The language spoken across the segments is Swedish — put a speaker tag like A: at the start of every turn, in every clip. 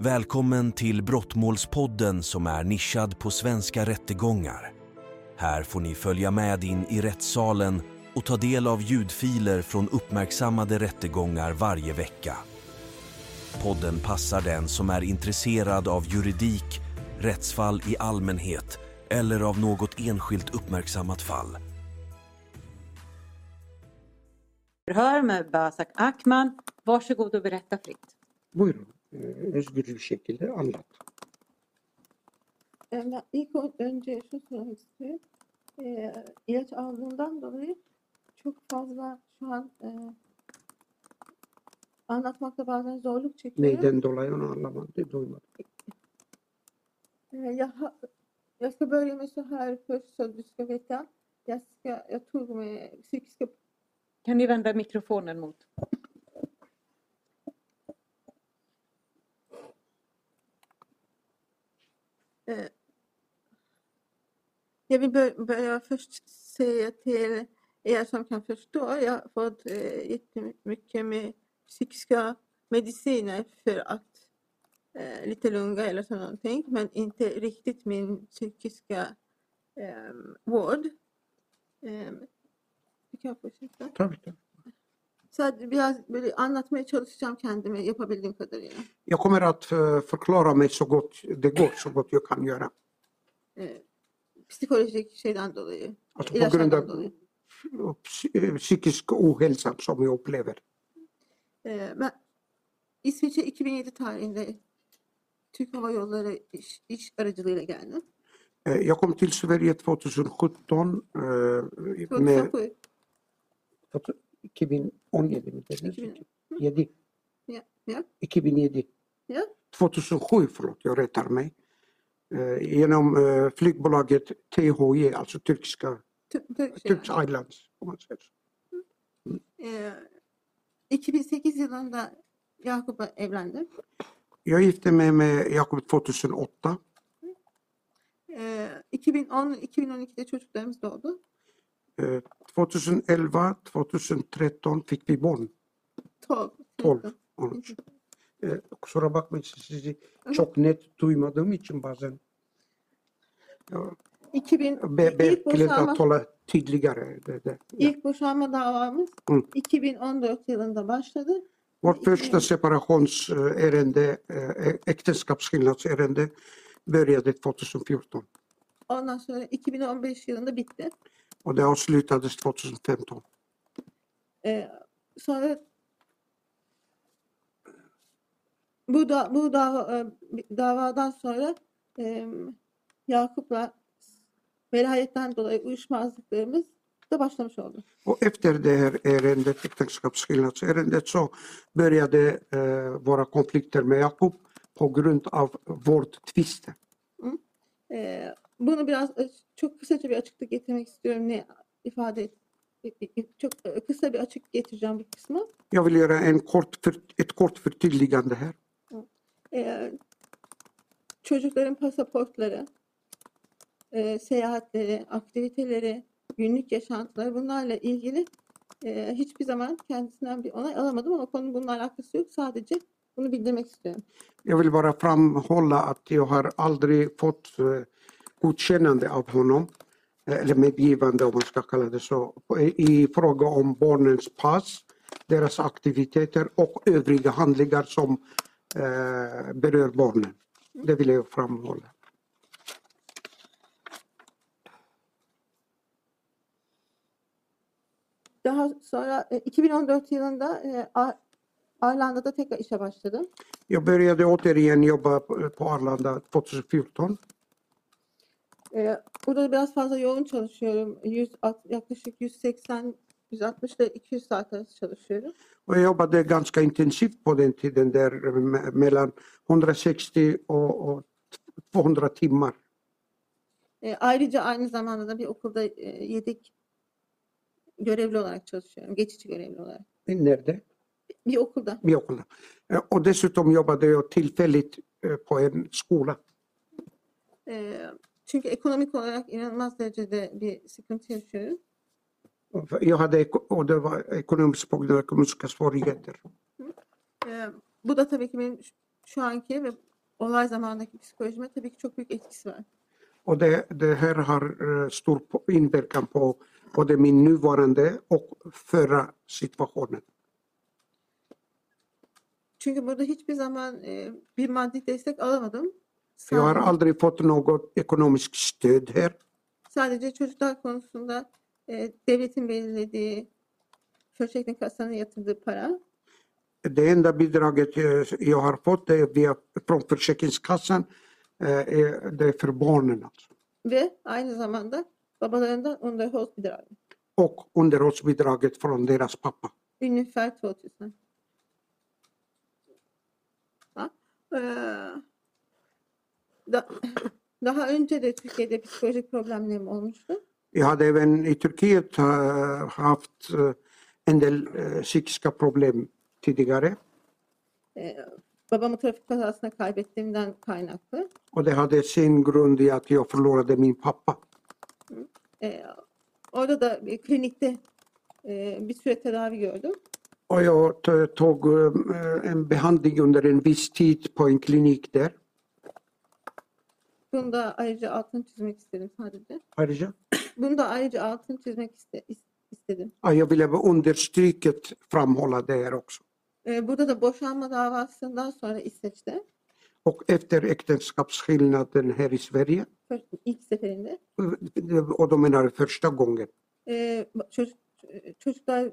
A: Välkommen till Brottmålspodden som är nischad på svenska rättegångar. Här får ni följa med in i rättssalen och ta del av ljudfiler från uppmärksammade rättegångar varje vecka. Podden passar den som är intresserad av juridik, rättsfall i allmänhet eller av något enskilt uppmärksammat fall.
B: Förhör med Basak Akman. Varsågod och berätta fritt.
C: Ee, Özgür bir şekilde anlat.
D: Ee, Ben ilk önce şu söylemek istiyorum. Ee, ilaç aldığımdan dolayı çok fazla şu an e, anlatmakta bazen zorluk çekiyorum.
C: Neyden dolayı onu anlamadı, duymadı.
D: Ee, jag, har, jag börja med så här först så du ska veta. Jag, ska, jag tog med psykiska
B: Kan ni vända mikrofonen mot?
D: Eh, Jag vill börja först säga till er som kan förstå. Jag har fått eh, jättemycket med psykiska mediciner för att eh, lite lunga eller så någonting. Men inte riktigt min psykiska eh, vård. Eh, du kan fortsätta. Tack. Att biraz böyle anlatmaya çalışacağım kendime yapabildiğim kadarıyla.
C: Jag kommer att eh, förklara mig så gott det går, så gott jag kan göra.
D: Eh, psikolojik şeyden dolayı.
C: Alltså på grund
D: ilaçlardan
C: av
D: dolayı.
C: psy- psykisk ohälsa som jag upplever.
D: Ee, ben İsviçre 2007 tarihinde Türk Hava Yolları iş, iş aracılığıyla geldim.
C: Eh, Jag kom till Sverige 2017 eh, med 2017 mi dediniz?
D: 2000.
C: 7.
D: Ja, ja,
C: 2007.
D: ja.
C: 2007, förlåt, jag rättar mig. Eh, Genom eh, flygbolaget THJ, alltså turkiska,
D: yani.
C: Islands. Om man säger så.
D: Ee, 2008 yılında Yakup'la evlendim.
C: Jag gifte mig med Jakob 2008.
D: Ee, 2010-2012'de çocuklarımız doğdu.
C: Eh, 2011-2013 fick vi barn.
D: 12.
C: 12. 13. Eh, Kusura bakmayın sizi çok net duymadığım için bazen. Ja,
D: 2000
C: be,
D: ilk
C: de
D: boşanma,
C: det. Ja.
D: ilk boşanma davamız
C: Hı.
D: 2014 yılında başladı.
C: Vårt första separationsärende, eh, äktenskapsskillnadsärende, började 2014
D: Ondan sonra 2015 yılında bitti.
C: Och det avslutades 2015.
D: Ee, sonra bu da bu dava, e, davadan sonra e, Yakup'la velayetten dolayı uyuşmazlıklarımız da başlamış oldu.
C: Och efter det här ärendet, äktenskapsskillnadsärendet, så började eh, våra konflikter med Jakob på grund av vårt tviste.
D: Ee, bunu biraz e, çok kısaca bir açıklık getirmek istiyorum. Ne ifade et, e, çok e, kısa bir açık getireceğim bu kısmı.
C: Jag vill göra en kort för, ett kort förtydligande här.
D: Ee, çocukların pasaportları, e, seyahatleri, aktiviteleri, günlük yaşantıları bunlarla ilgili e, hiçbir zaman kendisinden bir onay alamadım ama konunun bununla alakası yok. Sadece bunu bildirmek istiyorum.
C: Jag vill bara framhålla att jag har aldrig fått godkännande av honom, eh, eller medgivande om man ska kalla det så, i fråga om barnens pass, deras aktiviteter och övriga handlingar som eh, berör barnen. Det vill jag framhålla.
D: Daha sonra e, 2014 yılında e, Arlanda'da tekrar işe başladım.
C: Jag började återigen jobba på Arlanda 2014.
D: E, burada biraz fazla yoğun çalışıyorum. 100, at- yaklaşık 180 160 ile 200 saat arası çalışıyorum.
C: Jag jobbade ganska intensivt på den tiden där me- mellan 160 och, och 200 timmar.
D: E, ayrıca aynı zamanda da bir okulda e, yedek görevli olarak çalışıyorum. Geçici görevli olarak.
C: Nerede?
D: Bir okulda.
C: vid okulda. Eh, Och dessutom jobbade jag tillfälligt eh, på en skola.
D: E, çünkü ekonomik olarak inanılmaz derecede bir sıkıntı yaşıyorum.
C: Jag hade, och det var ekonomiskt på grund av ekonomiska svårigheter.
D: E, bu da tabii ki benim şu anki ve olay zamanındaki psikolojime tabii ki çok büyük etkisi var.
C: Och det, det här har eh, stor inverkan på både min nuvarande och förra situationen.
D: Çünkü burada hiçbir zaman e, bir maddi destek alamadım.
C: Jag har aldrig fått något ekonomiskt stöd här.
D: sadece çocuklar konusunda e, devletin belirlediği Försäkringskassanın kasanın yatırdığı para
C: Det enda bidraget jag har fått är via, från Försäkringskassan. eh, Det är för barnen alltså.
D: ve aynı zamanda babalarından underhållsbidrag.
C: Och underhållsbidraget från deras pappa.
D: Ungefär 2000. Ha? Eee, da, daha önce de Türkiye'de psikolojik problemlerim olmuştu.
C: Jag hade även i Turkiet eh, haft eh, en del eh, psykiska problem tidigare.
D: Eee, babamı trafik kazasında kaybettiğimden kaynaklı.
C: Och det hade sin grund i att jag förlorade min pappa.
D: Eee, orada da bir klinikte eee, bir süre tedavi gördüm.
C: Och jag tog en behandling under en viss tid på en klinik där.
D: Bunu da ayrıca altını çizmek istedim sadece.
C: Ayrıca.
D: Bunu da ayrıca altını çizmek iste, is- istedim.
C: Ja, jag ville understryket framhålla det här också.
D: Eee, burada da boşanma davasından sonra İsveç'te
C: Och efter äktenskapsskillnaden här i Sverige,
D: för- ilk seferinde
C: och då menar första gången,
D: Ee, çocuk çocuklar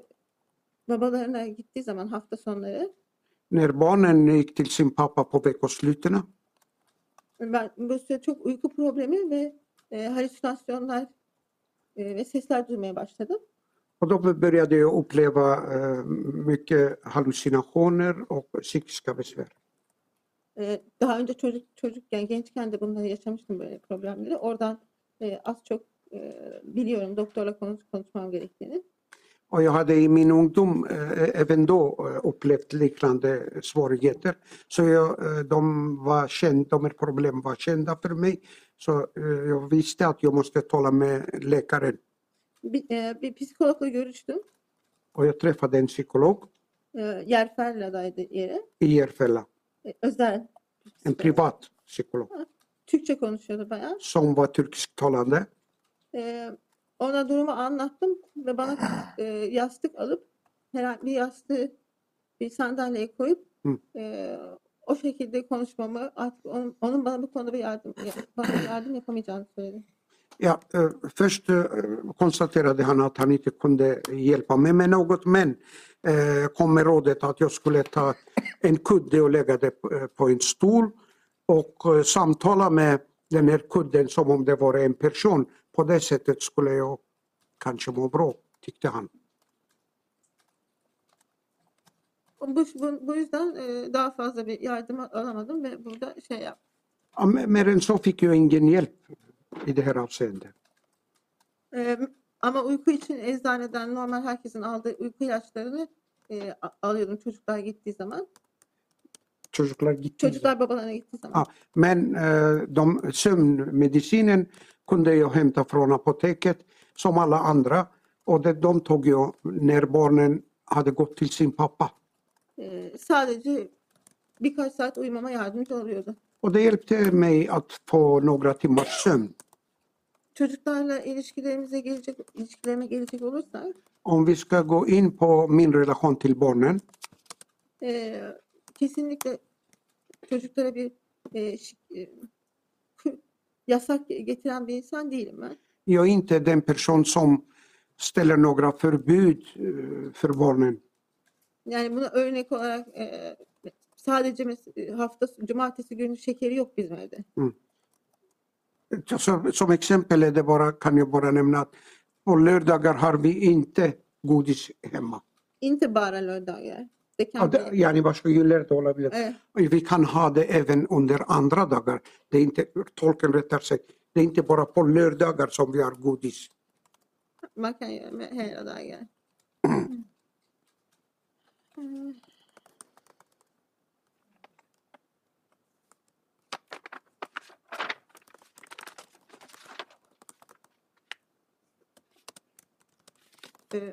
D: babalarına gittiği zaman hafta sonları
C: när barnen gick till sin pappa på veckosluten
D: ben bu süre çok uyku problemi ve e, halüsinasyonlar e, ve sesler duymaya başladım.
C: Och då började jag uppleva eh, mycket hallucinationer och psykiska besvär.
D: E, daha önce çocuk çocukken gençken de bunları yaşamıştım böyle problemleri. Oradan e, az çok e, biliyorum doktorla konuş, konuşmam gerektiğini.
C: Och jag hade i min ungdom eh, även då eh, upplevt liknande svårigheter. Så jag, eh, de, var känd, de här problemen var kända för mig. Så eh, jag visste att jag måste tala med läkaren.
D: Bir, bir psikologla görüştüm.
C: Och jag träffade en psykolog
D: Yerferla'daydı yeri.
C: i Järfälla,
D: özel.
C: en privat psykolog
D: Türkçe konuşuyordu bayağı.
C: som var turkisktalande.
D: Ona durumu anlattım ve bana e, yastık alıp herhangi bir yastığı bir sandalyeye koyup
C: Hı.
D: e, o şekilde konuşmamı artık onun, onun bana bu konuda bir yardım bana bir yardım yapamayacağını söyledi.
C: Ja, eh, först eh, konstaterade han att han inte kunde hjälpa mig med något men eh, kom med rådet att jag skulle ta en kudde och lägga det på, en stol och samtala med den här kudden som om det var en person. På det sättet skulle jag kanske må bra, tyckte han.
D: Bu, bu, bu yüzden e, daha fazla bir yardım alamadım ve burada şey yap.
C: Ja, men- Mer än så fick jag ingen hjälp i det här avseendet.
D: E, ama uyku için eczaneden normal herkesin aldığı uyku ilaçlarını e, alıyordum çocuklar gittiği zaman.
C: Çocuklar gitti.
D: Çocuklar babalarına gittiği zaman.
C: Ja, men eh, de, sömnmedicinen kunde jag hämta från apoteket som alla andra och det, de tog jag när barnen hade gått till sin pappa.
D: Ee, sadece birkaç saat uyumama yardımcı oluyordu.
C: Och det hjälpte mig att få några timmars sömn.
D: Çocuklarla ilişkilerimize gelecek, ilişkilerime gelecek olursak
C: Om vi ska gå in på min relation till barnen
D: e, kesinlikle çocuklara bir e, şi- e, yasak getiren bir insan değilim ben.
C: Jag är inte den person som ställer några förbud eh, för barnen.
D: Yani buna örnek olarak e, sadece mes- hafta cumartesi günü şekeri yok bizim evde.
C: Så, som exempel är det bara, kan jag bara nämna att på lördagar har vi inte godis hemma.
D: Inte bara lördagar. Det
C: Ja,
D: kan
C: det,
D: bli,
C: yani başka günlerde olabilir.
D: eh,
C: Vi kan ha det även under andra dagar. Det är inte, tolken rättar sig. Det är inte bara på lördagar som vi har godis.
D: man kan göra med hela dagar. Mm. Ee,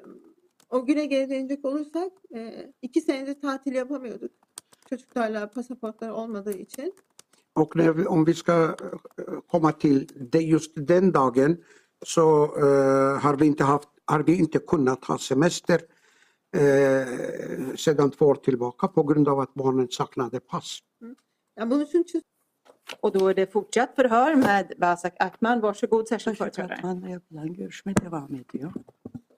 D: o güne geri dönecek olursak e, iki senedir tatil yapamıyorduk çocuklarla pasaportları olmadığı için
C: Och när vi, om vi ska eh, komma till det, just den dagen så eh, har, vi inte haft, har vi inte kunnat ha semester eh, sedan två år tillbaka på grund av att barnen saknade pass.
D: yani bunun için çö-
B: Och då är det fortsatt förhör med Basak Akman. Varsågod särskild företrädare.
E: Akman'la yapılan görüşme devam ediyor.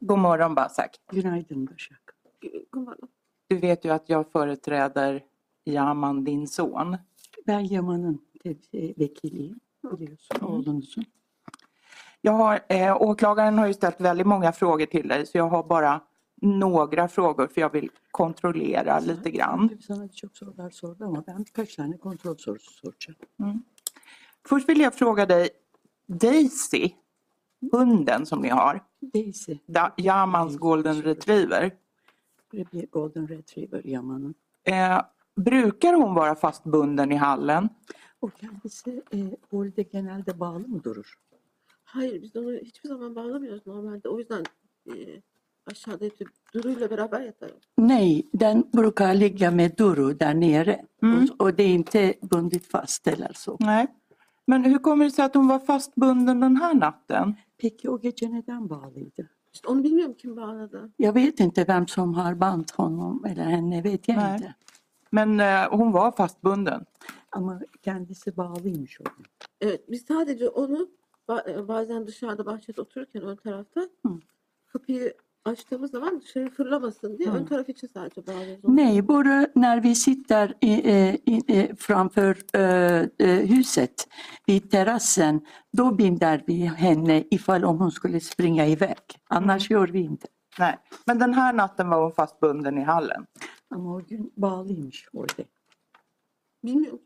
F: God morgon Basak.
E: Günaydın Başak.
D: Kumandan.
F: Du vet ju att jag företräder Yaman, din son.
E: Ben Yaman'ın te- vekiliyim biliyorsun
F: Mm.
E: oğlunuzun.
F: Jag har, eh, åklagaren har ju ställt väldigt många frågor till dig så jag har bara några frågor för jag vill kontrollera lite grann.
E: Tabii Sana birçok sorular sordu ama ben birkaç tane kontrol sorusu soracağım.
F: Först vill jag fråga dig, Daisy, hunden som ni har,
E: Daisy,
F: Da- Yamans golden retriever,
E: det golden retriever Yaman'ın.
F: eh, brukar hon vara fastbunden i hallen?
E: O kendisi e, holde genelde bağlı mı durur?
D: Hayır biz onu hiçbir zaman bağlamıyoruz normalde. O yüzden e, aşağıda yatıp Duru'yla beraber yatarız.
E: Nej, den brukar ligga med Duru där nere
F: Mm.
E: och, och det är inte bundit fast eller så.
F: Nej. Men hur kommer det sig att hon var fastbunden den här natten?
E: Peki o gece neden bağlıydı?
D: İşte onu bilmiyorum kim bağladı.
E: Jag vet inte vem som har band honom eller henne vet jag
F: Nej.
E: inte.
F: Men eh, hon var fastbunden.
E: Ama kendisi bağlıymış o gün.
D: Evet biz sadece onu ba- bazen dışarıda bahçede otururken ön tarafta
E: Hı.
D: kapıyı açtığımız zaman dışarı fırlamasın diye
E: Hı.
D: ön taraf için sadece bağlıyoruz.
E: Nej, bara när vi sitter i, eh, i, eh, framför eh, huset vid terrassen, då binder vi henne ifall om hon skulle springa iväg. Annars gör vi inte.
F: Nej. Men den här natten var hon fastbunden i hallen.
E: Ama o gün bağlıymış orada.
D: Bilmiyorum.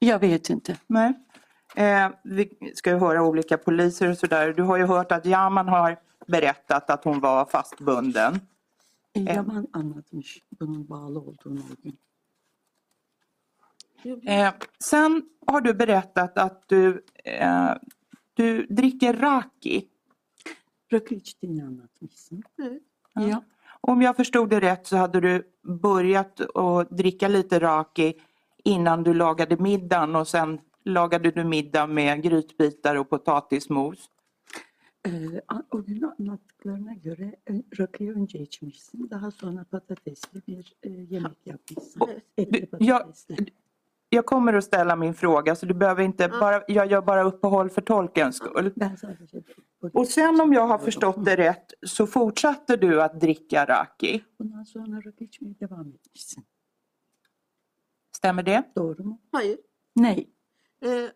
E: Jag vet inte.
F: Nej. Eh, vi ska ju höra olika poliser och sådär. Du har ju hört att Yaman har berättat att hon var fastbunden.
E: Yaman anlatmış bunun bağlı olduğunu o gün.
D: Yok,
F: Eh, sen har du berättat att du, eh, du dricker raki.
E: Rakı içtiğini anlatmışsın.
D: Evet.
E: Ja.
F: Om jag förstod det rätt så hade du börjat att dricka lite raki innan du lagade middagen och sen lagade du middag med grytbitar och potatismos.
E: O gün anlattıklarına göre ö- rakıyı önce içmişsin. Daha sonra patatesli bir e, yemek yapmışsın.
F: Du- jag-. Jag kommer att ställa min fråga så du behöver inte,
D: Ja.
F: bara, jag gör bara uppehåll för tolkens skull.
E: Sadece bu-
F: Och sen om jag har förstått det rätt så fortsatte du att dricka raki.
E: Bundan sonra rakı içmeye devam etmişsin.
F: Stämmer det?
E: Doğru mu?
D: Hayır.
E: Nej.
D: Ee,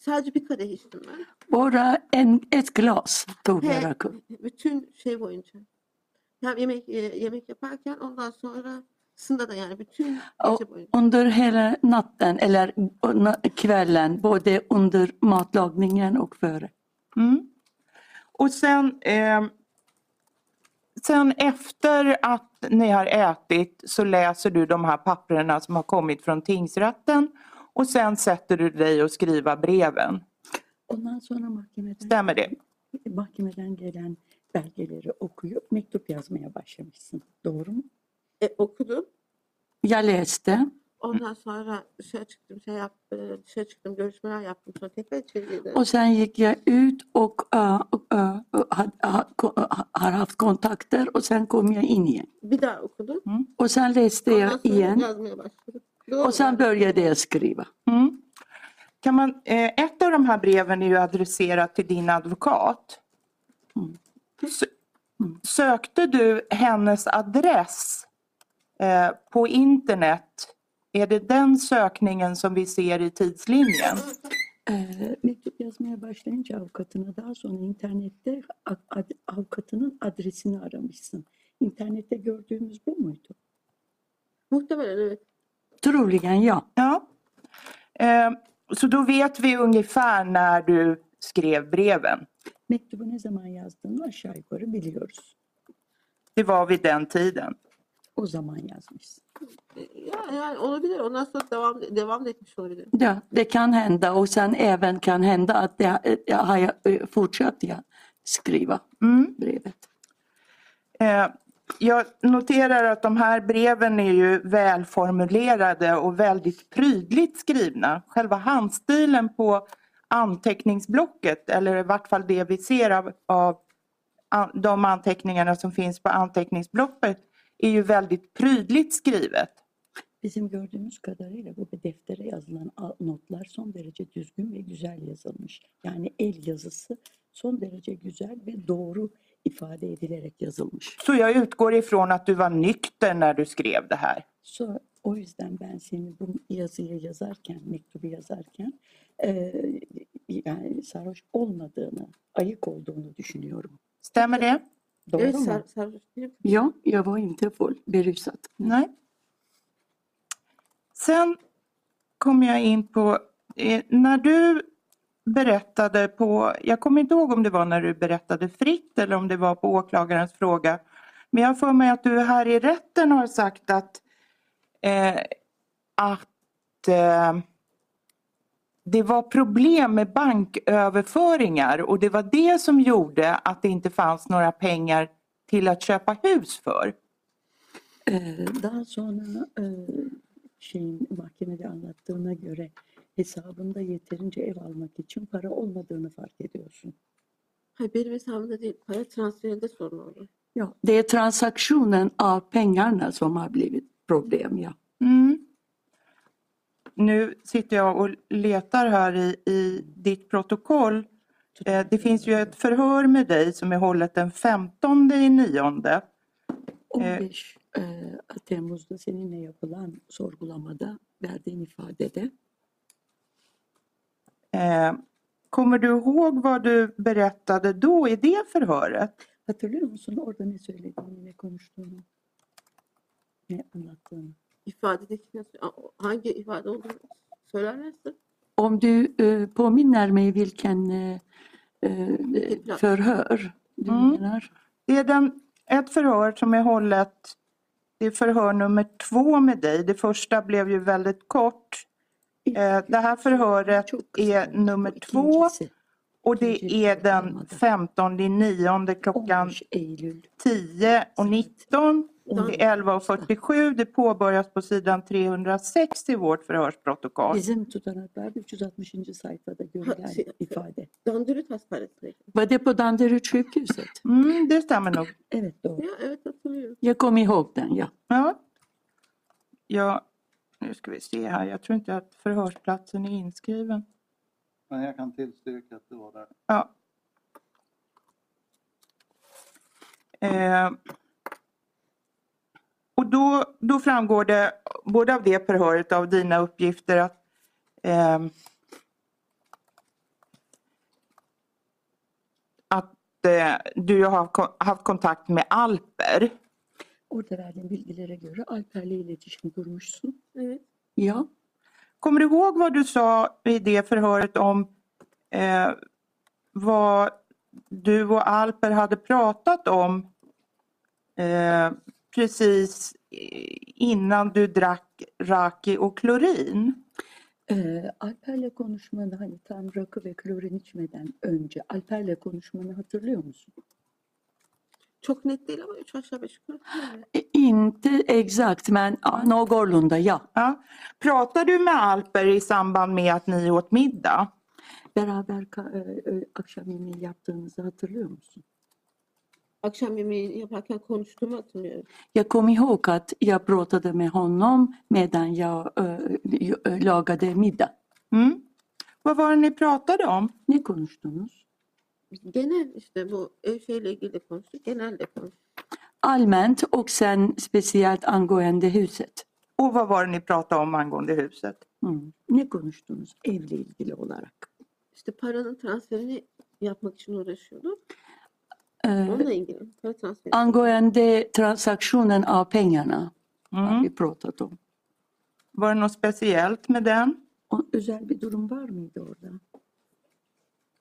D: sadece bir kadeh içtim ben.
E: Bara en, ett glas tog jag
D: He,
E: rakı.
D: bütün şey boyunca. Ya yemek e, yemek yaparken ondan sonra sında da yani bütün gece boyunca.
E: under hela natten eller na- kvällen, både under matlagningen och före.
F: Mm. Och sen, eh, sen efter att ni har ätit så läser du de här papperna som har kommit från tingsrätten och sen sätter du dig och skriver breven.
E: Ondan sonra mahkemeden,
F: Stämmer det?
E: mahkemeden gelen belgeleri okuyup mektup yazmaya başlamışsın. Doğru mu?
D: E, okudum.
E: Jag läste
D: Ondan sonra dışarı çıktım, şey yap, e, dışarı çıktım, görüşmeler yaptım. Sonra tekrar içeri girdim.
E: och sen gick jag ut och äh, äh, had, ha, ko- ha- har haft kontakter och sen kom jag in igen.
D: Bir daha okudum.
E: Och sen läste
D: Ondan
E: jag
D: sonra
E: igen
D: yazmaya başladım.
E: Och sen började jag skriva.
F: Mm. Kan man, eh, ett av de här breven är ju adresserat till din advokat.
E: Mm.
F: Sökte du hennes adress eh, på internet? Är det den sökningen som vi ser i tidslinjen?
E: Mektup yazmaya başlayınca avukatına daha sonra internette ad- avukatının adresini aramışsın. İnternette gördüğümüz bu muydu?
D: Muhtemelen evet.
E: Troligen ja.
F: Ja. Eh, så då vet vi ungefär när du skrev breven.
E: Mektubu ne zaman yazdığını aşağı yukarı biliyoruz.
F: Det var vid den tiden.
E: O zaman yazmışsın.
D: Ya, yani olabilir. Ondan sonra devam devam da etmiş olabilir.
E: Ja, det kan hända och sen även kan hända att det, jag har eh, fortsatt jag skriva
F: Mm.
E: brevet.
F: Eh, jag noterar att de här breven är ju välformulerade och väldigt prydligt skrivna. Själva handstilen på anteckningsblocket, eller i vart fall det vi ser av, av an, de anteckningarna som finns på anteckningsblocket, är ju väldigt prydligt skrivet.
E: Bizim gördüğümüz kadarıyla bu deftere yazılan notlar son derece düzgün ve güzel yazılmış. Yani el yazısı son derece güzel ve doğru ifade edilerek yazılmış.
F: Så jag utgår ifrån att du var nykter när du skrev det här.
E: So, o yüzden ben seni bu yazıyı yazarken, mektubu yazarken eee, yani sarhoş olmadığını, ayık olduğunu düşünüyorum.
F: Stämmer det?
E: Doğru
D: Evet,
E: mu?
D: sar, sarhoş değilim.
E: Ja, jag var inte full, berusad.
F: Nej. Sen kom jag in på, eh, när du berättade på, jag kommer inte ihåg om det var när du berättade fritt eller om det var på åklagarens fråga. Men jag har för mig att du här i rätten har sagt att, eh, att eh, det var problem med banköverföringar och det var det som gjorde att det inte fanns några pengar till att köpa hus för.
E: Daha sonra şeyin mahkemede anlattığına göre hesabında yeterince ev almak için para olmadığını fark ediyorsun.
D: Hayır benim hesabımda değil. Para transferinde sorun oldu.
E: Ja, det är transaktionen av pengarna som har blivit problem, ja.
F: Mm. Nu sitter jag och letar här i, i ditt protokoll. Eh, Det finns ju ett förhör med dig som är hållet den 15 i nionde.
E: 15 eee, Temmuz'da seninle yapılan sorgulamada verdiğin ifadede
F: Eh, Kommer du ihåg vad du berättade då i det förhöret?
E: hatırlıyor musun orada ne söylediğini, ne konuştuğunu, ne anlattığını?
D: İfadedeki nasıl, hangi ifade olduğunu söylerlerse.
E: Om du eh, påminner mig vilken eh, eh, förhör du
F: Mm.
E: menar?
F: Det är den, ett förhör som är hållet, det är förhör nummer två med dig. Det första blev ju väldigt kort. Eh, Det här förhöret är nummer två och det är den 15 i nionde klockan
E: 15 Eylül
F: 10 och 19 till 11 och 47. Det påbörjas på sidan 306 i vårt förhörsprotokoll.
E: Bizim tutanaklarda 360. sayfada görülen
D: şey-
E: ifade.
D: Dandürüt Hastanesi'ndeki.
E: Var det på Danderyd sjukhuset?
F: Mm, det stämmer nog.
E: Evet doğru.
D: Ya evet hatırlıyorum.
E: Jag kom ihåg den, ja.
F: Ja. ja, nu ska vi se här. Jag tror inte att förhörsplatsen är inskriven.
G: Men jag kan tillstyrka att det var där.
F: Ja. Eh, och då, då framgår det både av det förhöret och av dina uppgifter att eh, att eh, du har haft kontakt med Alper.
E: Orada verdiğin bilgilere göre Alper'le iletişim kurmuşsun.
D: Evet.
E: Ja.
F: Kommer du ihåg vad du sa i det förhöret om eh, vad du och Alper hade pratat om eh, precis innan du drack raki och klorin?
E: Ee, Alper'le konuşmanı hani tam rakı ve klorin içmeden önce Alper'le konuşmanı hatırlıyor musun?
D: Çok net değil ama üç aşağı beş yukarı.
E: E, Inte exakt, men ja, någorlunda ja.
F: Ja. Pratade du med Alper i samband med att ni åt middag?
E: Beraber ka- e, e, akşam yemeği yaptığınızı hatırlıyor musun?
D: Akşam yemeğini yaparken konuştuğumu hatırlıyorum.
E: Jag kom ihåg att jag pratade med honom medan jag eh, eh, lagade middag.
F: Mm. Vad var det ni pratade om?
E: Ne konuştunuz?
D: Genel işte bu ev şeyle ilgili konuştuk. Genel de konuştuk.
E: Allmänt och sen speciellt angående huset.
F: Och vad var det ni pratade om angående huset?
E: Hmm. Ne konuştunuz evle ilgili olarak?
D: İşte paranın transferini yapmak için uğraşıyorduk.
E: Eh,
D: Onunla ilgili. Para transferi.
E: angående transaktionen av pengarna har
F: Mm.
E: vi pratat om.
F: Var det något speciellt med den?
E: Özel bir durum var mıydı orada?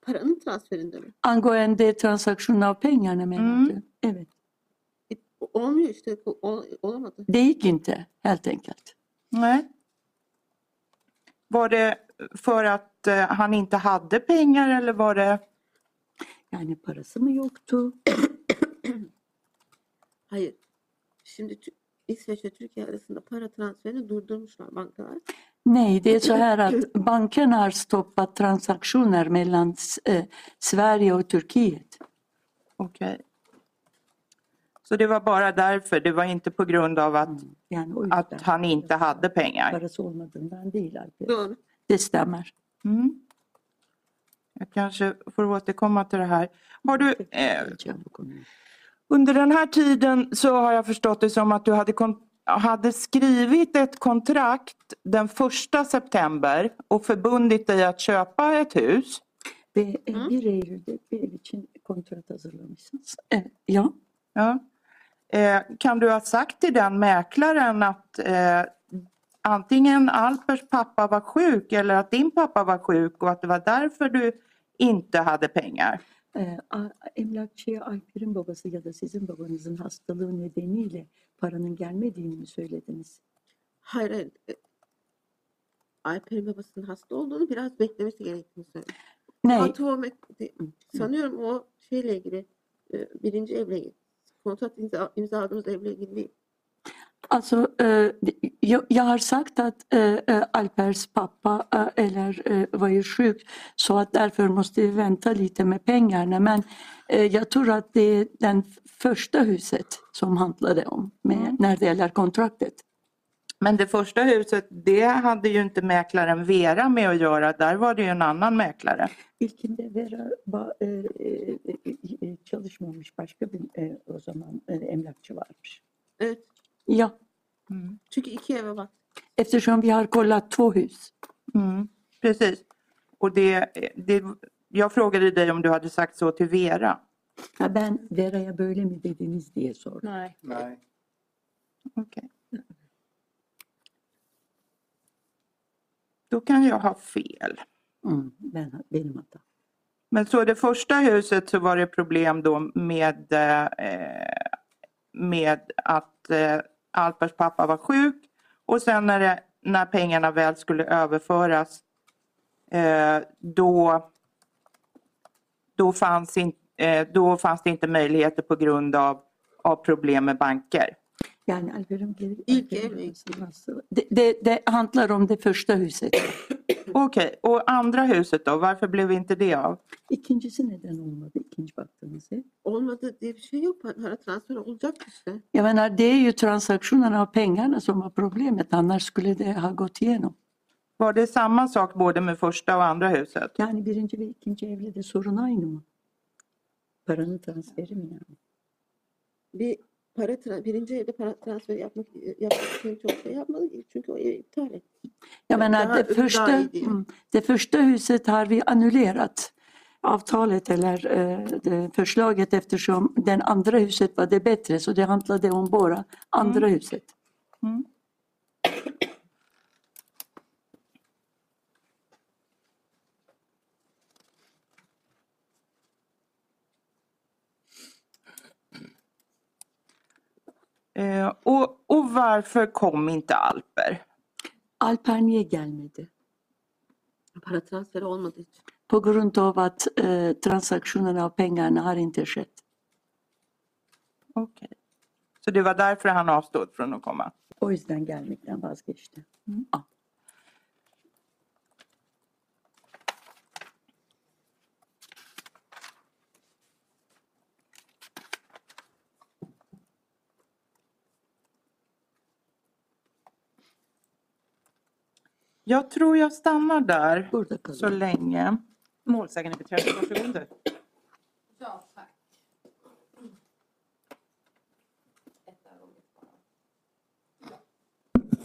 D: Paranın transferinde mi?
E: Angående transaktionen av pengarna menar
F: Mm.
E: du? Evet.
D: E, Olmuyor işte. ol- olamadı.
E: Det gick inte helt enkelt.
F: Nej. Var det för att eh, han inte hade pengar eller var det...
E: Yani parası mı yoktu?
D: Hayır. Şimdi Tü- İsveç ve Türkiye arasında para transferini durdurmuşlar bankalar.
E: Nej, det är så här att bankerna har stoppat transaktioner mellan eh, Sverige och Turkiet.
F: Okej. Så det var bara därför, det var inte på grund av att,
E: yüzden
F: att han inte hade pengar?
D: Doğru.
E: Det stämmer.
F: Mm. Jag kanske får återkomma till det här. Har du, eh, under den här tiden så har jag förstått det som att du hade, kon- hade skrivit ett kontrakt den första september och förbundit dig att köpa ett hus.
E: Ve e, 1 Eylül'de bir ev için kontrat hazırlamışsınız. Evet, ja.
F: Ja. Eh, kan du ha sagt till den mäklaren att eh, antingen Alpers pappa var sjuk eller att din pappa var sjuk och att det var därför du inte hade pengar?
E: E, emlakçıya Alper'in babası ya da sizin babanızın hastalığı nedeniyle paranın gelmediğini mi söylediniz?
D: Hayır hayır. E, Alper'in babasının hasta olduğunu biraz beklemesi gerektiğini söyledi.
E: Nej,
D: Fatih Ahmet de- sanıyorum o şeyle ilgili e, birinci evle ilgili. Kontrat imza, imzaladığımız evle ilgili değil.
E: Alltså eh, jag, har sagt att eh, eh, Alpers pappa eh, eller eh, var ju sjuk så att därför måste vi vänta lite med pengarna. Men eh, jag tror att det är den första huset som handlade om med, när det gäller kontraktet.
F: Men det första huset, det hade ju inte mäklaren Vera med att göra. Där var det ju en annan mäklare.
E: İlkinde Vera ba- e, e, e, çalışmamış başka bir e, o zaman e, emlakçı varmış.
D: Evet.
E: Ja,
F: Mm.
D: Iki eve bak.
E: eftersom vi har kollat två hus.
F: Mm. Precis. Och det, det, jag frågade dig om du hade sagt så till Vera.
E: Ha, ben Vera'ya böyle mi dediniz diye sordum.
F: Nej.
G: Nej.
F: Okej. Då kan jag ha fel.
E: Mm, ben, benim hatam.
F: Men så det första huset så var det problem då med, eh, med att eh, Alpers pappa var sjuk och sen när, det, när pengarna väl skulle överföras eh, då, då, fanns in, eh, då fanns det inte möjligheter på grund av, av problem med banker.
E: Yani Alper'in geri,
D: İlk ev-
E: det, det, det handlar om det första huset.
F: Okej, och andra huset då? Varför blev inte det av?
E: İkincisi neden olmadı? İkinci baktığınız ev.
D: Olmadı diye bir şey yok. Para transferi olacak işte.
E: Jag menar, det är ju transaktionerna av pengarna som var problemet. Annars skulle det ha gått igenom.
F: Var det samma sak både med första och andra huset?
E: Yani birinci ve ikinci evle de sorun aynı mı? Paranın transferi mi yani?
D: Bir para birinci evde para transferi yapmak yapmak için çok şey yapmadı. Çünkü o evi iptal etti.
E: Jag menar,
D: Daha-
E: det första, mm, det första huset har vi annullerat avtalet eller eh, det förslaget eftersom den andra huset var det bättre så det handlade om bara andra huset.
F: Mm. Eh, och, och varför kom inte Alper?
E: Alper niye gelmedi?
D: Para transferi olmadığı için.
E: På grund av att eh, transaktionerna av pengarna har inte skett.
F: Okej. Så det var därför han avstod från att komma?
E: O yüzden gelmekten vazgeçti. Ah.
F: Jag tror jag stannar där så länge.
H: Målsägande beträffande, varsågod.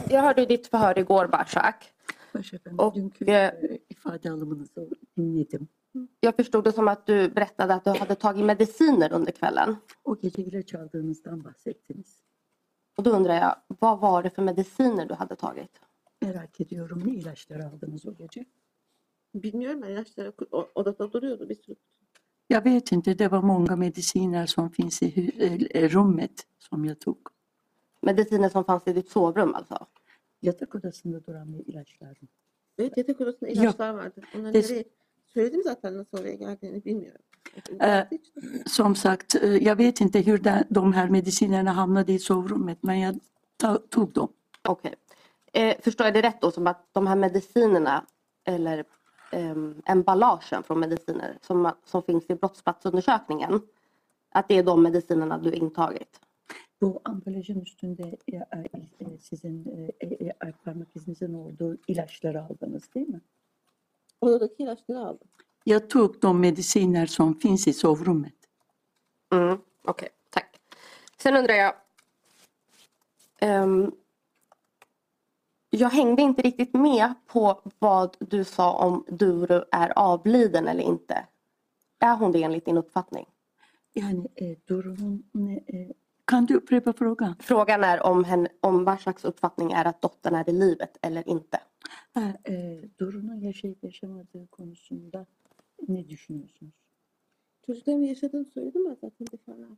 I: Jag hörde ditt förhör igår Barsak.
E: Başefendim,
I: Och, eh. Jag förstod det som att du berättade att du hade tagit mediciner under kvällen. Och då undrar jag, vad var det för mediciner du hade tagit?
E: Merak ediyorum ne ilaçlar aldınız o gece?
D: Bilmiyorum ben ilaçlara o- odada duruyordu bir sürü.
E: Jag vet inte, det var många mediciner som finns i hu- eh, rummet som jag tog.
I: Mediciner som fanns i ditt sovrum alltså?
E: Yatak odasında duran bir ilaçlar.
D: Evet yatak odasında
E: Yok.
D: ilaçlar vardı. Onları
E: Des-
D: nereye söyledim zaten nasıl oraya geldiğini bilmiyorum.
E: Eh, som sagt, eh, jag vet inte hur de, de här medicinerna hamnade i sovrummet men jag ta, tog dem.
I: Okej. Eh, förstår jag det rätt då som att de här medicinerna eller ehm, emballagen från mediciner som, som finns i brottsplatsundersökningen att det är de medicinerna du intagit?
E: Bu ambalajın üstünde e, e, sizin e, e, e, parmak izinizin olduğu ilaçları aldınız değil mi?
D: Oradaki ilaçları aldım.
E: Jag tog de mediciner som finns i sovrummet.
I: Mm, Okej, tack. Sen undrar jag. ehm, jag hängde inte riktigt med på vad du sa om Duru är avliden eller inte. Är hon det enligt din uppfattning?
E: Yani e, durumun ne, e, kan du upprepa frågan?
I: Frågan är om, hen, om Varsaks uppfattning är att dottern är i livet eller inte.
E: Ha, e, Duru'nun yaşayıp yaşamadığı konusunda ne düşünüyorsunuz?
D: Çocuklarımın yaşadığını söyledim ben zaten defalarca.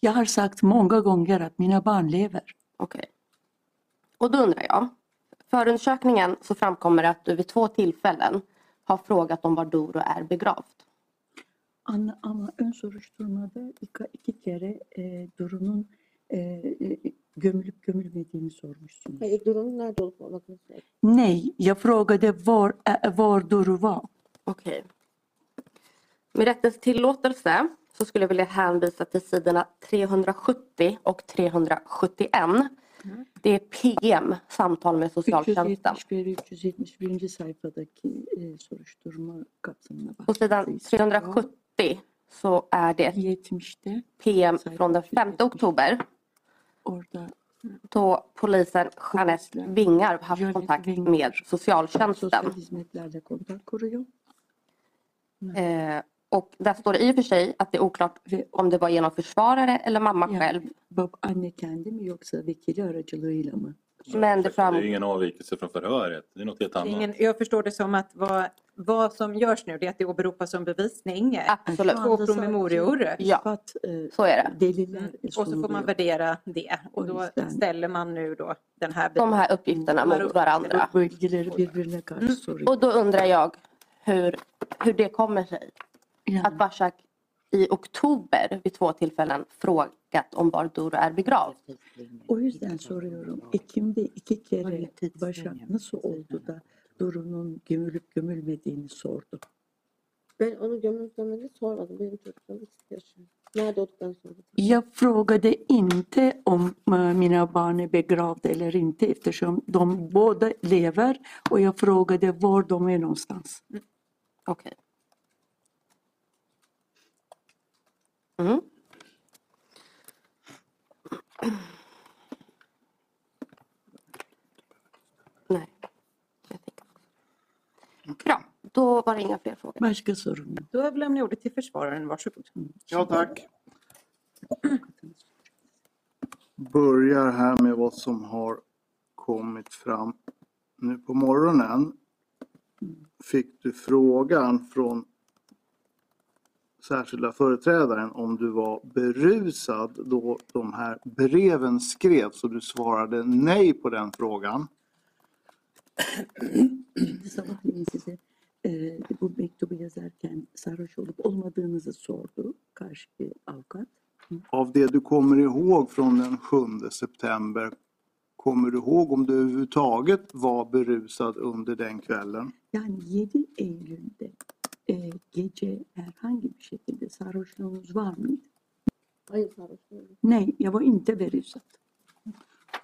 E: Jag har sagt många gånger att mina barn lever.
I: Okej. Och då undrar jag. Förundersökningen så framkommer det att du vid två tillfällen har frågat om var Doro är begravd.
E: Ama, ama ön soruşturmada iki, iki kere e, Duru'nun e, e, gömülüp gömülmediğini sormuşsunuz.
D: Hayır durumun nerede olup olmadığını.
E: Nej, jag frågade var, ä, var Duru var.
I: Okej. Med rättens tillåtelse så skulle jag vilja hänvisa till sidorna 370 och 371. Det är PM, samtal med socialtjänsten.
E: 371 ve 371. sayfadaki e, soruşturma kapsamına
I: På sidan
E: baktığınız
I: 370 så är det
E: 70'te
I: PM från den 5 oktober
E: orada
I: då polisen Jeanette Vingar haft kontakt med socialtjänsten. Eh, och där står det i och för sig att det är oklart om det var genom försvarare eller mamma
E: Ja.
I: själv.
E: bab, anne kendi mi yoksa vekili aracılığıyla mı?
I: Men det
J: Det
I: fram...
J: är ingen avvikelse från förhöret. Det är något helt
H: Det
J: annat.
H: Ingen, jag förstår det som att vad, vad som görs nu det är att det åberopas som bevisning.
I: Absolut.
H: Två promemorior.
I: Ja.
E: E,
I: Så är det.
H: Och så får man värdera det. Och då
E: det.
H: ställer man nu då den här
I: De här uppgifterna mot varandra. Och då undrar jag hur, hur det kommer sig att
E: Yani,
I: Bashak i oktober vid två tillfällen frågat om var Doro är begravd.
E: o yüzden soruyorum. Ekim'de iki kere Başak nasıl oldu da Duru'nun gömülüp gömülmediğini sordu.
D: Ben onu gömülüp gömülü sormadım. Benim. Nerede olduklarını sordum.
E: Jag frågade inte om eh, mina barn är begravda eller inte eftersom de båda lever och jag frågade var de är någonstans.
I: Okej. Mm. Nej. jag. Bra, då var det inga fler frågor.
H: Då överlämnar jag ordet till försvararen. Varsågod.
G: Ja, tack. Börjar här med vad som har kommit fram nu på morgonen. Fick du frågan från särskilda företrädaren om du var berusad då de här breven skrevs och du svarade nej på den frågan.
E: Sabahleyin size e, bu mektubu yazarken sarhoş olup olmadığınızı sordu karşı avukat.
G: Av det du kommer ihåg från den 7 september, kommer du ihåg om du överhuvudtaget var berusad under den kvällen?
E: Yani 7 Eylül'de e, gece herhangi bir şekilde sarhoşluğunuz var mıydı?
D: Hayır sarhoş değilim.
E: Nej, jag var inte berusad.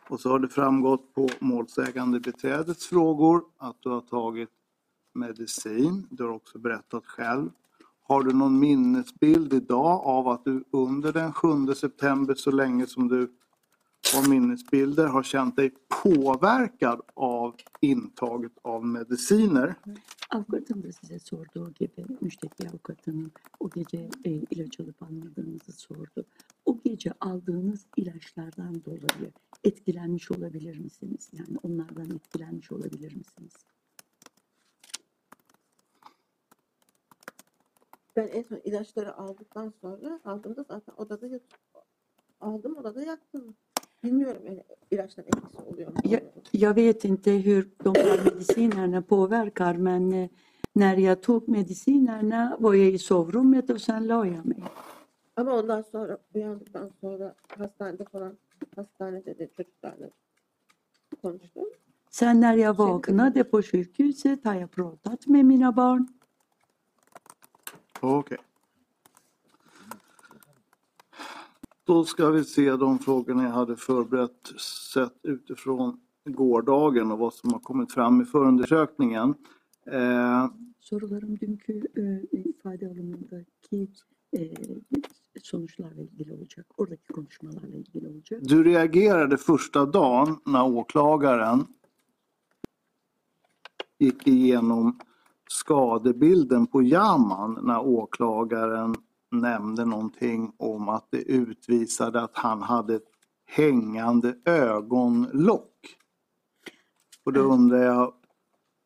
G: Och så har det framgått på målsägande beträdets frågor att du har tagit medicin. Du har också berättat själv. Har du någon minnesbild idag av att du under den 7 september så länge som du har minnesbilder har känt dig påverkad av intaget av mediciner?
E: Avukatın da size sorduğu gibi müşteki avukatının o gece e, ilaç alıp almadığınızı sordu. O gece aldığınız ilaçlardan dolayı etkilenmiş olabilir misiniz? Yani onlardan etkilenmiş olabilir misiniz?
D: Ben en son ilaçları aldıktan sonra aldığımda zaten odada yat aldım odada yattım. Bilmiyorum yani ilaçların etkisi oluyor mu?
E: Ja, jag vet inte hur de här medicinerna påverkar men När jag tog medicinerna var jag i sovrummet och sen la jag mig.
D: Ama ondan sonra uyandıktan sonra hastanede falan hastanede de çocuklarla konuştum.
E: Sen när jag vaknade på sjukhuset har jag pratat med mina barn.
G: Okej. Då ska vi se de frågorna jag hade förberett sett utifrån gårdagen och vad som har kommit fram i förundersökningen. Eh,
E: Sorularım dünkü e, ifade alımındaki e, sonuçlarla ilgili olacak. Oradaki konuşmalarla ilgili olacak.
G: du reagerade första dagen när åklagaren gick igenom skadebilden på Yaman när åklagaren nämnde någonting om att det utvisade att han hade ett hängande ögonlock. Och då undrar jag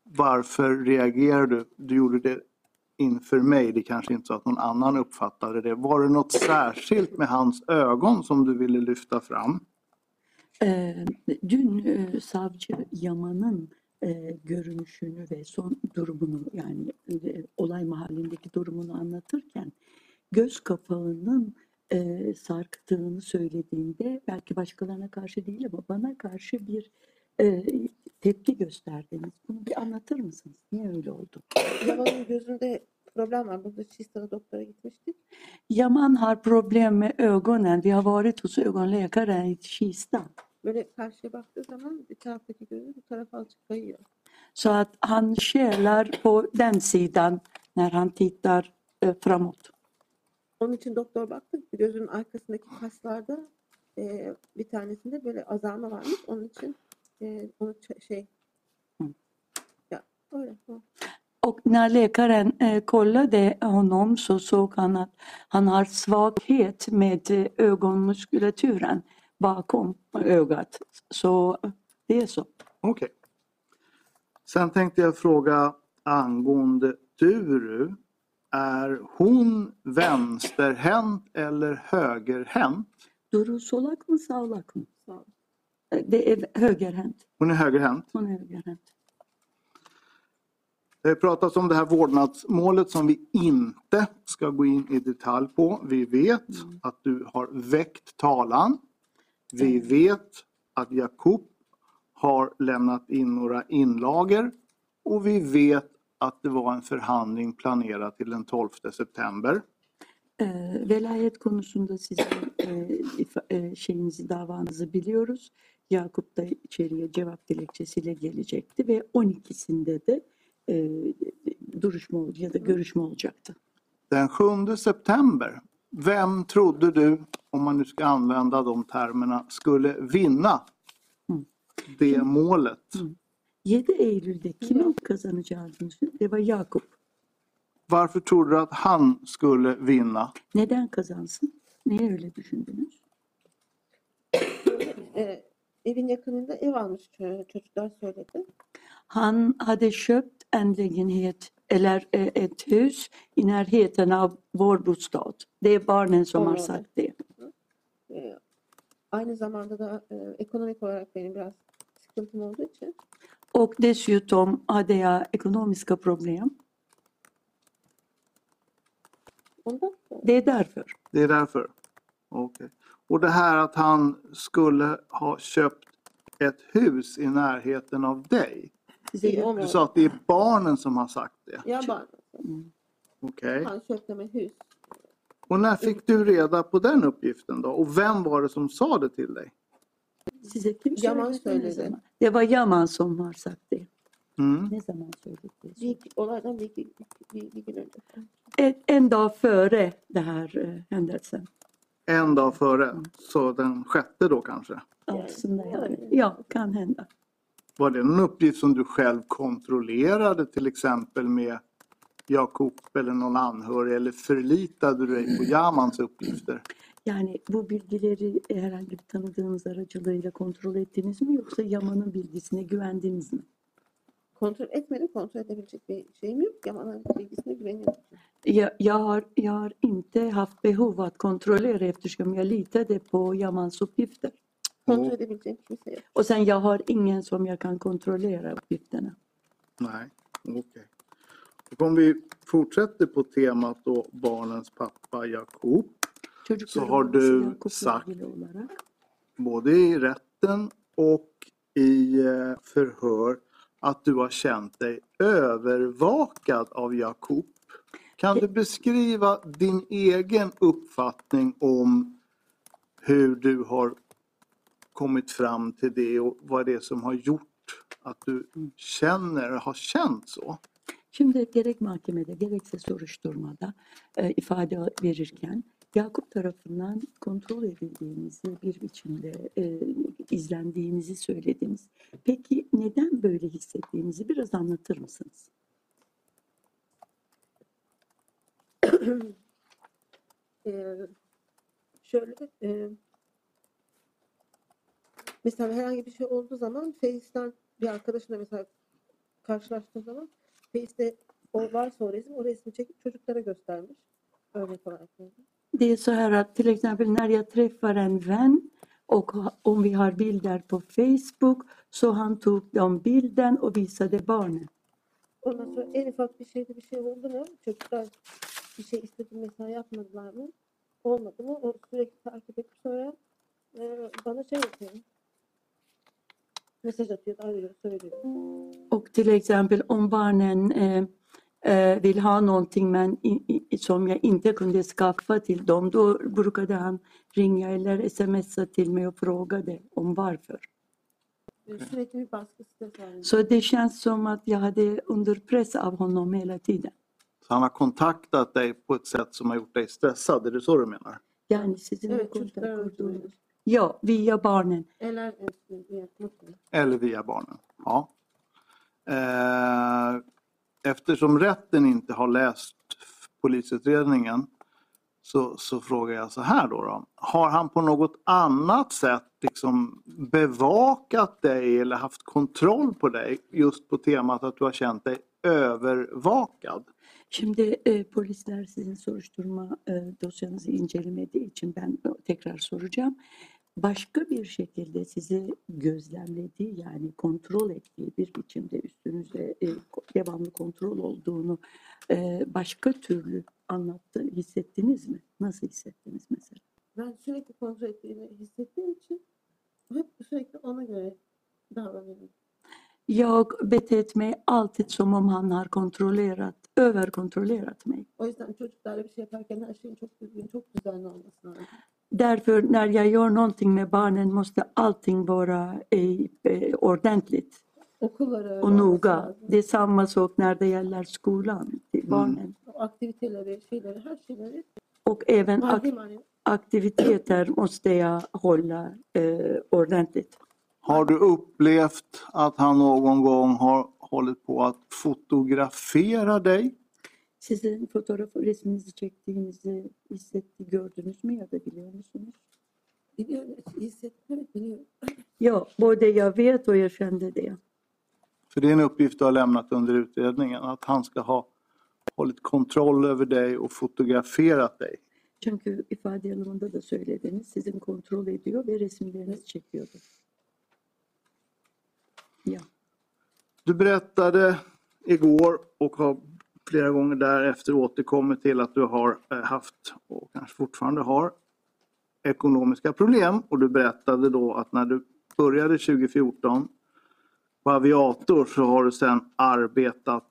G: varför reagerade du? Du gjorde det inför mig, det kanske inte så att någon annan uppfattade det. Var det något särskilt med hans ögon som du ville lyfta fram?
E: Ee, dün e, savcı Yaman'ın e, görünüşünü ve son durumunu yani e, olay mahallindeki durumunu anlatırken göz kapağının e, sarktığını söylediğinde belki başkalarına karşı değil ama bana karşı bir e, tepki gösterdiniz. Bunu bir anlatır mısınız? Niye öyle oldu?
D: Yaman'ın gözünde problem var. Burada Çiğsta'da doktora gitmiştik.
E: Yaman har problem med ögonen. Vi har varit hos ögonläkaren i Kista.
D: Böyle karşıya baktığı zaman bir taraftaki gözü bu tarafa azıcık kayıyor.
E: Så att han skälar på den sidan när han tittar eh, framåt.
D: Onun için doktor baktı. Gözünün arkasındaki kaslarda e, bir tanesinde böyle azalma varmış. Onun için e, onu şey ya öyle. Hı.
E: Och när läkaren eh, kollade honom så såg han att han har svaghet med ögonmuskulaturen bakom ögat. Så det är så.
G: Okej. Sen tänkte jag fråga angående Duru. Är hon vänsterhänt eller högerhänt?
E: Solak mı sağlak mı? Det är högerhänt.
G: Hon är högerhänt.
E: Hon är högerhänt.
G: Det har pratats om det här vårdnadsmålet som vi inte ska gå in i detalj på. Vi vet att du har väckt talan. Vi vet att Jakob har lämnat in några inlager och vi vet att det var en förhandling planerad till den 12 september.
E: Ee, velayet konusunda sizin e, e, şeyinizi davanızı biliyoruz. Yakup da içeriye cevap dilekçesiyle gelecekti ve 12'sinde de e, duruşma ya da görüşme olacaktı.
G: Den 7 september, vem trodde du, om man nu ska använda de termerna, skulle vinna
E: Mm.
G: det målet?
E: 7 Eylül'de kimin kazanacağını düşündün? Det var Yakup.
G: Varför trodde du att han skulle vinna?
E: Neden kazansın? Niye öyle düşündünüz?
D: E, evin yakınında ev almış ço- çocuklar söyledi.
E: Han hade köpt en lägenhet eller eh, ett hus i närheten av vår bostad. Det är barnen som har sagt det.
D: E, aynı zamanda da e, ekonomik olarak benim biraz sıkıntım olduğu için
E: Och dessutom hade jag ekonomiska problem. Det är därför.
G: Det är därför? Okej. Och det här att han skulle ha köpt ett hus i närheten av dig. Du sa att det är barnen som har sagt det.
D: Ya barn.
G: Okej.
D: Han köpte mig hus.
G: Och när fick du reda på den uppgiften då? Och vem var det som sa det till dig?
E: Size kim
D: Yaman
E: söyledi? Ne
D: söyledi.
E: zaman? Det var Yaman som har sagt det.
G: Mm.
E: Ne zaman söyledi?
D: Bir, olaydan bir, bir, bir gün önce.
E: En, en dag före det här eh, händelsen.
G: En dag före, så den sjätte då kanske.
E: Ja, kan hända.
G: Var det någon uppgift som du själv kontrollerade till exempel med Jakob eller någon anhörig eller förlitade du dig på Jamans uppgifter?
E: Yani bu bilgileri herhangi bir tanıdığınız aracılığıyla kontrol ettiniz mi yoksa Yaman'ın bilgisine güvendiniz mi?
D: Kontrol etmedim. Kontrol edebilecek bir şeyim yok. Yaman'ın bilgisine güveniyorum.
E: Jag, jag, har, jag har inte haft behov att kontrollera eftersom jag litade på Yamans uppgifter.
D: Kontrol edebileceğim kimse yok.
E: Och sen jag har ingen som jag kan kontrollera uppgifterna.
G: Nej, okej. Om vi fortsätter på temat då barnens pappa Jakob. Så har du sagt både i rätten och i eh, förhör att du har känt dig övervakad av Jakob. Kan du beskriva din egen uppfattning om hur du har kommit fram till det och vad det är som har gjort att du känner, har känt så?
E: Şimdi gerek mahkemede gerekse soruşturmada e, ifade verirken Yakup tarafından kontrol edildiğinizi bir biçimde e, izlendiğinizi söylediniz. Peki neden böyle hissettiğinizi biraz anlatır mısınız?
D: Ee, şöyle e, mesela herhangi bir şey olduğu zaman Face'ten bir arkadaşımla mesela karşılaştığım zaman Face'te o varsa o resim o resmi çekip çocuklara göstermiş. Örnek olarak. yani.
E: Det är så här att till exempel när jag träffar en vän och om vi har bilder på Facebook så han tog de bilden och visade barnen.
D: Ondan sonra en ufak bir şeyde bir şey oldu mu çocuklar bir şey istedim mesela yapmadılar mı olmadı mı o sürekli takip edip sonra e, bana şey yapıyor. Mesaj atıyor, arıyor, söylüyor.
E: Och till exempel om barnen eh, vill ha någonting men i, i, som jag inte kunde skaffa till dem, då brukade han ringa eller smsa till mig och frågade om varför.
D: Halinde.
E: Så det känns som att jag hade under press av honom hela tiden.
G: Så han har kontaktat dig på ett sätt som har gjort dig stressad, är det så du menar?
E: Yani sizinle kontak. Ja, via barnen.
D: Eller
G: via barnen? Ja. Eh, eftersom rätten inte har läst polisutredningen så, så frågar jag så här då, då. Har han på något annat sätt liksom bevakat dig eller haft kontroll på dig just på temat att du har känt dig övervakad?
E: Şimdi e, polisler sizin soruşturma e, dosyanızı incelemediği için ben tekrar soracağım. Başka bir şekilde sizi gözlemlediği yani kontrol ettiği bir biçimde üstünüze e, devamlı kontrol olduğunu e, başka türlü anlattı, hissettiniz mi? Nasıl hissettiniz mesela?
D: Ben sürekli kontrol ettiğini hissettiğim için hep sürekli ona göre davranıyorum.
E: Jag betett mig alltid som om han har kontrollerat, överkontrollerat mig.
D: O yüzden çocuklarla bir şey yaparken her şeyin çok düzgün, çok düzenli olması lazım.
E: Därför när jag gör någonting med barnen måste allting vara eh, ordentligt och noga. Det är samma sak när det gäller skolan, till barnen.
D: Şeyleri, her şeyleri
E: Och även ak- aktiviteter måste jag hålla eh, ordentligt.
G: Har du upplevt att han någon gång har hållit på att fotografera dig?
E: Sizin fotoğraf resminizi çektiğinizi hissetti, gördünüz mü ya da biliyor musunuz?
D: Biliyorum, hissettim, evet biliyorum.
E: Ja, både jag vet och jag kände det.
G: För det är en uppgift du har lämnat under utredningen, att han ska ha hållit kontroll över dig och fotograferat dig.
E: Çünkü ifade alımında da söylediniz, sizin kontrol ediyor ve resimlerinizi çekiyordu. Ja.
G: Du berättade igår och har flera gånger därefter återkommit till att du har eh, haft och kanske fortfarande har ekonomiska problem och du berättade då att när du började 2014 på Aviator så har du sedan arbetat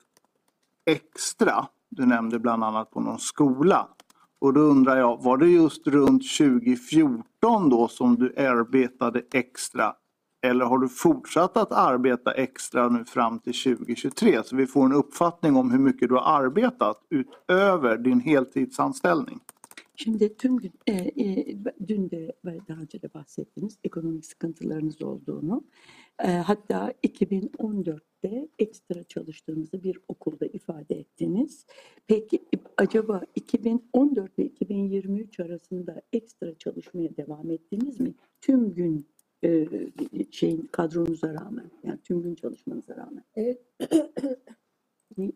G: extra. Du nämnde bland annat på någon skola. Och då undrar jag, var det just runt 2014 då som du arbetade extra eller har du fortsatt att arbeta extra nu fram till 2023 så vi får en uppfattning om hur mycket du har arbetat utöver din heltidsanställning?
E: Şimdi tüm gün, e, e, dün de daha önce de bahsettiniz ekonomik sıkıntılarınız olduğunu. E, hatta 2014'te ekstra çalıştığınızı bir okulda ifade ettiniz. Peki acaba 2014 ve 2023 arasında ekstra çalışmaya devam ettiniz mi? Tüm gün e, şeyin kadronuza rağmen yani tüm gün çalışmanıza rağmen.
D: Evet.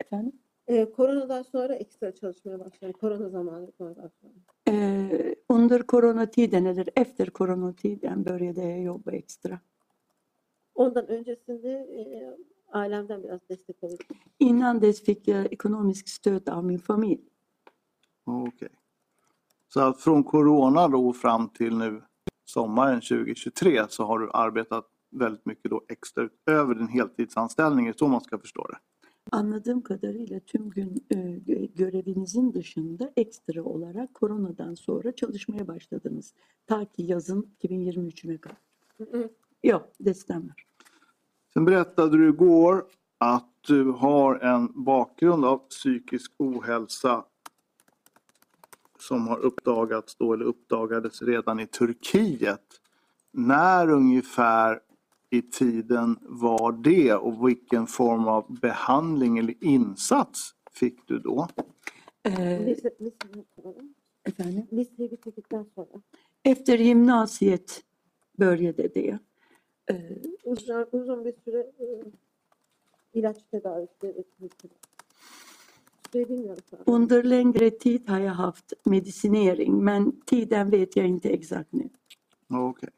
E: Efendim?
D: E, koronadan sonra ekstra çalışmaya başladım. Korona zamanı koronadan sonra.
E: Eh, under coronatiden eller efter coronatiden började jag jobba extra.
D: Ondan öncesinde e, ailemden biraz destek alıyordum.
E: Innan dess fick jag ekonomiskt stöd av min familj.
G: Okej. Så att från corona då fram till nu sommaren 2023 så har du arbetat väldigt mycket då extra utöver din heltidsanställning, är det så man ska förstå det?
E: Anladığım kadarıyla tüm gün e, gö- görevinizin dışında ekstra olarak koronadan sonra çalışmaya başladınız. Ta ki yazın 2023'üne kadar.
D: Mm.
E: Yok, det stämmer.
G: Sen berättade du igår att du har en bakgrund av psykisk ohälsa som har uppdagats då, eller uppdagades redan i Turkiet. När ungefär i tiden var det och vilken form av behandling eller insats fick du då?
D: Sonra
E: Efter gymnasiet började det.
D: Uzun, uzun bir süre ilaç tedavisi ve Süre bilmiyorum şu an.
E: Under längre tid har jag haft medicinering, men tiden vet jag inte exakt nu.
G: Okej.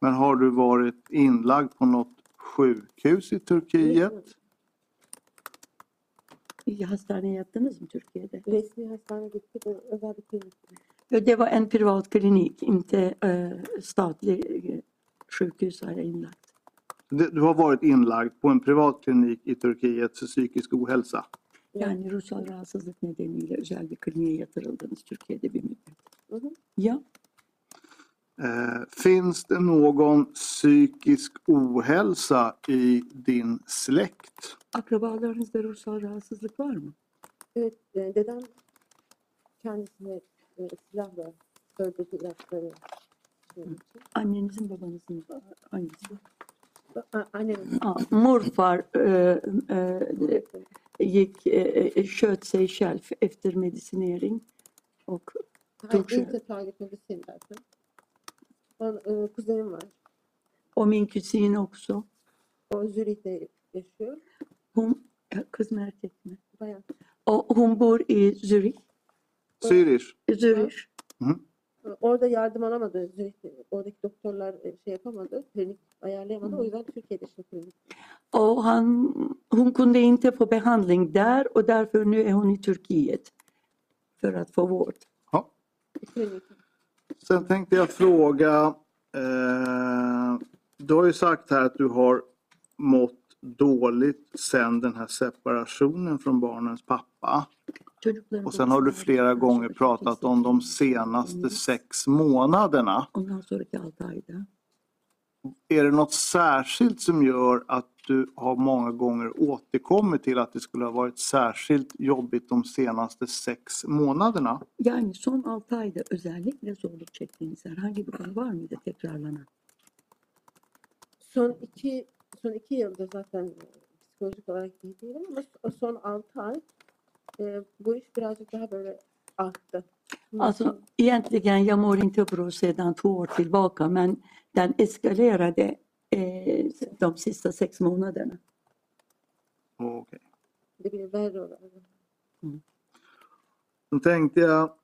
G: Men har du varit inlagd på något sjukhus i Turkiet?
E: İyi Hastaneye yattınız mı Türkiye'de?
D: Resmi hastane gittik, o özel bir klinik.
E: Det var en privat klinik, inte eh, statlig eh, sjukhus har jag inlagt.
G: Du du har varit inlagd på en privat klinik i Turkiet för psykisk ohälsa.
E: Yani ruhsal rahatsızlık nedeniyle özel bir kliniğe yatırıldınız Türkiye'de bir müddet.
D: Hı hı.
E: Ja,
G: Eh, finns det någon psykisk ohälsa i din släkt?
E: akrabalarınızda ruhsal rahatsızlık var mı?
D: Evet, e, dedem kendisine e, silahla öldürdü ilaçları. şey.
E: Annenizin babanızın hangisi?
D: A- Annemin
E: Ja, morfar eh, eh, gick, sköt sig själv efter medicinering. Och Çok şey.
D: ilk target medisin zaten. Ben, e, kuzenim var.
E: o min kusin också.
D: O Zürih'te yaşıyor.
E: Hon, ja, kız mı erkek mi?
D: Bayan.
E: O, hon bor i Zürich.
G: Zürich?
E: Zürich.
D: E, Orada yardım alamadı. Oradaki doktorlar e, şey yapamadı. Klinik ayarlayamadı. O yüzden Türkiye'de şimdi klinik.
E: Och han, hon kunde inte få behandling där och därför nu är hon i Turkiet för att få vård.
G: Ja. Sen tänkte jag fråga, eh, du har ju sagt här att du har mått dåligt sen den här separationen från barnens pappa. Och sen har du flera gånger pratat om de senaste sex månaderna.
E: Ondan sonraki 6 ayda.
G: Är det något särskilt som gör att du har många gånger återkommit till att det skulle ha varit särskilt jobbigt de senaste sex månaderna?
E: Yani son 6 ayda özellikle zorluk çektiğiniz herhangi bir konu var mıydı tekrarlanan?
D: Son iki son iki yıldır zaten psikolojik olarak iyi değilim ama so- son altı ay e, bu iş birazcık daha böyle arttı.
E: Alltså egentligen, jag mår inte bra sedan två år tillbaka men den eskalerade eh, de sista sex månaderna.
G: Okej.
D: Det blir värre och värre.
G: Då tänkte jag,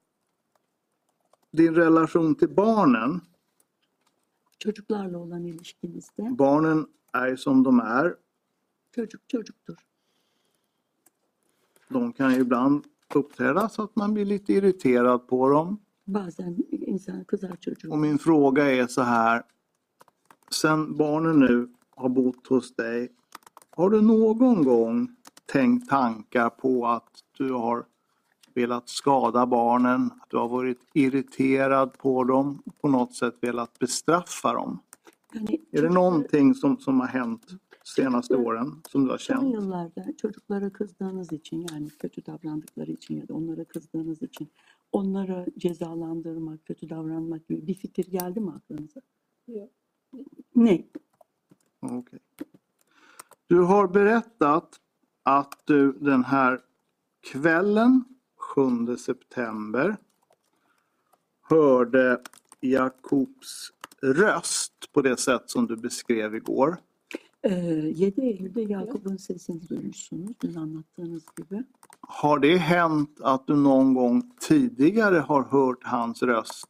G: din relation till barnen.
E: Çocuklarla olan ilişkinizde
G: Barnen är som de är.
E: çocuk çocuktur.
G: De kan ju ibland uppträda så att man blir lite irriterad på dem. Och min fråga är så här. Sen barnen nu har bott hos dig, har du någon gång tänkt tankar på att du har velat skada barnen, att du har varit irriterad på dem, på något sätt velat bestraffa dem? Är det någonting som, som har hänt senaste åren som du har
E: Son
G: känt?
E: yıllarda çocuklara kızdığınız için yani kötü davrandıkları için ya da onlara kızdığınız için onları cezalandırmak, kötü davranmak gibi bir fikir geldi mi aklınıza?
D: Yok.
E: Ne?
G: Okej. Du har berättat att du den här kvällen 7 september hörde Jakobs röst på det sätt som du beskrev igår.
E: Ee, 7 Eylül'de Yakup'un sesini duymuşsunuz dün anlattığınız gibi.
G: Har det hänt att du någon gång tidigare har hört hans röst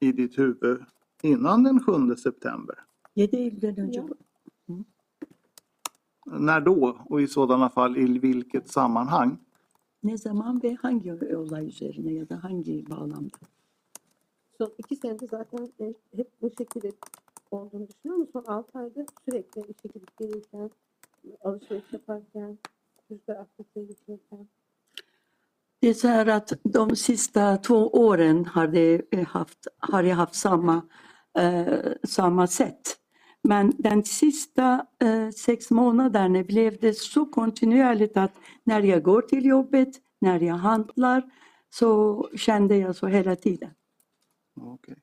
G: i ditt huvud innan den 7 september?
E: 7 Eylül'den önce
D: Ya.
G: När då? Och i sådana fall i vilket sammanhang?
E: Ne zaman ve hangi olay üzerine ya da hangi bağlamda?
D: Son iki senede zaten e, hep bu şekilde olduğunu düşünüyorum. Son altı ayda sürekli işe gidip gelirken, alışveriş yaparken, çocuklar aktiviteye gittirirken.
E: Det är så här att de sista två åren har, det haft, har jag haft samma, eh, samma sätt. Men den sista eh, sex månaderna blev det så kontinuerligt att när jag går till jobbet, när jag handlar, så kände jag så hela tiden.
G: Okej.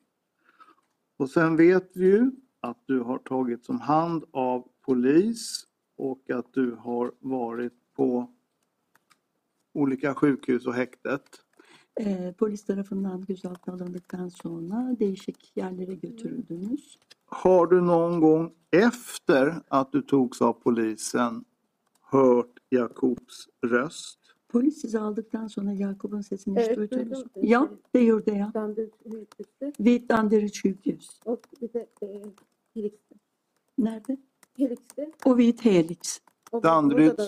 G: Och sen vet vi ju att du har tagits om hand av polis och att du har varit på olika sjukhus och häktet.
E: Polis tarafından gözaltına alındıktan sonra değişik yerlere götürüldünüz.
G: Har du någon gång efter att du togs av polisen hört Jakobs röst?
E: Polis sizi aldıktan sonra Yakup'un sesini hiç
D: Evet,
E: duydunuz mu? Jag.
D: Dandır hüyütüste.
E: Vid Danderyd sjukhus.
D: O bir de e, Helix'te.
E: Nerede?
D: Helix'te.
E: Och vid Helix.
D: O
G: Danderyd.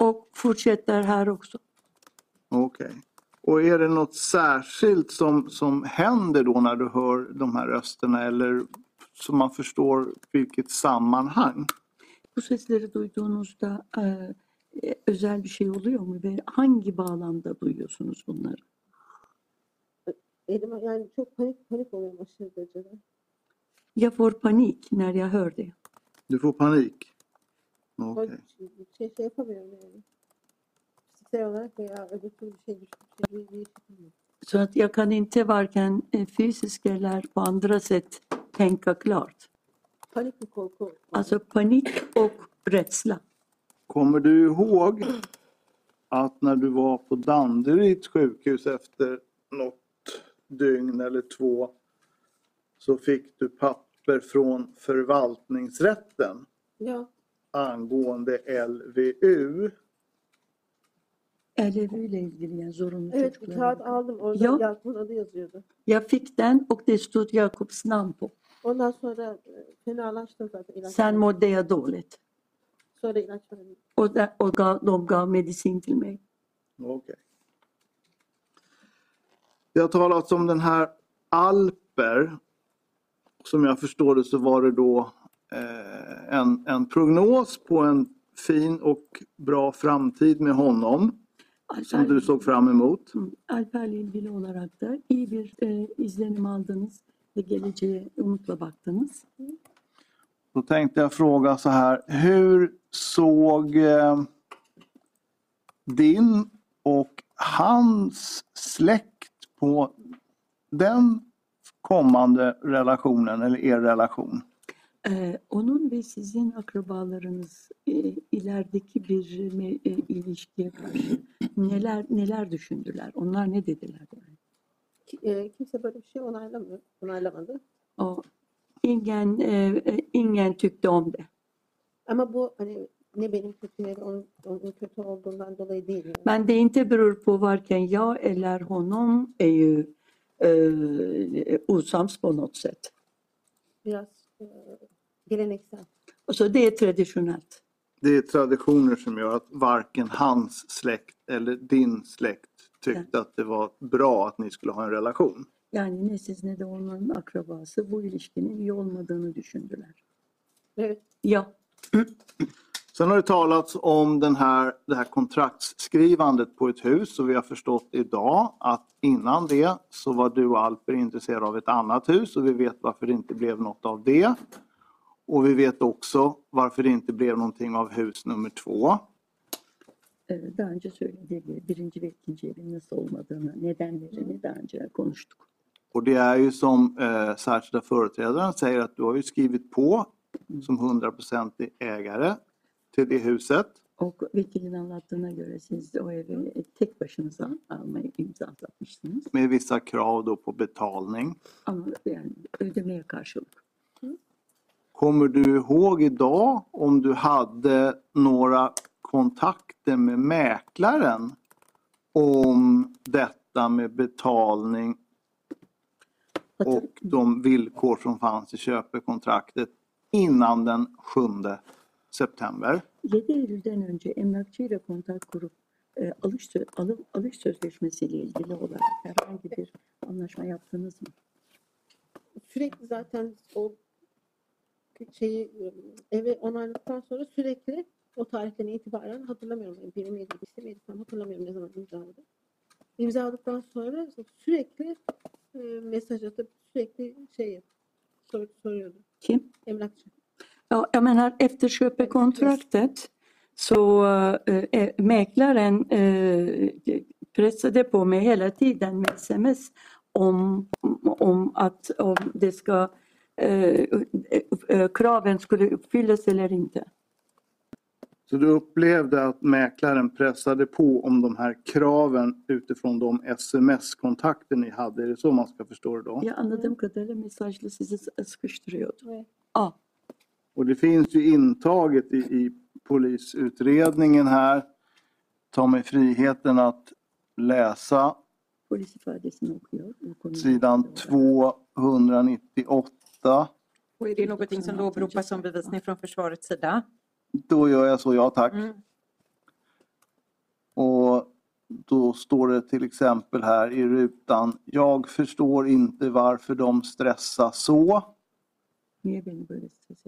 E: Och fortsätter här också.
G: Okej. Och är det något särskilt som, som händer då när du hör de här rösterna eller så man förstår vilket sammanhang?
E: Bu sesleri duyduğunuzda e, özel bir şey oluyor mu ve hangi bağlamda duyuyorsunuz bunları?
D: Elime yani çok panik panik oluyorum aşırı derecede.
E: Jag får panik när jag hör det.
G: Du får panik? Okej.
D: şey, şey yapamıyorum yani. Fiziksel olarak veya öbür türlü bir şey düşünce bir, bir şey
E: Så att jag kan inte varken eh, fysiskt eller på andra sätt tänka klart.
D: Panik bir korku.
E: Alltså panik och rädsla.
G: Kommer du ihåg att när du var på Danderyds sjukhus efter något dygn eller två så fick du papper från förvaltningsrätten
D: Ya
G: angående LVU.
E: LVU ile ilgili zorunlu
D: evet bir
E: çocuklara
D: kağıt aldım orada. Yakup'un adı yazıyordu.
E: Och det stod Jakobs namn på.
D: Ondan sonra e, fenalaştım zaten ilaç.
E: Sen mådde jag dåligt.
D: Ilaç verdim.
E: Och, där, och gav, de gav medicin till mig.
G: Okej. Det har talats om den här Alper. Som jag förstår det så var det då eh, en, en prognos på en fin och bra framtid med honom. Som du såg fram emot.
E: Hı, Alper'le ilgili olarak da iyi bir e, izlenim aldınız ve geleceğe umutla baktınız.
G: Då tänkte jag fråga så här. Hur såg eh, din och hans släkt på den kommande relationen eller er relation?
E: Ee, onun ve sizin akrabalarınız e, ilerideki bir me- e, ilişkiye karşı neler neler düşündüler? Onlar ne dediler
D: e, kimse böyle bir şey onaylamıyor. Onaylamadı.
E: O ingen, e, e, ingen tyckte om det.
D: Ama bu hani ne benim kötü ne de onun, onun kötü olduğundan dolayı değil. Yani.
E: Men det inte beror på varken jag eller honom ju eh, osams på något sätt.
D: Biraz e, geleneksel.
E: Alltså det är traditionellt.
G: Det är traditioner som gör att varken hans släkt eller din släkt tyckte att det var bra att ni skulle ha en relation.
E: Yani ne siz ne de onun akrabası bu ilişkinin iyi olmadığını düşündüler.
D: Evet.
E: Ja,
G: Sen har det talats om den här, det här kontraktsskrivandet på ett hus och vi har förstått idag att innan det så var du och Alper intresserade av ett annat hus och vi vet varför det inte blev något av det. Och vi vet också varför det inte blev någonting av hus nummer två.
E: daha önce söylediği gibi birinci ve ikinci evin nasıl olmadığını, nedenlerini daha önce konuştuk.
G: Och det är ju som eh, särskilda företrädaren säger att du har ju skrivit på som 100% ägare till det huset.
E: O vekilin anlattığına göre siz o evi tek başınıza almayı imzalatmışsınız.
G: med vissa krav då på betalning.
E: Ama yani ödemeye karşılık.
G: Kommer du ihåg idag om du hade några kontakter med mäklaren om detta med betalning och de villkor som fanns i köpekontraktet innan den 7 september.
E: 7 Eylül'den önce emlakçıyla kontak kurup e, alış, sö- alı- alış sözleşmesiyle ilgili olarak herhangi bir anlaşma yaptınız mı?
D: Sürekli zaten o şeyi e, eve onayladıktan sonra sürekli o tarihten itibaren hatırlamıyorum. Yani benim istemeydi tam hatırlamıyorum ne zaman imzaladı. İmzaladıktan sonra sürekli e, mesaj atıp sürekli şey yap, sor, soruyordu.
E: Kim? Ja, jag menar efter köpekontraktet så eh, mäklaren eh, pressade på mig hela tiden med sms om, om att om det ska, eh, kraven skulle uppfyllas eller inte.
G: Så du upplevde att mäklaren pressade på om de här kraven utifrån de sms-kontakter ni hade? Är det så man ska förstå det då?
E: Ya anladığım kadarıyla mesajla sizi sıkıştırıyordu.
D: Evet.
E: Ah,
G: Och det finns ju intaget i, i polisutredningen här. Ta mig friheten att läsa
E: polis ifadesini okuyor. bu konuyla
G: sidan
E: ilgili olarak.
G: 298.
H: Och är det någonting som då åberopas som bevisning från försvarets sida?
G: Då gör jag så, ja tack.
H: Mm.
G: Och då står det till exempel här i rutan. Jag förstår inte varför de stressar så.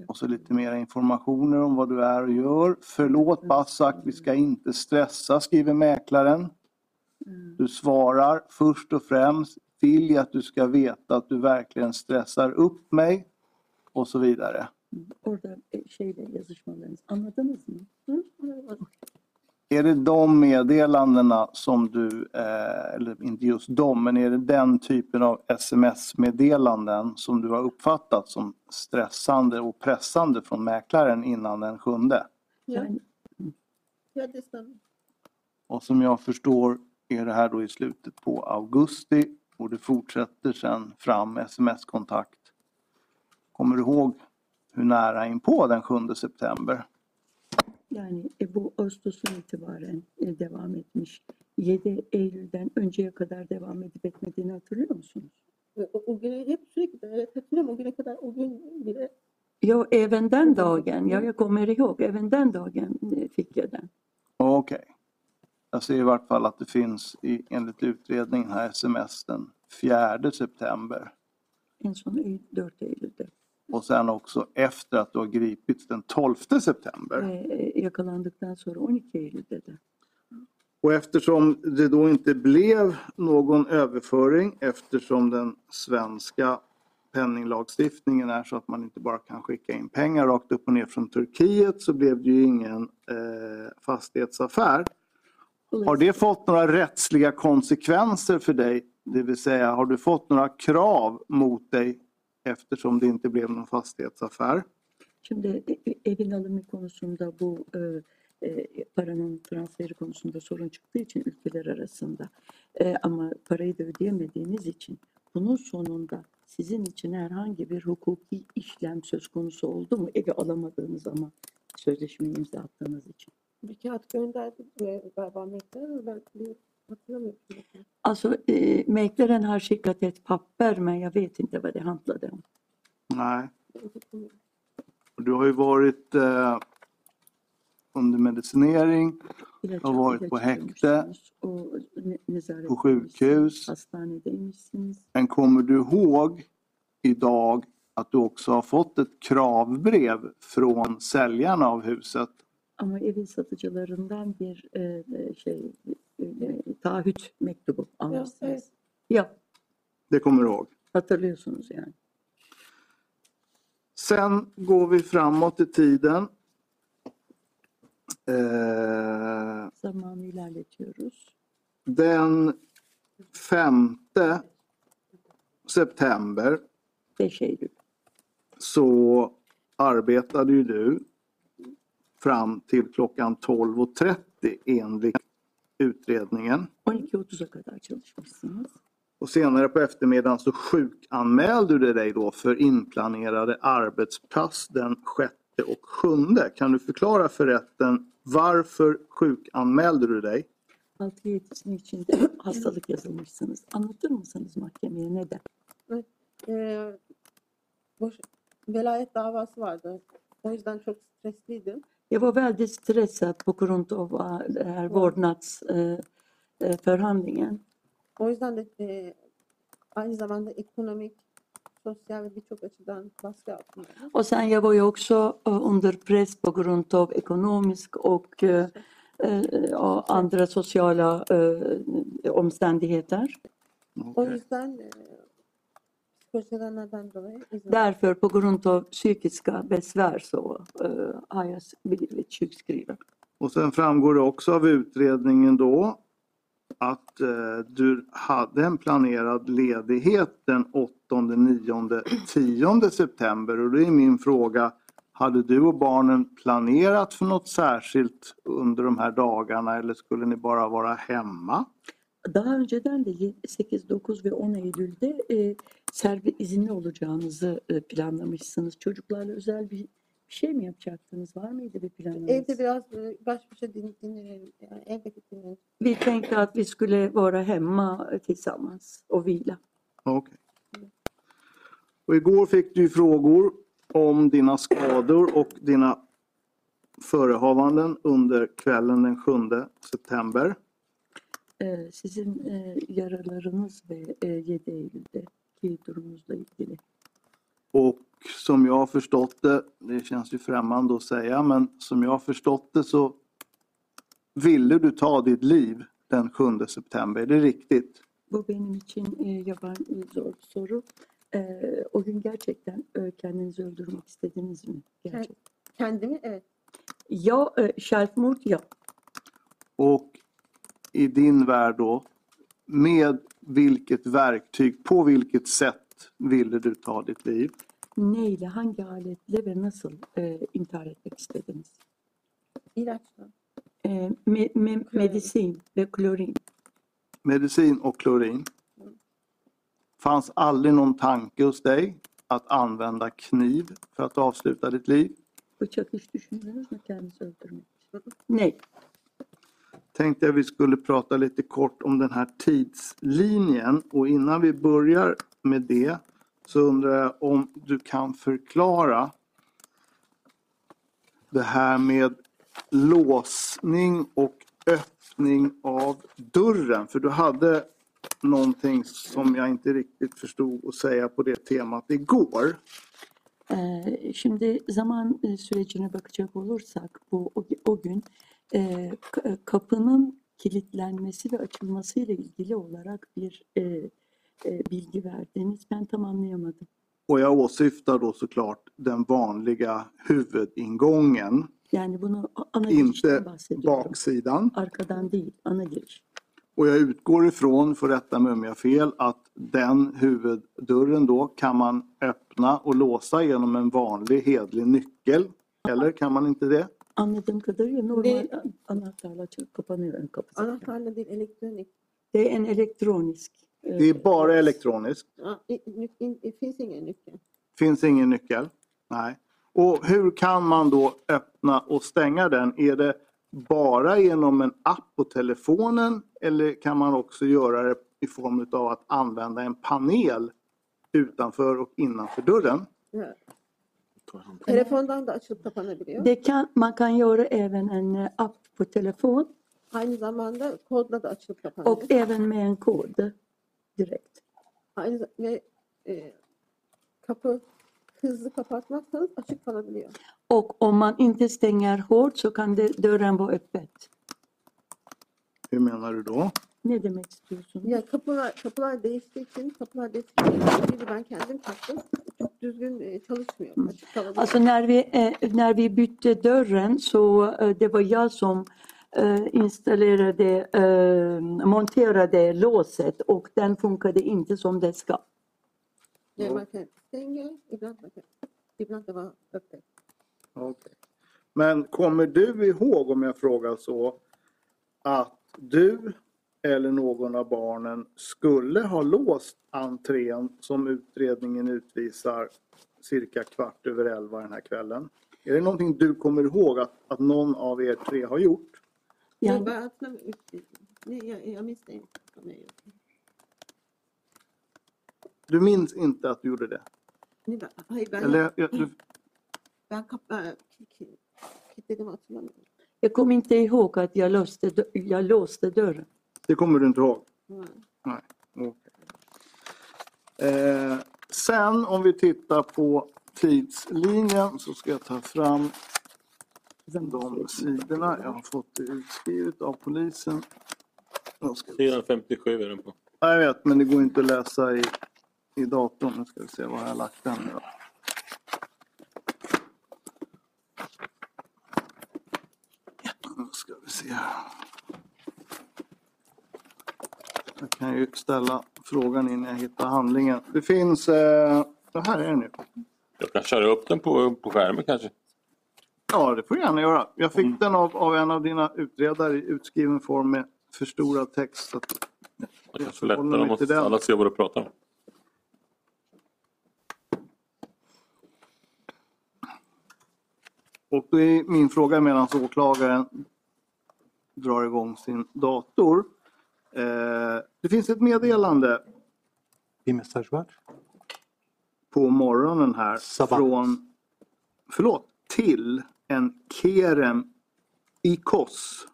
G: Och så lite mer informationer om vad du är och gör. Förlåt Basak, vi ska inte stressa, skriver mäklaren.
E: Mm.
G: Du svarar först och främst vill jag att du ska veta att du verkligen stressar upp mig. Och så vidare.
E: Orada e, şeyle yazışmalarınız anladınız mı?
D: Hı?
G: Är det de meddelandena som du, eh, eller inte just de, men är det den typen av sms-meddelanden som du har uppfattat som stressande och pressande från mäklaren innan den sjunde?
E: Yani
D: ya det stämmer.
G: Och som jag förstår är det här då i slutet på augusti och det fortsätter sen fram sms-kontakt. Kommer du ihåg hur nära inpå den 7 september?
E: Yani e, bu Ağustos'un itibaren e, devam etmiş. 7 Eylül'den önceye kadar devam edip etmediğini hatırlıyor musunuz?
D: O, o, o güne hep sürekli evet hatırlıyorum o güne kadar o gün bile
E: Ja, även den dagen. Ja, jag kommer ihåg. Även den dagen eh, fick jag den.
G: Okej. Jag ser i vart fall att det finns i, enligt utredningen här sms den 4 september.
E: En Eylül, 4 Eylül'de.
G: Och sen också efter att du har gripits den 12 september.
E: Ve yakalandıktan sonra 12 Eylül'de de.
G: Och eftersom det då inte blev någon överföring eftersom den svenska penninglagstiftningen är så att man inte bara kan skicka in pengar rakt upp och ner från Turkiet så blev det ju ingen eh, fastighetsaffär. Har det fått några rättsliga konsekvenser för dig? Det vill säga har du fått några krav mot dig eftersom det inte blev någon fastighetsaffär?
E: Şimdi e- e- evin alımı konusunda bu e, e, paranın transferi konusunda sorun çıktığı için ülkeler arasında E, ama parayı da ödeyemediğiniz için bunun sonunda sizin için herhangi bir hukuki işlem söz konusu oldu mu evi alamadığınız ama sözleşmeyi imza attığınız için?
D: bir kağıt gönderdi ve galiba mekler ben bir.
E: Alltså, eh, mäklaren har skickat ett papper men jag vet inte vad det handlade om.
G: Nej. Du har ju varit eh, under medicinering,
E: İlaç,
G: har varit på häkte, på sjukhus. Men kommer du ihåg idag att du också har fått ett kravbrev från säljarna av huset?
E: Ama evin satıcılarından bir e, e, şey e, taahhüt mektubu almışsınız.
D: evet.
E: Ya
G: Det kommer du ihåg.
E: hatırlıyorsunuz yani.
G: Sen går vi framåt i tiden. Eh,
E: Zamanı ilerletiyoruz.
G: den 5 september
E: 5 Eylül.
G: så arbetade ju du fram till klockan 12.30 enligt utredningen.
E: 12.30'a kadar çalışmışsınız.
G: Och senare på eftermiddagen så sjukanmälde du dig då för inplanerade arbetspass den 6 och 7. Kan du förklara för rätten varför sjukanmälde du dig?
E: 6-7'sinin içinde hastalık yazılmışsınız. Anlatır mısınız mahkemeye neden?
D: Ee, boş, velayet davası vardı. O yüzden çok stresliydim.
E: Jag var väldigt stressad på grund av eh, den här vårdnadsförhandlingen.
D: O yüzden de e, aynı zamanda ekonomik, sosyal ve birçok açıdan baskı altındaydım.
E: Och sen jag var ju också eh, under press på grund av ekonomisk och eh, eh, andra sociala eh, omständigheter.
D: O yüzden e, nedenlerden dolayı izin
E: Därför på grund av psykiska besvär så eh, har jag blivit sjukskriven.
G: Och sen framgår det också av utredningen då att eh, du hade en planerad ledighet den 8, 9, 10 september och då är min fråga, hade du och barnen planerat för något särskilt under de här dagarna eller skulle ni bara vara hemma?
E: Daha önceden de 8, 9 ve 10 Eylül'de e, servis izinli olacağınızı e, planlamışsınız. Çocuklarla özel bir, bir şey mi yapacaktınız? Var mıydı bir planınız?
D: Evde biraz e, baş başa din, dinlenelim. Yani evde dinlenelim.
E: Vi tänkte att vi skulle vara hemma tillsammans och vila.
G: Okej. Och igår fick du frågor om dina skador och dina förehavanden under kvällen den 7 september.
E: E, sizin e, yaralarınız ve e, 7 Eylül'deki durumunuzla ilgili.
G: Och som jag har förstått det, det känns ju främmande att säga, men som jag har förstått det så ville du ta ditt liv den 7 september. Är det riktigt?
E: Bu benim için e, zor bir soru. E, o gün gerçekten e, kendinizi öldürmek istediniz mi? Gerçekten.
D: Kendimi evet.
E: Ja, e, självmord ja.
G: Och i din värld då, med vilket verktyg, på vilket sätt ville du ta ditt liv?
E: Neyle, hangi aletle ve nasıl e, intihar etmek istediniz?
D: ilaçla.
E: E, me, me, medisin ve klorin.
G: Medicin och klorin. Fanns aldrig någon tanke hos dig att använda kniv för att avsluta ditt liv?
E: Bıçak hiç düşündünüz mü kendinizi öldürmek için? Nej
G: tänkte jag vi skulle prata lite kort om den här tidslinjen och innan vi börjar med det så undrar jag om du kan förklara det här med låsning och öppning av dörren. För du hade någonting som jag inte riktigt förstod att säga på det temat igår.
E: Şimdi zaman sürecine bakacak olursak bu o, o gün e, kapının kilitlenmesi ve açılması ile ilgili olarak bir e, e, bilgi verdiniz. Ben tam anlayamadım.
G: Och jag åsyftar då såklart den vanliga huvudingången,
E: Yani bunu ana
G: inte baksidan.
E: Arkadan değil, ana giriş.
G: Och jag utgår ifrån, för rätta mig om jag fel, att den huvuddörren då kan man öppna och låsa genom en vanlig hedlig nyckel. Eller kan man inte det?
E: Anladığım kadarıyla normal
D: Ve-
E: an- anahtarla açılıp kapanıyor ön kapısı.
D: Anahtarla değil elektronik.
E: Det är en elektronisk. e,
G: Det är bara elektroniskt.
D: Ja, i- ny- in- Det finns ingen nyckel.
G: Finns ingen nyckel. Nej. Och hur kan man då öppna och stänga den? Är det bara genom en app på telefonen eller kan man också göra det i form av att använda en panel utanför och innanför dörren?
D: Ja. Telefondan da açılıp kapanabiliyor.
E: Det kan, man kan göra även en eh, app på telefon
D: Aynı zamanda kodla da açılıp kapanıyor.
E: och även med en kod direkt.
D: Aynı za- ve e, kapı hızlı kapatmazsanız açık kalabiliyor.
E: Och om man inte stänger hårt så kan det, dörren vara öppet.
G: Hur menar du då?
E: Ne demek istiyorsun?
D: Ya kapılar kapılar değiştiği için kapılar değiştiği için ben kendim taktım. Çok düzgün e, çalışmıyor. Açık kalabiliyor.
E: Alltså när vi, eh, när vi bytte dörren så eh, det var jag som eh, installerade, eh, monterade låset och den funkade inte som det ska.
D: Yani man kan stänga, ibland, man kan, ibland det var öppet.
G: Okej. Men kommer du ihåg, om jag frågar så, att du eller någon av barnen skulle ha låst entrén som utredningen utvisar cirka kvart över elva den här kvällen? Är det någonting du kommer ihåg att, att någon av er tre har gjort?
D: Hatırlamıyorum. Ne, jag, jag minns det inte.
G: Du minns inte att du gjorde det? Eller, jag- du,
D: äh.
E: Jag kommer inte ihåg att jag låste, jag låste dörren.
G: Det kommer du inte ihåg?
D: Nej.
G: Nej. okej. Eh, sen om vi tittar på tidslinjen så ska jag ta fram de sidorna. Jag har fått det utskrivet av polisen.
J: Sidan 57 är den på.
G: Ja, jag vet, men det går inte att läsa i, i datorn. Nu ska vi se var jag har lagt den. nu då. Nu ska vi se. Jag kan ju ställa frågan innan jag hittar handlingen. Det finns... Eh, här är den nu.
J: Jag kan köra upp den på, på skärmen kanske.
G: Ja, det får du gärna göra. Jag fick den av, av en av dina utredare i utskriven form med förstorad text. Så att
J: Det
G: Jag
J: kanske är lättare om
G: den.
J: alla ser vad du pratar om.
G: Och då är min fråga medan åklagaren drar igång sin dator. Eh, det finns ett meddelande på morgonen här
K: Sabah.
G: från, förlåt, till en Kerem Ikos.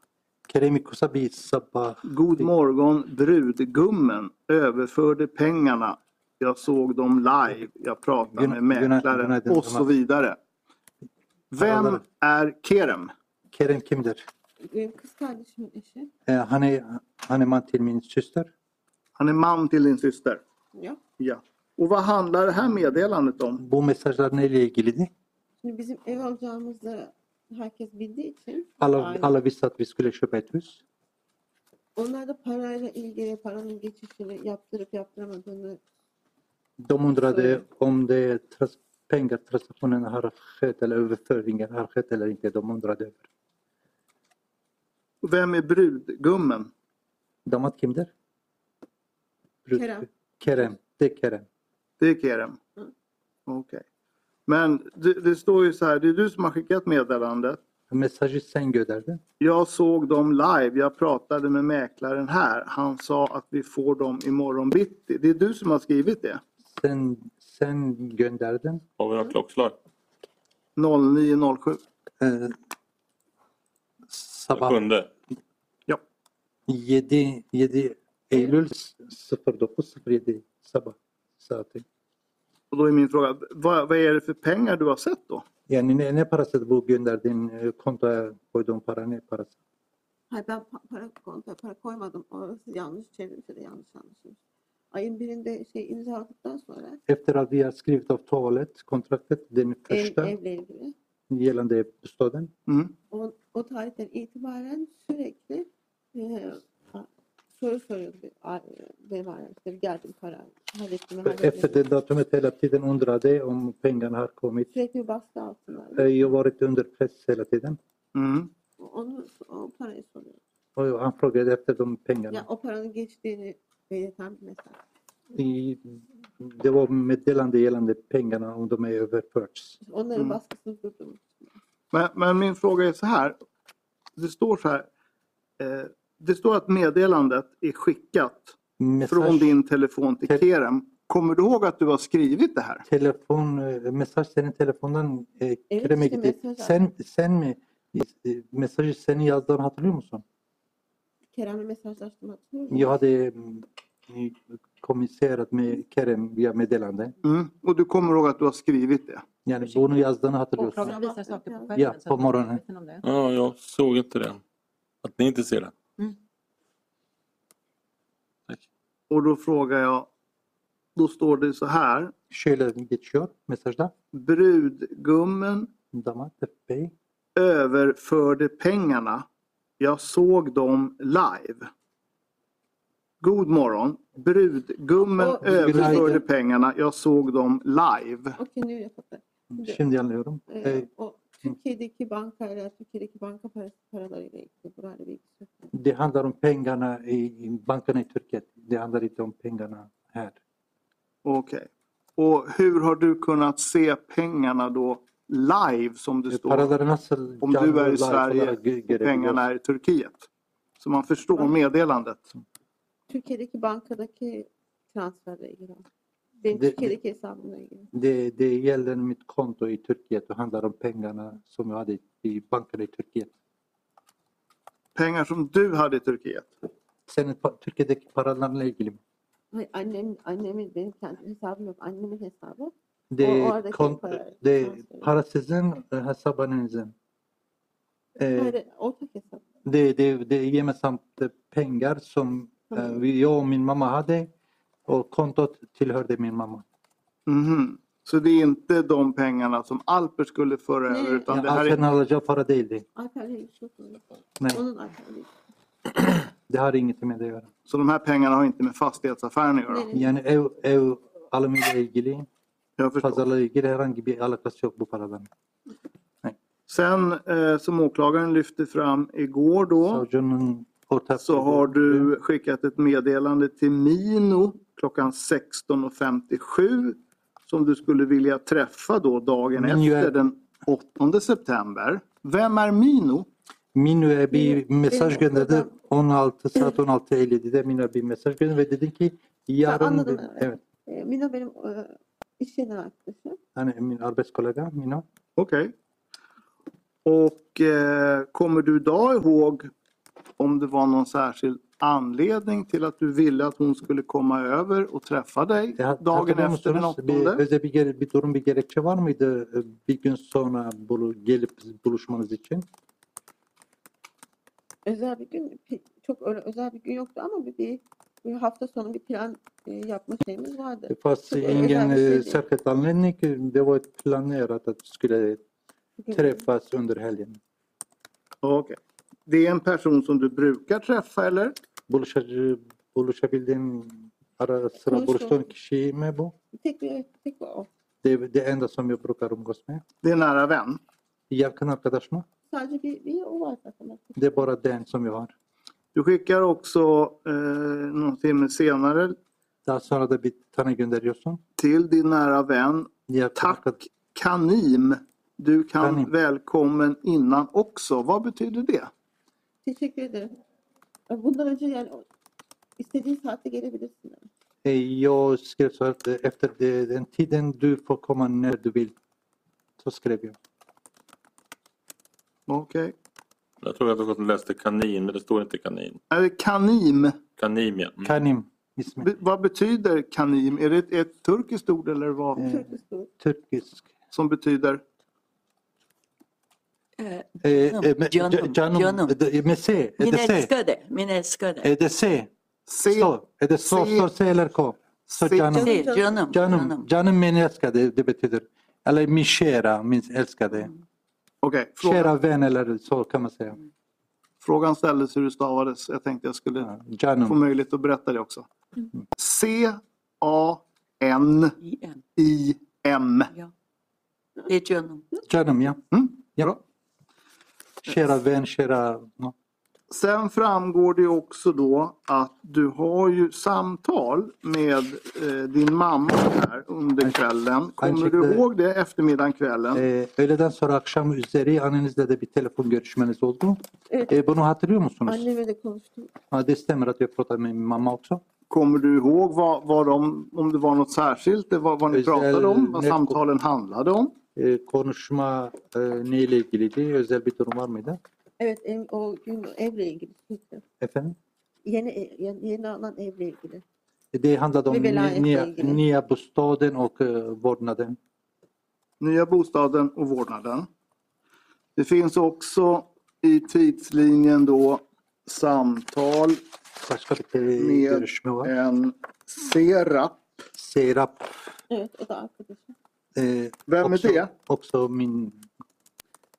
K: Kerem Kosabi sabah.
G: God morgon brudgummen överförde pengarna. Jag såg dem live. Jag pratade med mäklaren och så vidare. Vem är Kerem?
K: Kerem kimdir?
D: Kız kardeşimin eşi.
K: Ee, hani hani man till min syster.
G: Han är man till din syster.
D: Ya.
G: Ja. Och vad handlar det här meddelandet om?
K: Bu mesajlar neyle ilgiliydi?
D: Şimdi bizim ev alacağımızda herkes bildiği için
K: Alla, alla visste att vi skulle köpa ett hus.
D: onlar da parayla ilgili paranın geçişini yaptırıp yaptıramadığını
K: De undrade om det tras, pengatransaktionen har skett eller överföringen har skett eller inte. De undrade över.
G: Vem är brudgummen?
K: Damat kimdir? Brud-
D: Kerem.
K: Kerem. Det är Kerem.
G: Det är Kerem?
D: Mm.
G: Okej. Men det, det står ju så här, det är du som har skickat meddelandet.
K: Mesajı sen gönderdin.
G: Jag såg dem live, jag pratade med mäklaren här. Han sa att vi får dem imorgon bitti. Det är du som har skrivit det?
K: Sen, sen gönderdin.
J: Har vi något klockslag?
G: 0907.
K: Ee, sabah
J: Sjunde.
K: 7, 7 Eylül 09.07 sabah saati.
G: Och då är min fråga, vad, vad är det för pengar du har sett då?
K: Yani ne, ne parası bu gönderdiğin e, kontoya koyduğun para ne parası?
D: Hayır ben pa- para konta para koymadım. Orası yanlış çevrilmiş de yanlış anlaşılmış. Ayın birinde şey imzaladıktan sonra
K: Efter att vi har skrivit avtalet, kontraktet, den
D: ev,
K: första
D: evle ilgili
K: gällande bostaden.
G: Mm.
D: o, o tarihten itibaren sürekli e, soru soruyordu. işte geldim hallettim. hallettim.
K: Efter det datumet hela tiden undrade om pengarna har kommit.
D: Sürekli bir baskı altında.
K: Jag har varit under press hela tiden.
G: Mm.
D: Onu o parayı soruyor.
K: Och han frågade efter de
D: Ya
K: pengarna.
D: o paranın geçtiğini belirten bir mesaj.
K: I, det var meddelande gällande pengarna om de är överförts.
G: Mm. Men, men min fråga är så här. Det står så här. Eh, det står att meddelandet är skickat från
K: Mesaj,
G: din telefon till
K: Te-
G: Kerem. Kommer du ihåg att du har skrivit det här?
K: telefon, eh, mesaj senin telefondan e,
D: Evet,
K: Kerem'e gitti. Sen, sen mi mesajı senin yazdığını hatırlıyor musun?
D: Kerem'le mesajlaştım hatırlıyor musun?
K: Jag hade mm, kommunicerat med Kerem via meddelande.
G: Mm. Och du kommer ihåg att du har skrivit det?
K: Yani bunu yazdığını hatırlıyorsun.
H: Åklagaren visar saker på
D: Ja,
K: på morgonen.
H: medveten om det.
J: Ja, jag såg inte det. Att ni inte ser det. Tack.
G: Och då frågar jag. Då står det så här.
K: Şöyle geçiyor mesajda.
G: Brudgummen
K: Damat
G: överförde pengarna. Jag såg dem live. God morgon. Brudgummen
D: Och-
G: överförde pengarna. Jag såg dem live.
D: Okey nu jag fattar. Şimdi,
K: anlıyorum.
D: e,
K: Eh,
D: o Türkiye'deki bankayla Türkiye'deki banka parası paralarıyla ilgili burayla bir ilgisi yok.
K: Det handlar om pengarna i, bankerna i Turkiet. Det handlar inte om pengarna här.
G: Okej. Och hur har du kunnat se pengarna då live som det står? Om du är i Sverige och pengarna är i Turkiet. Så man förstår meddelandet.
D: Türkiye'deki bankadaki transferle ilgili. Benim
K: Det-
D: Türkiye'deki hesabımla ilgili.
K: Det, det gäller mitt konto i Turkiet och handlar om pengarna som jag hade i banken i Turkiet.
G: Pengar som du hade i Turkiet?
K: Senin pa- Türkiye'deki paralarla ilgili mi?
D: Hayır, annem, annemin benim kendi hesabım yok. Annemin hesabı.
K: Det
D: O- oradaki
K: kont-
D: para-
K: det är
D: transfer.
K: para sizin, e, hesabınızın. Eh,
D: Hayır, ortak hesap.
K: det, det, det är gemensamt pengar som
D: Mm.
K: jag och min mamma hade och kontot tillhörde min mamma.
G: Mhm. Så det är inte de pengarna som Alper skulle föra över utan
K: Ya,
G: det här är...
D: yok. onun.
K: Nej, det har inget med det att göra.
G: Så de här pengarna har inte med fastighetsaffären att göra?
K: Yani ev, ev alımıyla ilgili,
G: Jag förstår.
K: pazarla ilgili herhangi bir alakası yok bu paraların.
G: Sen eh, som åklagaren lyfte fram igår då
K: Savcının
G: så har du skickat ett meddelande till Mino klockan 16.57 som du skulle vilja träffa då dagen
K: Mino är-
G: efter den 8 september. Vem är Mino?
K: Minno'ya bir
D: Benim-
K: mesaj gönderdi.
D: odam-
K: 16 saat 16.57'de Minno'ya bir mesaj gönderdi ve dedi ki yarın
D: anladım,
K: bir-
D: evet.
K: evet.
D: E, Mina benim e, iş yerinden arkadaşım.
K: Yani min arbetskollega Minno.
G: Okej. Och eh, kommer du idag ihåg om det var någon särskild anledning till att du ville att hon skulle komma över och träffa dig dagen efter den
K: musunuz? Bir,
G: 8?
K: özel bir, bir durum bir gerekçe var mıydı e, bir gün sonra bulu, gelip buluşmanız için?
D: Özel bir gün, çok öyle özel bir gün yoktu ama bir, bir, bir hafta sonu bir plan e, yapma şeyimiz vardı. Özel
K: ingen
D: şey
K: eh, särskild anledning. Det var planerat att vi skulle träffas under helgen.
G: Okej. Det är en person som du brukar träffa eller?
K: Buluşabildiğin ara sıra buluştuğun kişi mi bu?
D: Tek bir, tek bir o.
K: Det är det enda som jag brukar umgås med.
G: Det är nära vän.
K: Yakın arkadaş mı?
D: Sadece bir, bir o var zaten.
K: Det är bara den som jag har.
G: Du skickar också eh, någon timme senare
K: Daha sonra da bir tane gönderiyorsun.
G: till din nära vän
K: Yakın arkadaş.
G: Tack Kanim. Du kan
K: Kanim.
G: välkommen innan också. Vad betyder det?
D: Teşekkür ederim. Bundan önce yani istediğin saatte gelebilirsin.
K: Jag skrev så att efter det- den tiden du får komma när du vill. Så skrev jag.
G: Okej.
J: Jag tror att jag läste kanin, men det står inte kanin.
G: Är det Kanim?
J: Kanim, ja. Mm.
K: Kanim ismi.
G: Be- vad betyder Kanim? Är det ett, ett turkiskt ord eller vad?
K: Eh. Türkisk.
G: Som betyder?
K: Men-
E: Canım,
K: ca- canım.
E: canım.
K: Det- Med C. Är
E: Min
K: det C?
E: älskade, min älskade.
K: Är det C?
G: C.
K: Så. Är det så?
G: C.
K: Står C eller K? Så
G: C.
K: canım.
E: Se, canım,
K: Canım.
E: canım.
K: Canım min älskade. Det betyder. Eller min kära, min älskade.
G: Okej. Frågan,
K: Kära vän eller så kan man säga.
G: frågan ställdes hur det stavades. Jag tänkte jag skulle
K: Ja,
G: få
K: Canım.
G: möjlighet att berätta det också. C-A-N-I-M.
E: İyiyim. Ja. Det är canım.
K: Canım ja.
G: Mm.
K: ja. Kära vän, kära...
G: Sen framgår det också då att du har ju samtal med eh, din mamma här under kvällen. Kommer du ihåg det eftermiddagen kvällen?
K: Ee, öğleden sonra akşam üzeri annenizle de bir telefon görüşmeniz oldu.
D: Evet.
K: Ee, bunu hatırlıyor musunuz?
D: Annemle de konuştum.
K: Ja, det stämmer att jag pratade med min mamma också.
G: Kommer du ihåg vad, vad de, om det var något särskilt, det var, vad ni
K: Özel-
G: pratade om, vad
K: net-
G: samtalen handlade om?
K: Ee, konuşma e, neyle ilgiliydi? Özel bir durum var mıydı?
D: Evet ev, o gün evle ilgili.
K: Efendim?
D: Yeni, ev- yeni, yeni alan evle ilgili.
K: Det handlade om nya, nya bostaden och vårdnaden.
G: Nya bostaden och vårdnaden. Det finns också i tidslinjen då samtal
K: Başka bir te-
G: Med-
K: görüşme var.
G: en Serap.
K: Serap.
D: Evet o da arkadaşım.
K: E,
G: Vem
K: också,
G: är det?
K: Också min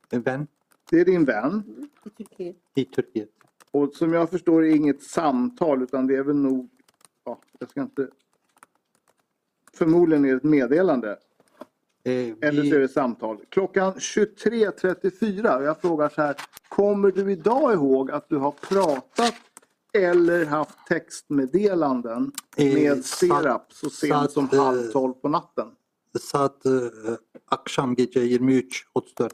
K: vän
G: Det är din vän.
D: I Türkiye.
K: i Turkiet.
G: Och som jag förstår är det inget samtal utan det är väl nog, ja, jag ska inte, förmodligen är det ett meddelande.
K: Eh,
G: Eller så är det samtal. Klockan 23.34 och jag frågar så här, kommer du idag ihåg att du har pratat eller haft textmeddelanden
K: Eh,
G: med Serap så sent som
K: eh,
G: halv tolv på natten?
K: Saat e, akşam gece 23.34.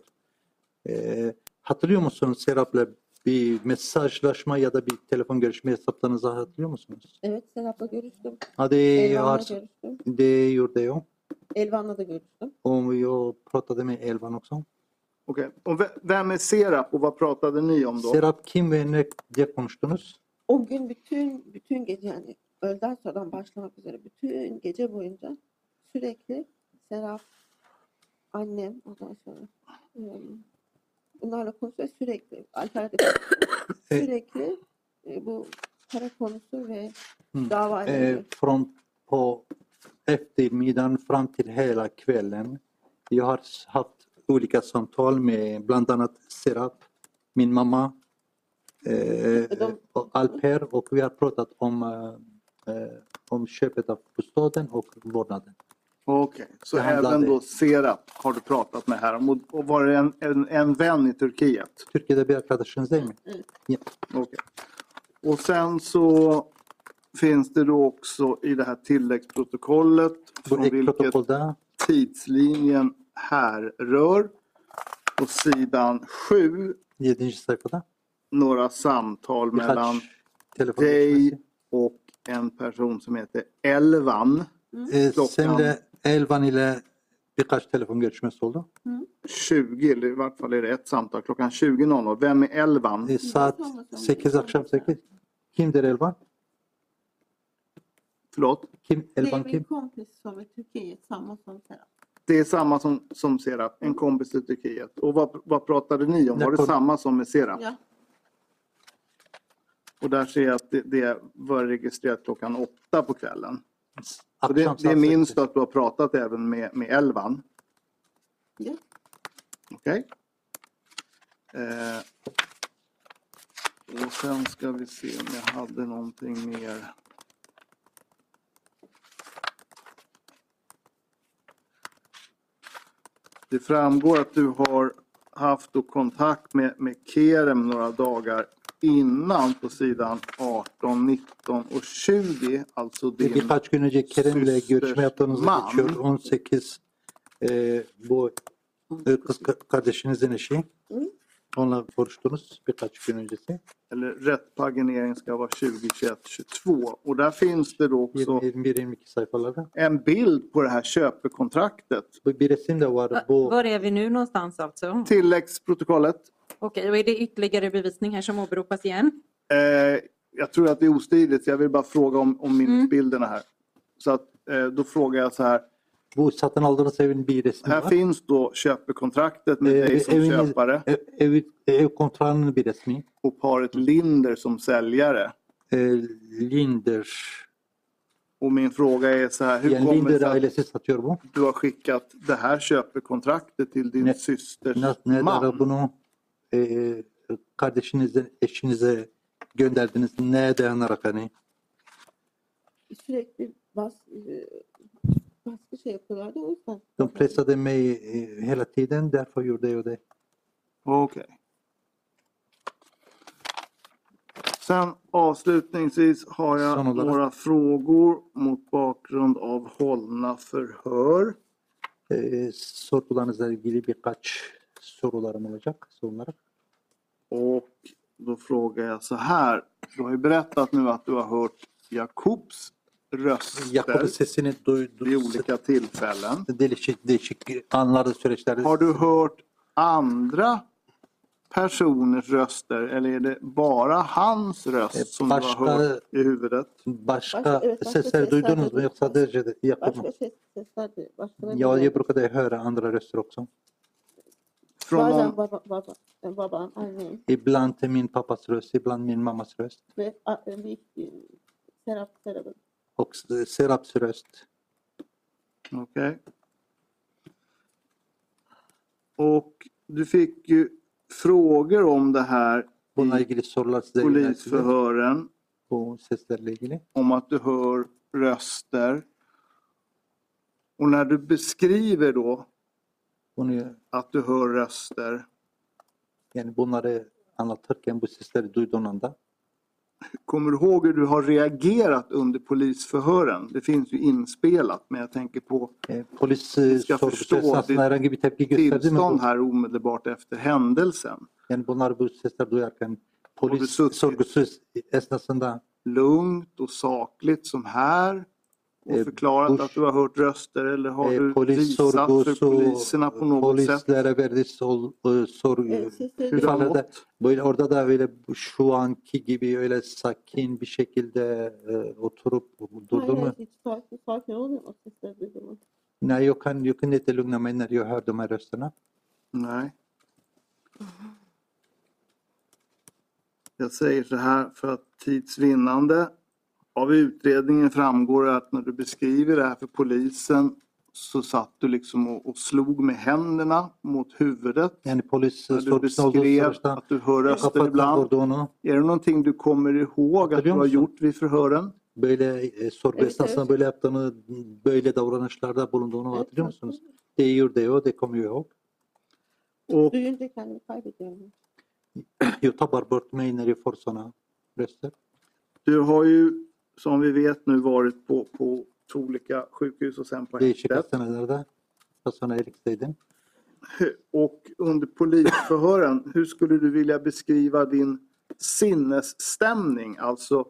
K: E, hatırlıyor musun Serap'la bir mesajlaşma ya da bir telefon görüşme hesaplarınızı hatırlıyor musunuz?
D: Evet Serap'la görüştüm.
K: Hadi
D: Elvan'la görüştüm.
K: det gjorde jag.
D: Elvan'la da görüştüm.
K: Och jag pratade med Elvan också.
G: Okej. Och ve- vem är Serap och vad pratade ni om då?
K: Serap kim ve ne diye konuştunuz?
D: O gün bütün bütün gece yani öğleden sonradan başlamak üzere bütün gece boyunca sürekli Serap, annem ondan sonra bunlarla konuşuyor sürekli konuşuyor. sürekli e, bu para konusu ve dava ilgili.
K: från på eftermiddagen fram till hela kvällen. Jag har haft olika samtal med bland annat Serap, min mamma eh, och Alper och vi har pratat om, eh, eh, om köpet av bostaden och vårdnaden.
G: Okej, så
K: Det handlade-
G: även då Serap har du pratat med här om. Och- var det en, en, en vän i Turkiet?
K: Türkiye'de bir arkadaşınız değil mi?
G: Och sen så finns det då också i det här tilläggsprotokollet från vilket tidslinjen härrör. På sidan 7
K: 7. sayfada
G: några samtal mellan dig och en person som heter Elvan.
K: Eh,
G: klockan-
K: senle Elvan ile birkaç telefon görüşmesi oldu.
G: 20, eller i vart fall är det ett samtal klockan 20.00. Vem är Elvan?
K: Eh, saat 8 akşam 8. Kimdir Elvan?
G: Förlåt?
K: Kim?
D: Det är min
K: kim?
D: kompis som är i Turkiet, samma som Serap.
G: Det är samma som, som Serap, en kompis i Turkiet. Och vad, vad pratade ni om? Var det samma som med Serap?
D: Ja.
G: Och där ser jag att det, det var registrerat klockan åtta på kvällen. Det, det minns
K: 8.
G: du att du har pratat även med, med Elvan?
D: Ja.
G: Okej. Eh, och sen ska vi se om jag hade någonting mer. Det framgår att du har haft kontakt med, med Kerem några dagar innan på sidan 18, 19 och 20. Alltså din
K: Birkaç gün önce Kerem ile görüşme yaptığınızı
G: man.
K: geçiyor. 18 e, bu kız ka- kardeşinizin eşi. Onunla konuştunuz birkaç gün öncesi.
G: eller rätt paginering ska vara 2021 22 och där finns det då också
K: 21-22 sayfalarda.
G: en bild på det här köpekontraktet.
K: Bu bir resim de var.
H: Va-
K: Bu
H: Var är vi nu någonstans alltså?
G: Tilläggsprotokollet.
H: Okej, och är det ytterligare bevisning här som åberopas igen?
G: Eh, jag tror att det är ostridigt, så jag vill bara fråga om, om minnesbilderna här. Så att, eh, då frågar jag så här.
K: bu satın aldığınız evin bir resmi
G: Här finns då köpekontraktet med
K: Eh,
G: dig som köpare
K: ev, ev, ev kontrağının bir resmi.
G: och paret Linder som säljare.
K: E, Linders.
G: Och min fråga är så här, hur
K: Yani
G: kommer det sig att du har skickat det här köpekontraktet till din systers man?
K: Bunu e, kardeşinize, eşinize gönderdiniz? Neye dayanarak hani?
D: Sürekli bas, e, baskı şey yapıyorlardı o yüzden.
K: De pressade mig eh, hela tiden, därför gjorde jag det.
G: Okej. Sen avslutningsvis har jag
K: Sådana där.
G: några frågor mot bakgrund av hållna förhör.
K: E, sorularınızla ilgili birkaç sorularım olacak. Sorular.
G: Och då frågar jag så här. Du har ju berättat nu att du har hört Jakobs röster
K: Yakup'un sesini
G: vid
K: duydum.
G: olika tillfällen.
K: Değişik değişik anlarda süreçlerde.
G: Har du hört andra personers röster eller är det bara hans röst som du har
K: Başka
G: hört i huvudet?
K: başka
D: Başka- evet, başka
K: sesler
D: sesler
K: duydunuz mu yoksa sadece de Yakup'un?
D: Başka ses, sesler de. Başkaları
K: Ja,
D: da-
K: jag brukade höra andra röster också.
G: Från någon,
K: Ibland min pappas röst, ibland min mammas röst.
D: ve a- büyük Serap Serap'ın.
K: Och Seraps röst.
G: Okej. Och du fick ju frågor om det här i polisförhören. Om att du hör röster. Och när du beskriver då Att du hör röster.
K: yani bunları anlatırken bu sesleri duyduğun anda
G: Kommer du ihåg hur du har reagerat under polisförhören? Det finns ju inspelat men jag tänker på
K: e, polis e,
G: ska
K: sorgusu
G: förstå
K: esnasında
G: ditt
K: herhangi bir tepki gösterdi mi?
G: tillstånd
K: Bu?
G: här omedelbart efter händelsen.
K: Yani bunlar bu sesler duyarken Polis
G: suttit-
K: sorgusu esnasında
G: lugnt och sakligt som här och
K: Eh,
G: förklarat
K: Bush-
G: att du har hört röster eller har
K: e,
G: du visat för poliserna på något sätt
K: polislere verdiği sol, soru
D: Evet, siz
G: hur
D: de-
G: det har
K: ifadede
G: gått?
K: böyle orada da öyle bu- şu anki gibi öyle sakin bir şekilde e, oturup durdu
D: Hayır,
K: mu?
D: hayır, hiç sakin, sakin olmuyor o sesler duyduğumu.
K: Nej, jag kan, jag kunde inte lugna mig när jag hörde de här rösterna.
G: Nej. Jag säger så här för att tids vinnande. Av utredningen framgår att när du beskriver det här för polisen så satt du liksom och, och slog med händerna mot huvudet. När du beskrev att du hör röster ibland. Är det någonting du kommer ihåg att du har gjort vid förhören?
K: böyle e, sorgu esnasında böyle yaptığını, böyle davranışlarda bulunduğunu hatırlıyor musunuz? Değiyor diyor, det kommer jag ihåg.
G: Och
D: Duyunca kendimi kaybediyorum.
K: Jag tappar bort mig när jag får sådana röster.
G: du har ju som vi vet nu varit på, på två olika sjukhus och sen på häktet. Och under polisförhören, hur skulle du vilja beskriva din sinnesstämning? Alltså,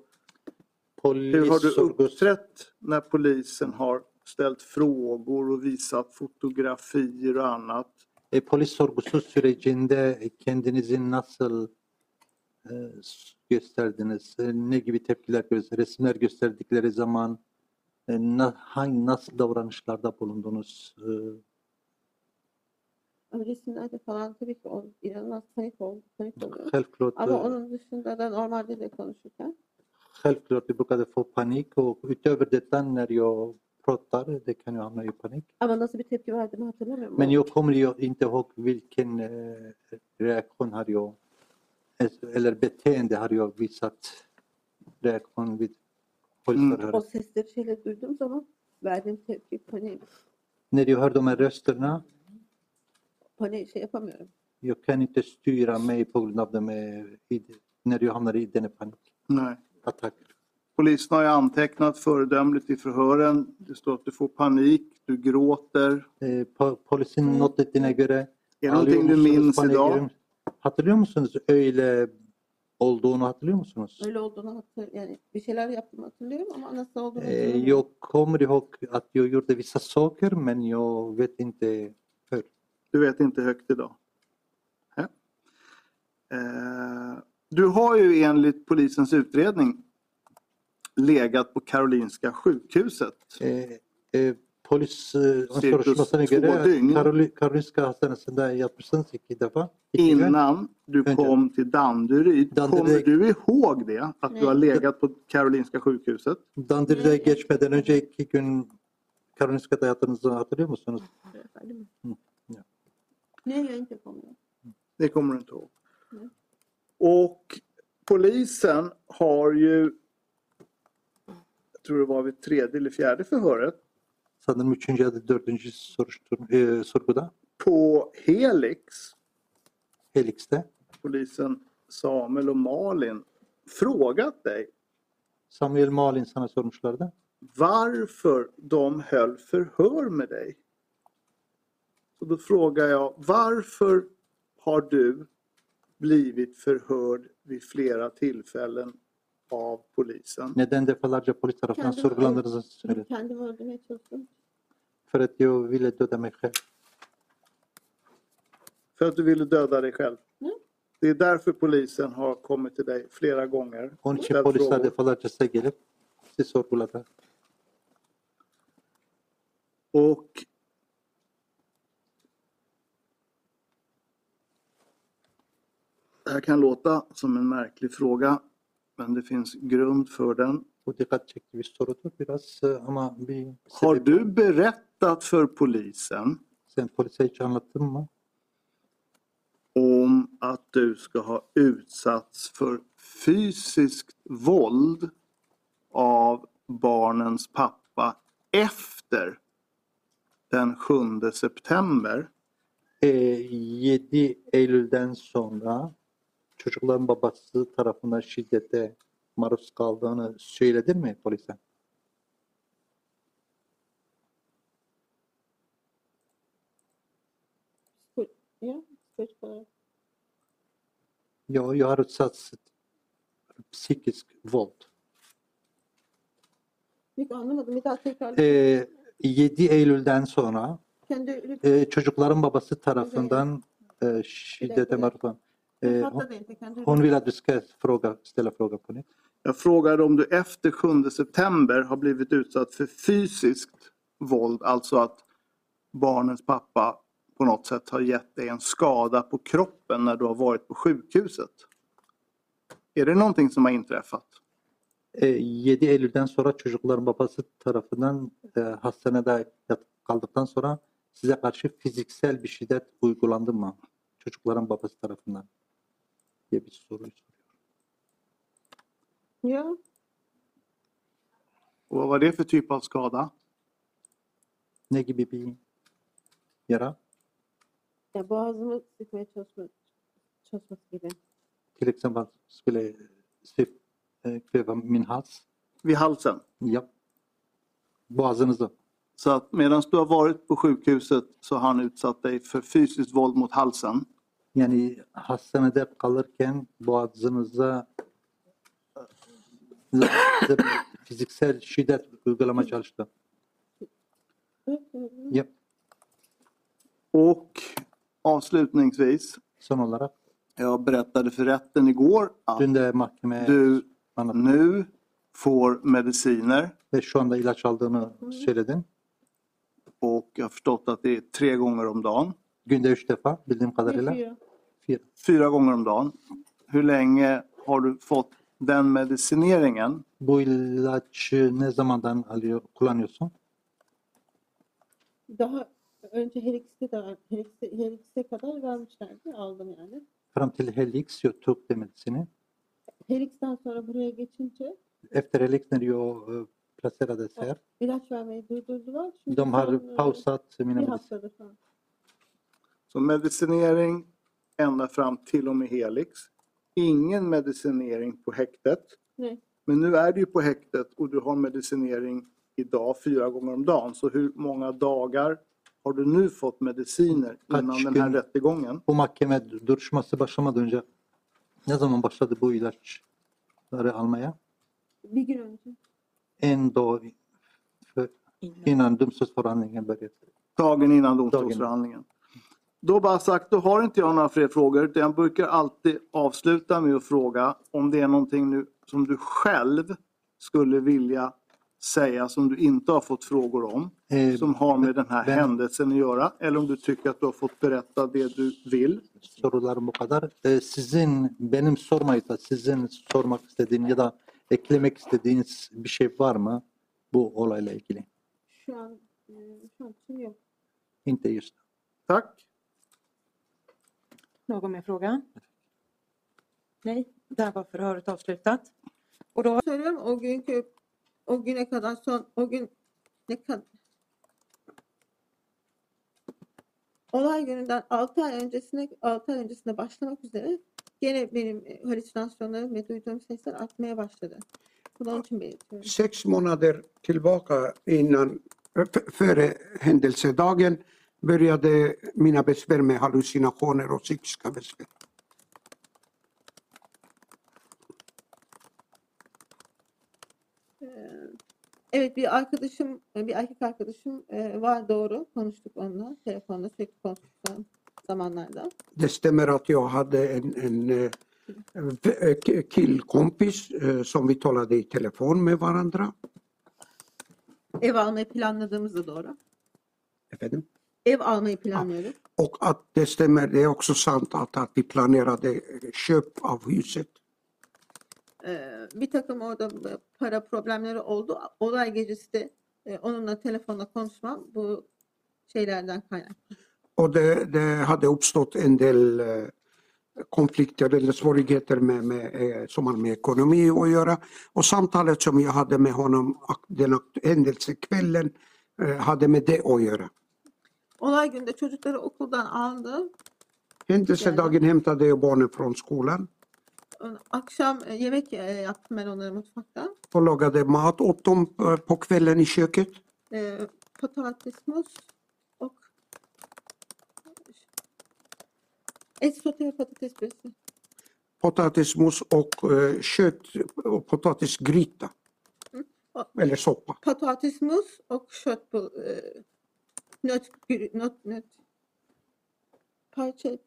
G: hur har du uppträtt när polisen har ställt frågor och visat fotografier och annat?
K: e, polis sorgusu sürecinde kendinizi nasıl e, gösterdiniz? E, ne gibi tepkiler gösterdiniz? Resimler gösterdikleri zaman e, hangi, nasıl davranışlarda bulundunuz? E,
D: resimlerde falan tabii ki o inanılmaz panik oldu, panik oluyor.
K: självklart,
D: Ama
K: e,
D: onun dışında da normalde de konuşurken
K: självklart jag brukade få panik och utöver detta när jag pratar, det kan jag hamna i panik.
D: ama nasıl bir tepki verdiğimi hatırlamıyorum.
K: Men jag kommer inte ihåg vilken eh, reaktion har jag, eller beteende har jag visat reaktion vid polisförhöret.
D: O sesleri şeyleri duyduğum zaman verdiğim tepki paniğim.
K: När jag hör de här rösterna,
D: Paniği şey yapamıyorum.
K: jag kan inte styra mig på grund av dem när jag hamnar i denna
G: Nej.
K: panikattack.
G: Polisen har ju antecknat föredömligt i förhören. Det står att du får panik, du gråter.
K: Eh, po- polisin not ettiğine göre
G: Är det någonting du minns idag?
K: Hatırlıyor musunuz öyle olduğunu hatırlıyor musunuz?
D: Öyle olduğunu hatır, yani bir şeyler yaptığımı hatırlıyorum ama nasıl olduğunu
K: Eh,
D: hatırlamıyorum.
K: jag kommer ihåg att jag gjorde vissa saker men jag vet inte hur.
G: Du vet inte högt idag? Nej. Eh, Du har ju enligt polisens utredning legat på Karolinska sjukhuset.
K: Eh, eh,
G: dygn.
K: Karoli, Karolinska Hastanesi'nde yatmışsınız iki defa. İki gün.
G: Innan du
K: Vänta.
G: kom till Danderyd.
K: Danderyd.
G: Kommer du ihåg det? Att du har
D: Nej.
G: legat på Karolinska sjukhuset?
K: Dandery'de geçmeden önce iki gün Karolinska'da yattığınızı hatırlıyor musunuz?
D: Efendim?
K: Hı, ja.
D: Ne jag inte kommer ihåg.
G: Det kommer du inte ihåg.
D: Nej.
G: Och polisen har ju, jag tror det var vid tredje eller fjärde förhöret,
K: Sanırım üçüncü ya da dördüncü soruştur, eh, sorguda
G: på Helix,
K: Helix'te
G: polisen Samuel och Malin, frågat dig
K: Samuel Malin sana sormuşlardı.
G: varför de höll förhör med dig. Så då frågar jag, varför har du blivit förhörd vid flera tillfällen av polisen?
K: Neden defalarca polis tarafından
D: Kendimi
K: sorgulandığınızı söyledi.
D: Kendimi öldürmeye çalıştım.
K: För att jag ville döda mig själv.
G: För att du ville döda dig själv?
D: Mm.
G: Det är därför polisen har kommit till dig flera gånger.
K: Onun için polisler defalarca size gelip sizi sorguladı.
G: Och det här kan låta som en märklig fråga, men det finns grund för den.
K: Eh,
G: Har du berättat för polisen om att du ska ha utsatts för fysiskt våld av barnens pappa efter den 7 september?
K: Eh, 7 Eylül'den sonra çocukların babası tarafından şiddete maruz kaldığını söyledin mi polise?
D: Sko- Ja,
K: jag har utsatts psykisk våld.
D: Anlamadım. Bir daha tekrar.
K: Ee, 7 Eylül'den sonra
D: Kendi
K: e, çocukların babası tarafından e, şiddete maruz E.
D: Kendi
K: hon vill att du ska fråga, ställa fråga på nytt.
G: Jag frågar om du efter 7 september har blivit utsatt för fysiskt våld, alltså att barnens pappa på något sätt har gett dig en skada på kroppen när du har varit på sjukhuset. Är det någonting som har inträffat?
K: E, 7 Eylül'den sonra çocukların babası tarafından e, hastanede kaldıktan sonra size karşı fiziksel bir şiddet uygulandı mı? Çocukların babası tarafından diye bir soruyu soruyor.
D: Ya.
G: Och vad var det för typ av skada?
K: Ne gibi bir yara?
D: ya boğazımı sıkmaya çalışma, çalışması gibi.
K: Till exempel skulle Sif eh, kväva min hals.
G: Vid halsen?
K: Ja. Boğazınızı.
G: Så att medan du har varit på sjukhuset så har han utsatt dig för fysiskt våld mot halsen.
K: Yani hastanede kalırken boğazınıza bir fiziksel şiddet uygulamaya çalıştı. Ja.
G: Och avslutningsvis,
K: Son olarak
G: jag berättade för rätten igår att du nu får mediciner
K: Ve şu anda ilaç aldığını söyledin.
G: och jag har förstått att det är tre gånger om dagen.
K: Günde üç defa bildiğim kadarıyla.
D: Yaşıyor.
K: Fyra.
G: Fyra gånger om dagen. Hur länge har du fått den medicineringen?
K: Bu ilaçı ne zamandan alıyor, kullanıyorsun?
D: Daha önce Helix'te de var. Helix'e, Helix'e kadar vermişlerdi. Aldım yani.
K: Fram till Helix jag tog de medicinen.
D: Helix'ten sonra buraya geçince
K: Efter Helix när jag eh, placerades här,
D: ilaç vermeyi durdurdular. Şimdi
K: de har pausat mina
D: bir
K: mediciner.
D: haftadır falan.
G: Så medicinering ända fram till och med Helix. Ingen medicinering på häktet.
D: Nej.
G: Men nu är du ju på häktet och du har medicinering idag fyra gånger om dagen. Så hur många dagar har du nu fått mediciner innan den här rättegången?
K: Bu mahkeme duruşması başlamadan önce ne zaman başladı bu ilaçları almaya?
D: Bir gün önce.
K: En dag innan domstolsförhandlingen började.
G: Dagen innan domstolsförhandlingen. Då bara sagt, då har inte jag några fler frågor. Utan jag brukar alltid avsluta med att fråga om det är någonting nu som du själv skulle vilja säga som du inte har fått frågor om.
K: Eh,
G: Som har med den här
K: ben-
G: händelsen att göra. Eller om du tycker att du har fått berätta det du vill.
K: sorularım bu kadar. Ee, sizin benim sormayıp sizin sormak istediğiniz ya da eklemek istediğiniz bir şey var mı bu olayla ilgili?
D: Şu an e, şu an için yok.
K: Inte just.
G: Tack.
H: Någon mer fråga? Nej, där var förhöret avslutat. Och då
D: olay gününden 6 ay öncesine 6 ay öncesine başlamak üzere gene benim halüsinasyonlarım ve duyduğum sesler artmaya başladı. Bunu onun için belirtiyorum.
C: Sex månader tillbaka innan, före händelsedagen började mina besvär med hallucinationer och psykiska besvär.
D: Evet bir arkadaşım, bir erkek arkadaşım e, var doğru. Konuştuk onunla telefonda sürekli konuştuk zamanlarda.
C: Det stämmer att jag hade en, en k- killkompis som vi talade i telefon med varandra.
D: Ev almayı planladığımız da doğru.
C: Efendim?
D: Ev almayı planlıyoruz.
C: Och att det stämmer, det är också sant att, att vi planerade köp av huset.
D: Ee, bir takım orada e, para problemleri oldu. Olay gecesi de e, onunla telefonla konuşmam bu şeylerden kaynaklı.
C: Och det, det hade uppstått en del eh, konflikter eller svårigheter med, med, eh, som har med ekonomi att göra. Och samtalet som jag hade med honom den händelsekvällen eh, hade med det att göra.
D: Olay günde çocukları okuldan aldı.
C: Händelsedagen hämtade jag barnen från skolan
D: Akşam e, yemek e, yaptım ben onlara mutfakta.
C: och lagade mat åt dem eh, på kvällen i köket.
D: E, patatesmos och et sote ve patates püresi.
C: potatismos och eh, kött och potatisgryta. Eller soppa.
D: potatismos och kött på eh, nöt, nöt, nöt, parça,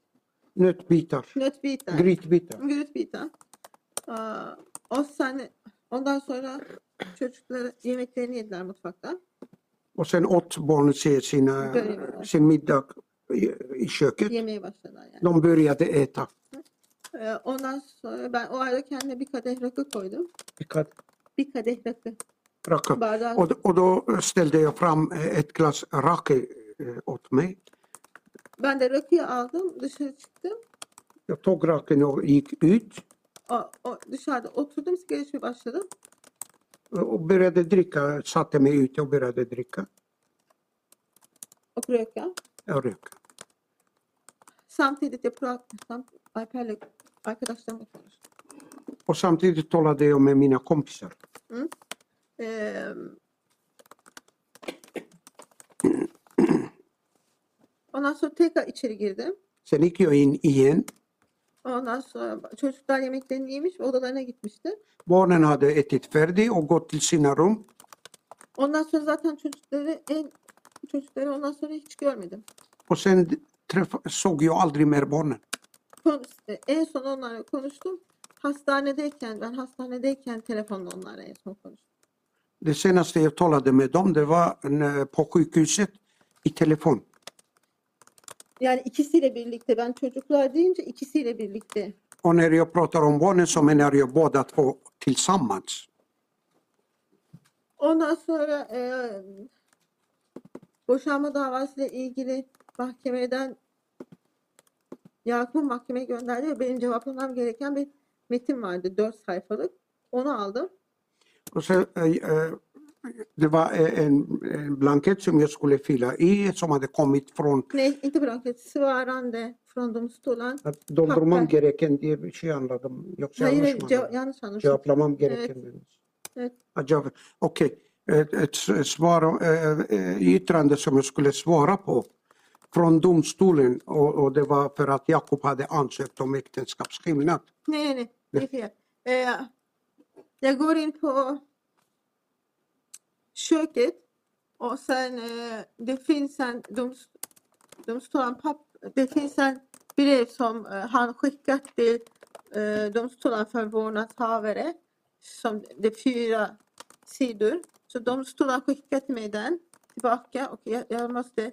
C: Nötbitar.
D: nötbitar.
C: Grytbitar.
D: Grytbitar. Aa, o sen ondan sonra çocuklar yemeklerini yediler mutfakta.
C: Och sen åt barnen sig sina,
D: Började.
C: sin middag i, i köket.
D: Yemeye başladılar yani.
C: De började äta.
D: Ee, ondan sonra ben o arada kendime bir kadeh rakı koydum.
C: Vilka
D: Bir kadeh rakı. Bardağı.
C: Och, och då ställde jag fram ett glas raki eh, åt mig.
D: Ben de rakıyı aldım dışarı çıktım.
C: Jag tog raken och gick ut
D: O, o, dışarıda oturdum sigara içmeye başladım.
C: och började dricka. Satte mig ute och började dricka
D: Och röka.
C: och röka.
D: Samtidigt jag pratade, Alper'le arkadaşlarımla konuştum.
C: Och samtidigt talade jag med mina kompisar.
D: Ee, ondan sonra tekrar içeri girdim.
C: Sen jag in igen.
D: Ondan sonra çocuklar yemeklerini yemiş odalarına gitmişti.
C: Barnen hade ätit färdigt och gått till sina rum.
D: Ondan sonra zaten çocukları en çocukları ondan sonra hiç görmedim.
C: Och sen träff, såg jag aldrig mer barnen.
D: Kon- En son onlarla konuştum. Hastanedeyken, ben hastanedeyken telefonla onlarla en son konuştum.
C: Det senaste jag talade med dem det var när- på sjukhuset i telefon.
D: Yani ikisiyle birlikte, ben çocuklar deyince ikisiyle birlikte.
C: Och när jag pratar om barnen så menar jag båda två tillsammans.
D: Ondan sonra e, boşanma davasıyla ilgili mahkemeden Yakup'u mahkemeye gönderdi ve benim cevaplamam gereken bir metin vardı. Dört sayfalık. Onu aldım.
C: Och så, eh, eh, det var eh, en, en blankett som jag skulle fylla i som hade kommit från
D: Ne, inte blanket, svarande från domstolen.
C: doldurmam gereken diye bir şey anladım. Yoksa
D: Hayır,
C: yanlış mı
D: ce-
C: anladım?
D: yanlış anlaşıldı.
C: Cevaplamam gereken.
D: Evet. Evet.
C: Ja, cevap- Okej, ett, svar, yttrande som jag skulle svara på från domstolen och, och det var för att Jakob hade ansökt om äktenskapsskillnad.
D: Nej, nej, nej. Det är fel. Eh, jag går in på köket och sen eh, det finns en doms, domstolen papp, det finns en brev som eh, han skickat till eh, domstolen för vårdnadshavare som det är fyra sidor. Så domstolen har skickat mig den tillbaka och jag, jag måste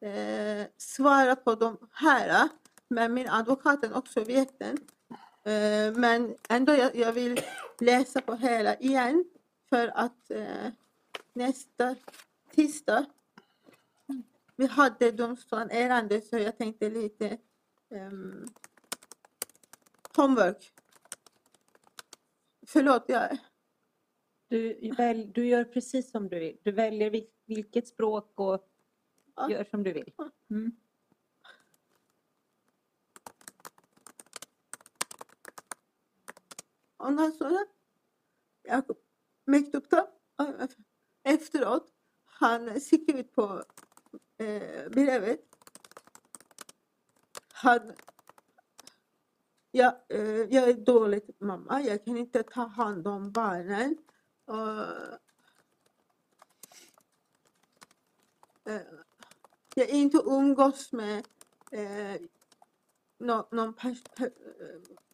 D: eh, svara på de här. Men min advokaten också vet den. Eh, men ändå jag, jag vill läsa på hela igen för att eh, nästa tisdag vi hade domstolen ärende så jag tänkte lite um, homework. Förlåt, jag,
B: Du, väl, du gör precis som du vill. Du väljer vil- vilket språk och
D: Ja.
B: gör som du vill. Mm.
D: Ondan sonra Yakup mektupta efteråt han skrivit på eh, brevet han jag, eh, jag är dålig mamma, jag kan inte ta hand om barnen. Och, eh, jag inte umgås med eh, någon, någon eh,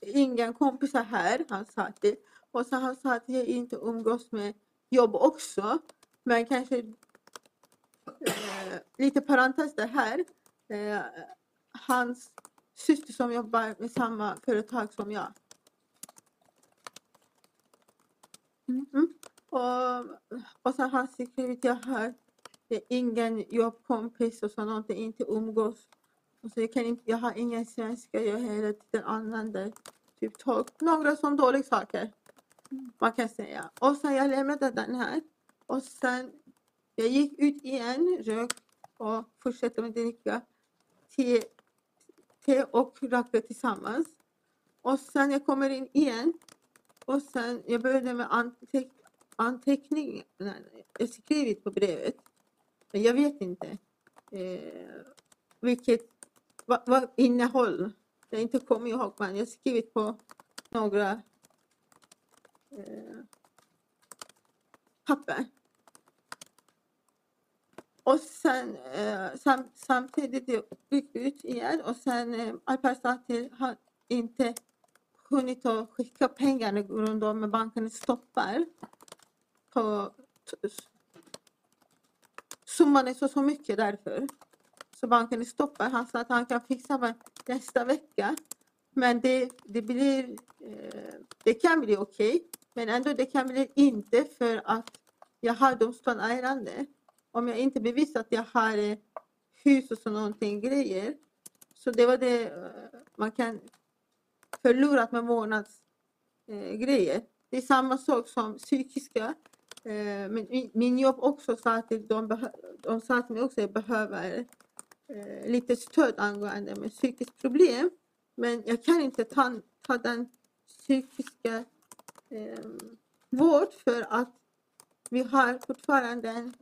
D: ingen kompisar här, han sa det. Och så han sa att jag inte umgås med jobb också. Men kanske eh, lite parentes det här. Eh, hans syster som jobbar med samma företag som jag. Mm. mm. Och, och så har han skrivit jag har eh, ingen jobbkompis och så någonting, inte umgås. Och så jag, kan inte, jag har ingen svenska, jag hela tiden använder typ tolk. Några som dåliga saker. Man kan säga. Och sen jag lämnade den här. Och sen jag gick ut igen, rök och fortsatte med dricka te, te och rökte tillsammans. Och sen jag kommer in igen. Och sen jag började med anteck, anteckning. nej, Jag skrivit på brevet. Men jag vet inte eh, vilket vad, vad innehåll. Jag inte kommer ihåg men jag har skrivit på några eh, papper. Och sen eh, sam, samtidigt det gick ut igen och sen eh, Alper till har inte hunnit att skicka pengarna på grund av att banken stoppar. På, summan är så, så mycket därför. Så banken stoppar. Han sa att han kan fixa mig nästa vecka. Men det, det blir, eh, det kan bli okej. Men ändå det kan bli inte för att jag har domstolsärende. Om jag inte bevisar att jag har eh, hus och sådana någonting grejer. Så det var det eh, man kan förlora med vårdnadsgrejer. eh. Det är samma sak som psykiska. Eh, men min, min jobb också sa att de, de sa att de också behöver eh, lite stöd angående med psykiskt problem. Men jag kan inte ta, ta den psykiska eh, vård för att vi har fortfarande en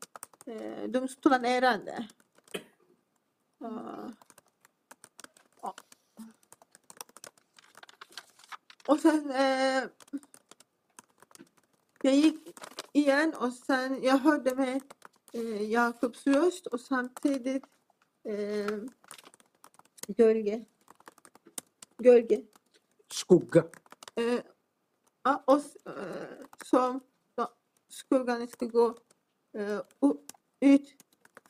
D: eh, domstolsärende. Uh. Och sen eh, jag gick igen och sen jag hörde med eh, Jakobs röst och samtidigt eh, Görge. Görge.
C: Skugga.
D: Eh, och, eh, som ja, skuggan ska gå eh, ut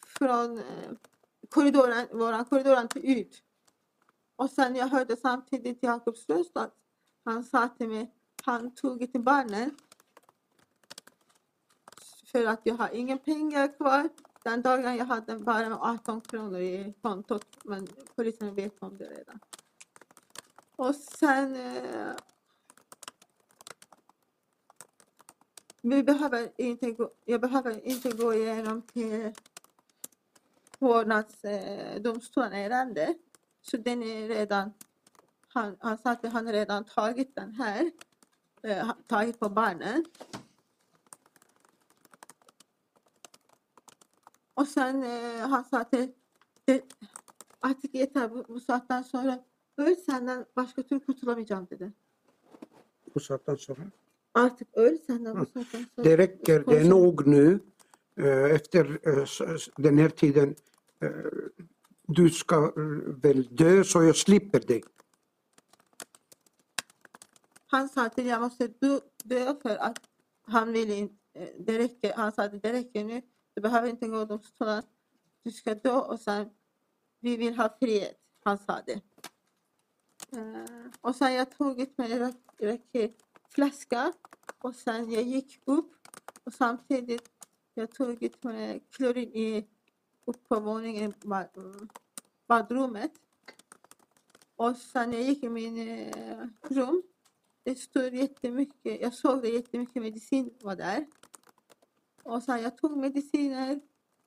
D: från eh, korridoren, våran korridoren till ut. Och sen jag hörde samtidigt Jakobs röst att han sa till mig, han tog till barnen för att jag har inga pengar kvar. Den dagen jag hade bara 18 kronor i kontot men polisen vet om det redan. Och sen eh, vi behöver inte gå, jag behöver inte gå igenom till vårdnadsdomstolen ärende. Så den är redan, han, han sa att han redan tagit den här, eh, tagit på barnen. Och sen att det, det, artık yeter bu, bu saatten sonra öl senden başka türlü kurtulamayacağım dedi.
C: Bu saatten sonra.
D: Artık öl senden bu saatten sonra.
C: Det är nog nu. Efter den här tiden, du ska väl dö så jag slipper dig.
D: Han sa till jag måste dö, för att han vill inte, det räcker, han sa räcker nu, du behöver inte gå domstolen, du ska dö och sen, vi vill ha frihet, han sa det. Eh, och sen jag tog ut min en flaska och sen jag gick upp och samtidigt jag tog ut med klorin i, upp på våningen, badrummet. Och sen jag gick i min eh, rum det stod jättemycket, jag såg det jättemycket medicin var där. Och sen jag tog mediciner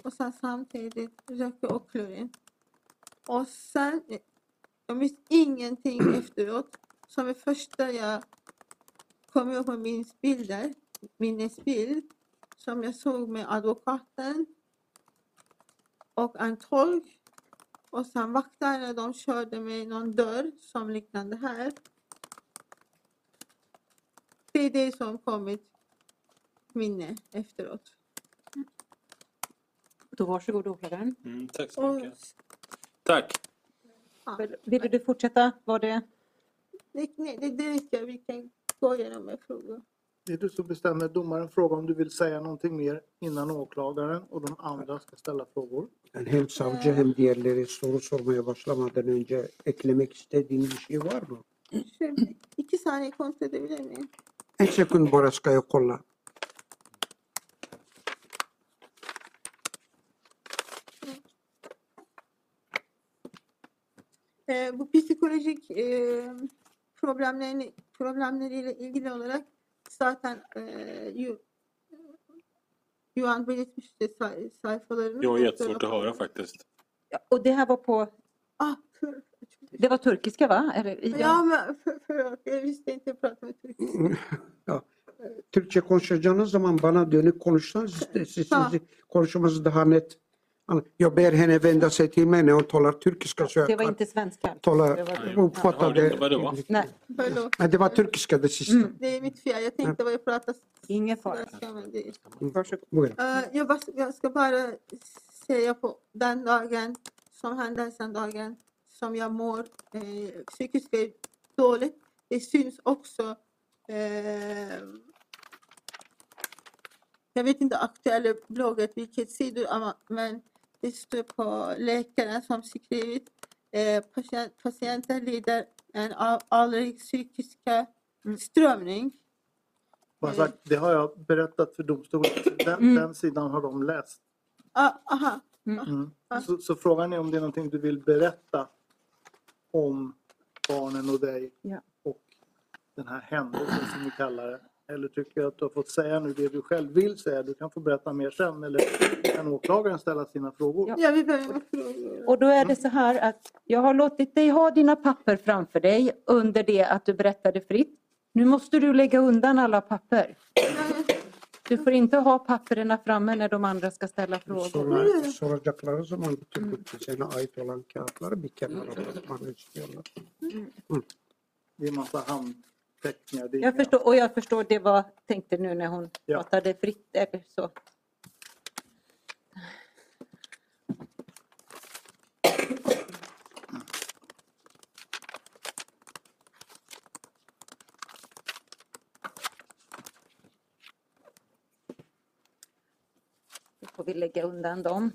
D: och sen samtidigt rökte och klorin. Och sen, jag minns ingenting efteråt. Som det första jag kom ihåg på min bilder, minnesbild, som jag såg med advokaten och en tolk. Och sen vakterna, de körde mig någon dörr som liknande här. Det är det som kommit minne efteråt.
B: Då varsågod åklagaren.
J: Mm, tack så
D: Och,
J: mycket. Tack.
B: Vill- Ville du fortsätta? Var det...
D: nej, nej, det, det räcker. Vi kan gå igenom med frågor.
G: Det är du som bestämmer. Domaren frågar om du vill säga någonting mer innan åklagaren och de andra ska ställa frågor.
C: هل زوجهم ديال soru sormaya başlamadan önce eklemek istediğin bir şey var mı?
D: Şöyle iki saniye kontrol edebilir miyim?
C: En sekund bara ska jag kolla.
D: Ee, bu psikolojik e, problemlerini problemleriyle ilgili olarak zaten e, Yu- Yuan belirtmişti say, sayfalarını.
J: Jag jättesvårt att höra faktiskt.
B: Ja, och det här var på...
D: Ah,
B: Det var turkiska va? Eller,
D: ja, men för, förlåt, jag visste inte jag pratade med turkiska.
C: Ya, Türkçe konuşacağınız zaman bana dönük konuşsanız siz, siz-
D: Tamam.
C: sizi konuşmanızı daha net Jag ber henne vända sig till mig när hon talar turkiska så jag
B: Det var inte svenska.
C: tala,
B: Det var-
C: uppfatta
J: Jag hörde
C: det.
J: inte vad det var.
B: Nej.
C: Men det var turkiska det sista.
B: Mm.
D: Det är mitt fel. Jag tänkte vad jag pratar
B: ingen fara. Varsågod.
C: Börja.
D: Eh, jag, jag ska bara säga på den dagen som händelsen dagen som jag mår eh, psykiskt dåligt. Det syns också eh, jag vet inte aktuella blogget vilket sidor men står på läkaren som skrivit eh, patient, patienten lider en av allvarlig psykiska strömning.
G: Bara sagt, det har jag berättat för domstolen. Den,
B: Mm.
G: den sidan har de läst.
D: Ah, aha.
G: Mm. Så, så frågan är om det är någonting du vill berätta om barnen och dig
B: Ja.
G: och den här händelsen som vi kallar det. Eller tycker att du har fått säga nu det du själv vill säga? Du kan få berätta mer sen eller kan åklagaren ställa sina frågor?
B: Ja.
D: Vi frågor.
B: Och då är det så här att jag har låtit dig ha dina papper framför dig under det att du berättade fritt. Nu måste du lägga undan alla papper. Du får inte ha papperna framme när de andra ska ställa frågor.
C: Soracakları zaman bütün bütçesine ait olan kağıtları bir kenara bırakmanı istiyorlar.
G: Det är en massa handteckningar. Är
B: Jag förstår, och jag förstår det var tänkte nu när hon
G: Ja.
B: pratade fritt eller så. Då får vi lägga undan dem.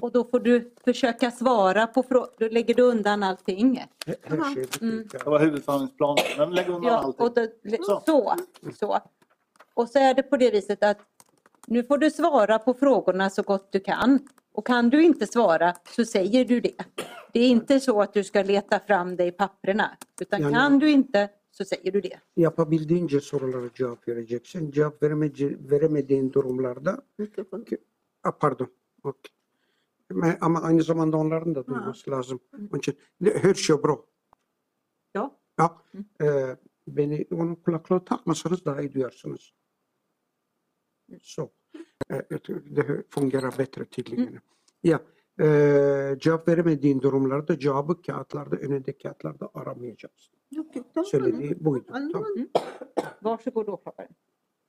B: Och då får du försöka svara på frågor. Då lägger du undan allting.
C: Bütün
G: Det var huvudförhandlingsplanen. Men lägg undan
B: Ja,
G: allting.
B: och då,
G: Så.
B: så. så. Och så är det på det viset att nu får du svara på frågorna så gott du kan. Och kan du inte svara så säger du det. Det är inte så att du ska leta fram det i papperna. Utan
C: Ja,
B: kan du inte så säger du det.
C: Yapabildiğince sorulara cevap vereceksin. Cevap veremece, veremediğin durumlarda. Ah, pardon. Okey. Men- Ama aynı zamanda onların da duyması lazım. Onun için her şey bro.
B: Ja.
C: Ja. Eh, beni onun kulaklığı takmasanız daha iyi duyarsınız. Så. Eh, det fungerar bättre tydligen. Ya. Eh, cevap veremediğin durumlarda cevabı kağıtlarda, önündeki kağıtlarda aramayacaksın.
D: Yok yok tamam.
C: Söylediği buydu. Tamam.
D: Anlamadım.
B: Varsågod åklagaren.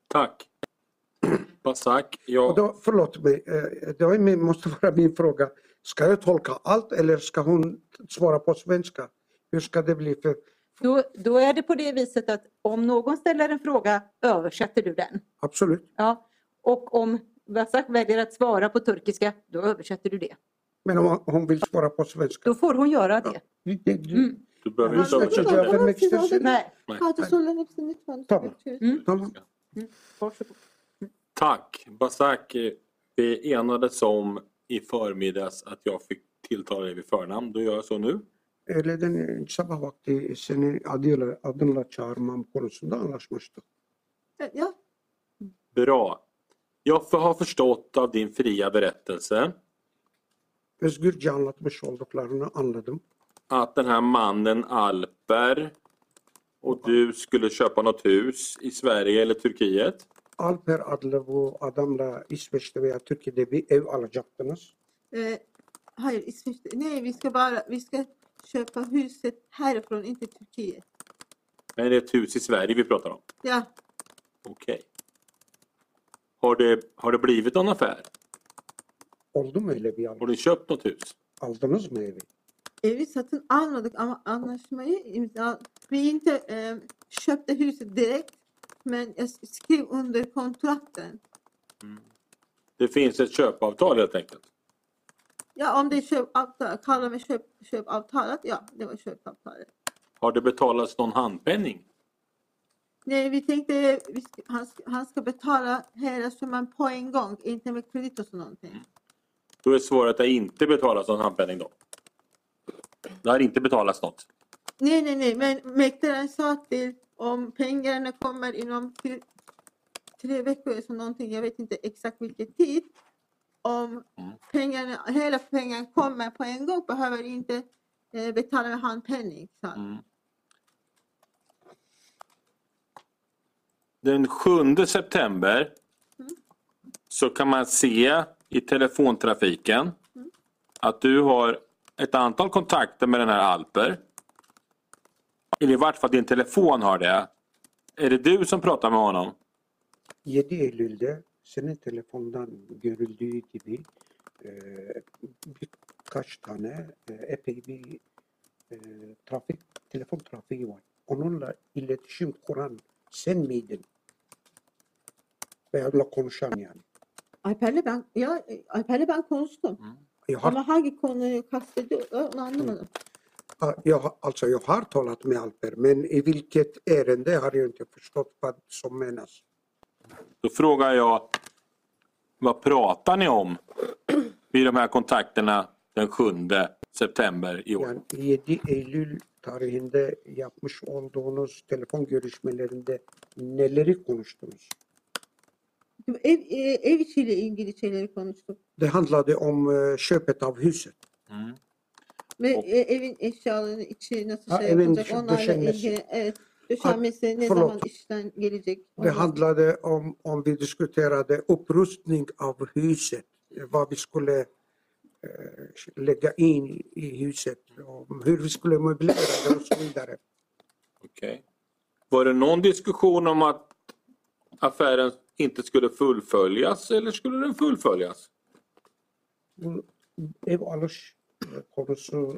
J: Tack. Basak,
C: Och
J: jag,
C: då, förlåt mig, eh, det min, måste vara min fråga. Ska jag tolka allt eller ska hon svara på svenska? Hur ska det bli? För,
B: Då, då är det på det viset att om någon ställer en fråga översätter du den.
C: absolut.
B: Ja. Och om Vasak väljer att svara på turkiska, då översätter du det.
C: Men om hon vill svara på svenska?
B: Då får hon göra det.
C: Det-
B: Mm.
J: du behöver inte översätta.
B: Nej,
D: lütfen.
C: Tamam. Tamam.
B: varsågod.
J: Tack. Basak, vi enades om i förmiddags att jag fick tilltala dig vid förnamn. Då gör jag så nu.
C: Öğleden sabah vakti seni adıyla, adınla çağırmam konusunda anlaşmıştık.
D: Ja,
J: Bra. Jag har förstått av din fria berättelse
C: Özgürce anlatmış olduklarını anladım.
J: att den här mannen Alper och du skulle köpa något hus i Sverige eller Turkiet.
C: Alper adlı bu adamla İsveç'te veya Türkiye'de bir ev alacaktınız.
D: eh, hayır İsveç'te. Nej, vi ska bara, vi ska köpa huset härifrån, inte Turkiet.
J: Men det är ett hus i Sverige vi pratar om.
D: Ja,
J: Okej. Har, det, har det blivit någon affär?
C: Oldu mu öyle bir
J: Har du köpt något hus?
C: Aldınız mı evi?
D: evi satın almadık ama anlaşmayı imza... Vi inte eh, köpte huset direkt, men jag skrev under kontrakten.
J: Det finns ett köpavtal helt enkelt.
D: Ja, om det är köpavtal, kallar mig köp, köpavtalet, ja, det var köpavtalet.
J: Har det betalats någon handpenning?
D: Nej, vi tänkte vi ska, han, ska, han ska betala hela summan på en gång, inte med kredit och så någonting.
J: Då är svaret att det inte betalas någon handpenning då. Det har inte betalats något.
D: Nej, nej, nej, men mäklaren sa till om pengarna kommer inom tre, tre veckor eller så någonting, jag vet inte exakt vilken tid. Om pengarna, hela pengarna kommer på en gång behöver inte eh, betala med handpenning. han.
J: Mm. Den 7 september så kan man se i telefontrafiken att du har ett antal kontakter med den här Alper. Eller i vart fall din telefon har det. Är det du som pratar med honom?
C: 7 Eylül'de senin telefondan görüldüğü gibi e, birkaç tane e, epey bir e, trafik, telefon trafiği var. Onunla iletişim kuran sen miydin? Veya konuşan yani.
D: Alper'le ben ya Alper'le ben konuştum.
C: Jag har,
D: Ama hangi konuyu kastediyor onu anlamadım.
C: Ja, jag, har- alltså jag har talat med Alper, men i vilket ärende har jag inte förstått vad som menas.
J: Då frågar jag, vad pratar ni om vid de här kontakterna den 7 september i år?
C: Yani 7 Eylül tarihinde yapmış olduğunuz telefon görüşmelerinde neleri konuştunuz?
D: Ev, e, ev içiyle ilgili şeyleri konuştuk.
C: Det handlade om eh, köpet av huset.
J: Mm.
D: Ve
J: O-
D: e, evin eşyalarını içi nasıl
C: Ha,
D: şey
C: evin
D: yapılacak
C: içi
D: onlarla
C: döşenmesi.
D: ilgili. Evet. Döşenmesi ne
C: förlåt.
D: zaman işten gelecek?
C: Det handlade om, om vi diskuterade upprustning av huset, vad vi skulle eh, lägga in i, huset, om hur vi skulle möblera det och så vidare.
J: Okej. Var det någon diskussion om att affären inte skulle fullföljas eller skulle den fullföljas?
C: Alış e, konusu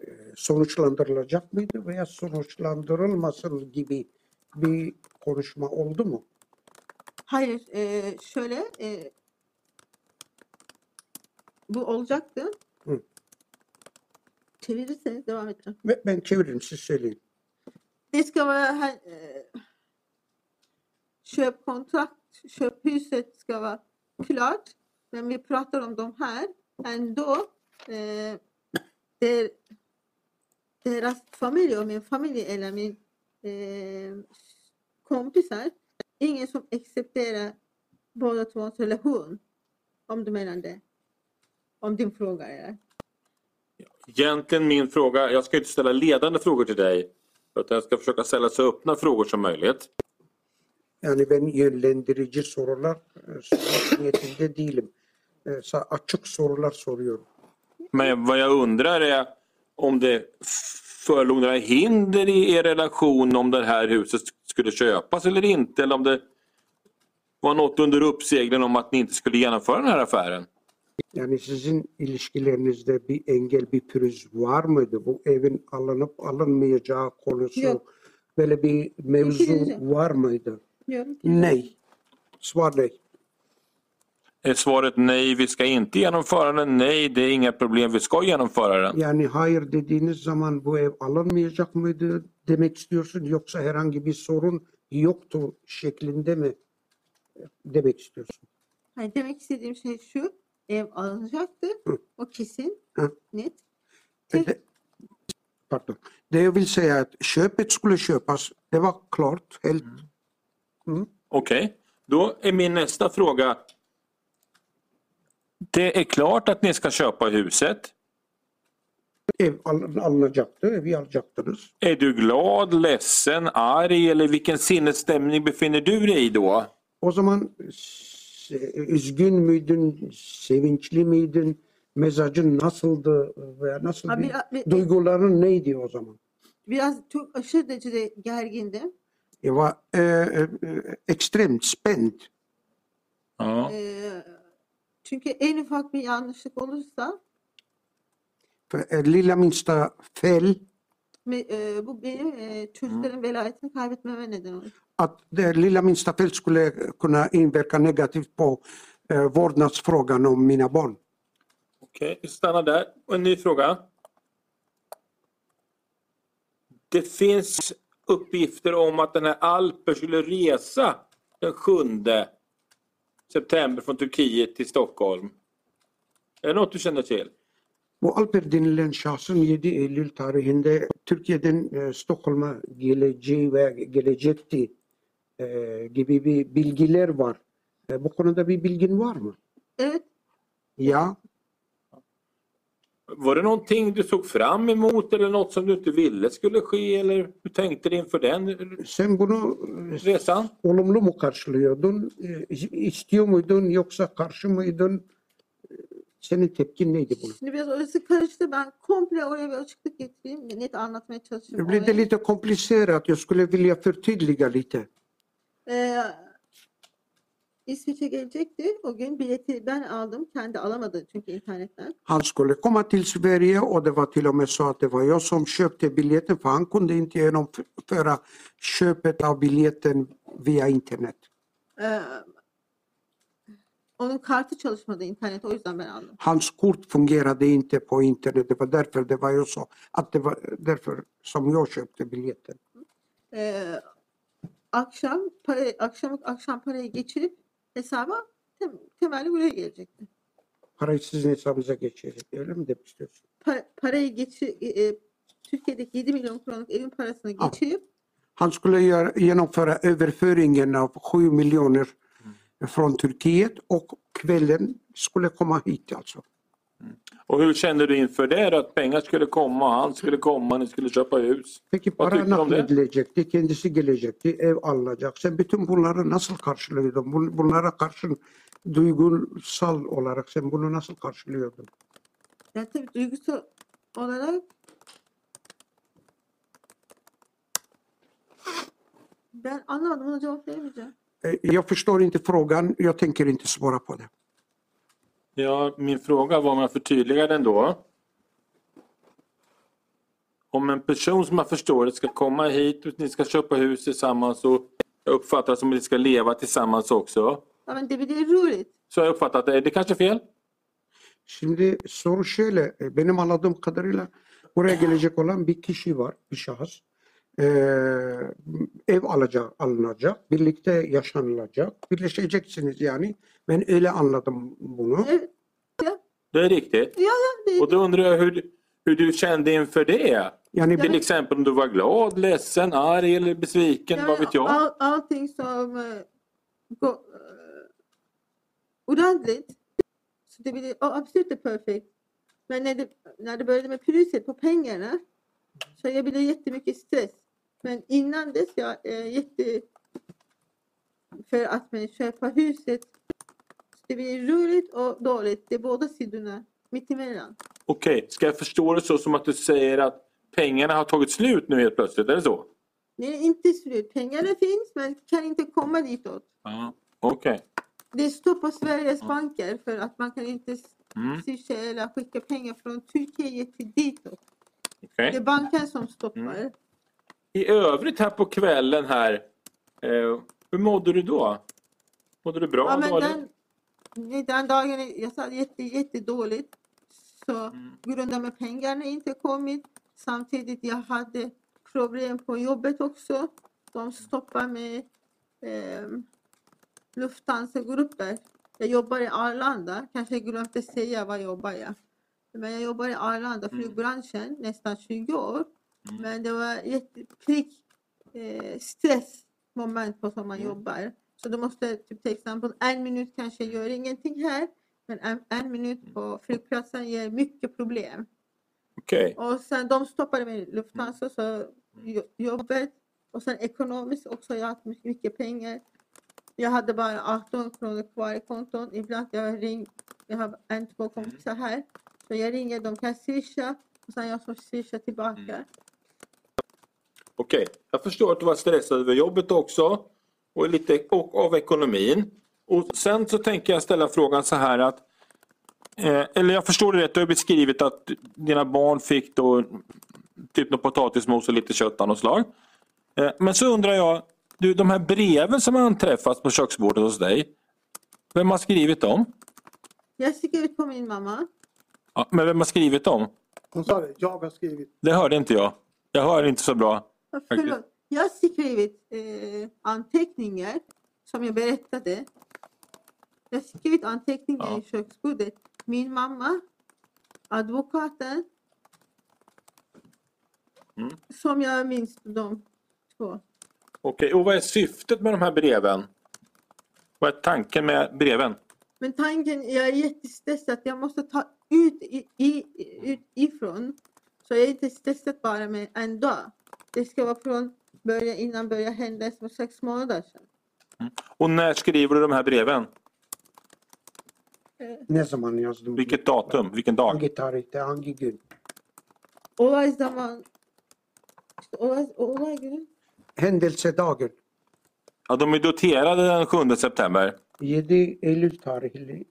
C: e, sonuçlandırılacak mıydı veya sonuçlandırılmasın gibi bir konuşma oldu mu?
D: Hayır, e, şöyle e, bu olacaktı.
C: Hı.
D: Çevirirseniz devam edeceğim.
C: Ve Ben çeviririm siz söyleyin.
D: Det ska vara här, eh, köpkontrakt, köphuset ska vara klart. Men vi pratar om de här. Ändå, eh, der, deras familj och min familj eller min eh, kompisar, ingen som accepterar båda tvås relation. Om du menar det. Om din fråga är.
J: Egentligen min fråga, jag ska inte ställa ledande frågor till dig. Utan jag ska försöka ställa så öppna frågor som möjligt.
C: Yani ben yönlendirici sorular sormak niyetinde değilim. Açık sorular soruyorum.
J: Men vad jag undrar är om det förelåg några hinder i er relation om det här huset skulle köpas eller inte. Eller om det var något under uppsegling om att ni inte skulle genomföra den här affären.
C: Yani sizin ilişkilerinizde bir engel, bir pürüz var mıydı? Bu evin alınıp alınmayacağı konusu
D: Yok.
C: böyle bir mevzu var mıydı? Nej. Svar nej.
J: Är svaret nej, vi ska inte genomföra den? Nej, det är inga problem, vi ska genomföra den.
C: Yani hayır dediğiniz zaman bu ev alınmayacak mıydı demek istiyorsun yoksa herhangi bir sorun yoktu şeklinde mi demek istiyorsun?
D: Hani demek istediğim şey şu. Ev alınacaktı.
C: Hı.
D: O kesin.
C: Hı.
D: Net.
C: Det, det- pardon. Det jag vill säga är att köpet skulle köpas, det var klart. Helt, mm.
J: Okej, då är min nästa fråga. Det är klart att ni ska köpa huset. Är du glad, ledsen, arg eller vilken sinnesstämning befinner du dig i då?
C: O zaman üzgün müydün, sevinçli miydin, mezacın nasıldı veya nasıl bir, duyguların neydi o zaman?
D: Biraz çok aşırı derecede gergindim.
C: Jag var eh, eh, extremt spänd.
J: Ja.
D: Ee, çünkü en ufak bir yanlışlık olursa
C: För eh, lilla minsta fel,
D: ve, e, bu benim e, çocukların velayetini kaybetmeme neden olur.
C: att det lilla minsta fel skulle kunna inverka negativt på eh, vårdnadsfrågan om mina barn.
J: Okej, vi stannar där. Och en ny fråga. Det finns uppgifter om att den här Alper skulle resa den 7 september från Turkiet till Stockholm. Är det något du känner till?
C: Bu Alper denilen şahsın 7 Eylül tarihinde Türkiye'den e, Stockholm'a geleceği ve gelecekti e, gibi bir bilgiler var. E, bu konuda bir bilgin var mı?
D: Evet,
C: Ya,
J: Var det någonting du såg fram emot eller något som du inte ville skulle ske eller hur tänkte du inför den
C: Sen bunu
J: resan?
C: olumlu mu karşılıyordun? E, İstiyor muydun yoksa karşı mıydın? Senin tepkin neydi buna?
D: Şimdi biraz orası karıştı. Ben komple oraya bir açıklık getireyim. Net anlatmaya
C: Det
D: çalışıyorum.
C: blir det lite komplicerat. Jag skulle vilja förtydliga lite.
D: Ee, İsviçre gelecekti. O gün bileti ben aldım. Kendi alamadı çünkü internetten.
C: Han skulle komma till Sverige och det var till och med så att det var jag som köpte biljetten för han kunde inte genomföra köpet av biljetten via internet.
D: Ee, onun kartı çalışmadı internet. O yüzden ben aldım.
C: Hans kort fungerade inte på internet. Det var därför det var ju så att det var därför som jag köpte biljetten.
D: Ee, akşam para, akşam akşam parayı geçirip hesaba tem, temelli buraya gelecekti.
C: Parayı sizin hesabınıza geçecek. Öyle mi demek istiyorsun?
D: Pa- parayı geçir, e, e, Türkiye'deki 7 milyon kronluk evin parasını
C: Ah.
D: geçirip
C: Han skulle göra, genomföra överföringen av 7 miljoner från Turkiet och kvällen skulle komma hit alltså.
J: Och hur kände du inför det? Att pengar skulle komma, han skulle komma, ni skulle köpa hus?
C: Peki para nakledilecekti, kendisi gelecekti, ev alınacak. Sen bütün bunları nasıl karşılıyordun? Bun- Bunlara karşı duygusal olarak sen bunu nasıl karşılıyordun?
D: yani tabii duygusal olarak ben anlamadım. Buna cevap veremeyeceğim.
C: Jag förstår inte frågan, jag tänker inte svara på det.
J: Ja, min fråga var om jag förtydligar den då. Om en person som jag förstår det ska komma hit och ni ska köpa hus tillsammans och jag uppfattar det som att ni ska leva tillsammans också.
D: Ama det blir roligt.
J: Så har jag uppfattat det. Är det kanske fel?
C: Şimdi soru şöyle, e, benim anladığım kadarıyla buraya gelecek olan bir kişi var, bir şahıs. Ev alacak, alınacak, birlikte yaşanılacak, birleşeceksiniz yani. Ben öyle anladım bunu.
D: Evet.
J: Det är riktigt.
D: Ja, ja, det,
J: Och då undrar jag hur, hur du kände inför det.
C: Yani
J: Till exempel om du var glad, ledsen, arg eller besviken, vad vet jag?
D: All, allting som uh, går uh, ordentligt. Så det blir oh, absolut perfekt. Men när det, när det började med priset på pengarna så jag blev jättemycket stress. Men innan dess jag är jätte för att man köpa huset. Det blir roligt och dåligt. Det är båda sidorna mittemellan.
J: Okej, ska jag förstå det så som att du säger att pengarna har tagit slut nu helt plötsligt? Är det så?
D: Är inte slut. Pengarna finns men kan inte komma ditåt.
J: Ja. Okej.
D: Det står på Sveriges banker för att man kan inte
J: Mm.
D: swisha eller skicka pengar från Turkiet till ditåt.
J: Okej.
D: Det är banken som stoppar.
J: Mm. I övrigt här på kvällen här, eh, hur mådde du då? Mådde du bra?
D: Ja, men
J: dåligt?
D: den, den dagen jag sa jätte, jättedåligt. Så
J: Mm.
D: grund av att pengarna inte kommit. Samtidigt jag hade problem på jobbet också. De stoppar med eh, Lufthansa-grupper. Jag jobbar i Arlanda. Kanske glömde säga vad jobbar jag. Men jag jobbar i Arlanda, flygbranschen, nästan 20 år. Men det var jätteprick, eh, stressmoment på som man jobbar. Så du måste, typ, till exempel, en minut kanske gör ingenting här. Men en, en minut på flygplatsen ger mycket problem.
J: Okej.
D: Och sen de stoppade mig i Lufthansa, så jo- jobbet. Och sen ekonomiskt också, jag haft mycket, pengar. Jag hade bara 18 kronor kvar i konton. Ibland jag ring, jag har en, två kompisar här. Så jag ringer, de kan swisha. Och sen jag får swisha tillbaka.
J: Okej, jag förstår att du var stressad över jobbet också och lite och av ekonomin. Och sen så tänker jag ställa frågan så här att eh, eller jag förstår det rätt, du har beskrivit att dina barn fick då typ något potatismos och lite kött av något slag. Eh, men så undrar jag, du, de här breven som har anträffats på köksbordet hos dig, vem har skrivit dem?
D: Jag sticker ut på min mamma.
J: Ja, men vem har skrivit dem?
G: Hon sa det, jag har skrivit.
J: Det hörde inte jag. Jag hör inte så bra.
D: Förlåt. Jag har skrivit eh, anteckningar som jag berättade. Jag har skrivit anteckningar
J: Ja.
D: i köksbordet. Min mamma, advokaten.
J: Mm.
D: Som jag minns de två.
J: Okej, och vad är syftet med de här breven? Vad är tanken med breven?
D: Men tanken, jag är jättestressad. Jag måste ta ut, i, i, ut ifrån. Så jag är inte stressad bara med en dag. Det ska vara från början, innan början hända för sex månader sedan.
J: Och när skriver du de här breven?
C: Ne zaman yazdım?
J: Vilket datum? Vilken dag?
C: Hangi tarihte, hangi gün?
D: Olay zaman, işte olay, olay günü
C: Händelsedagen.
J: Ja, de är daterade den 7 september.
C: 7 Eylül tarihli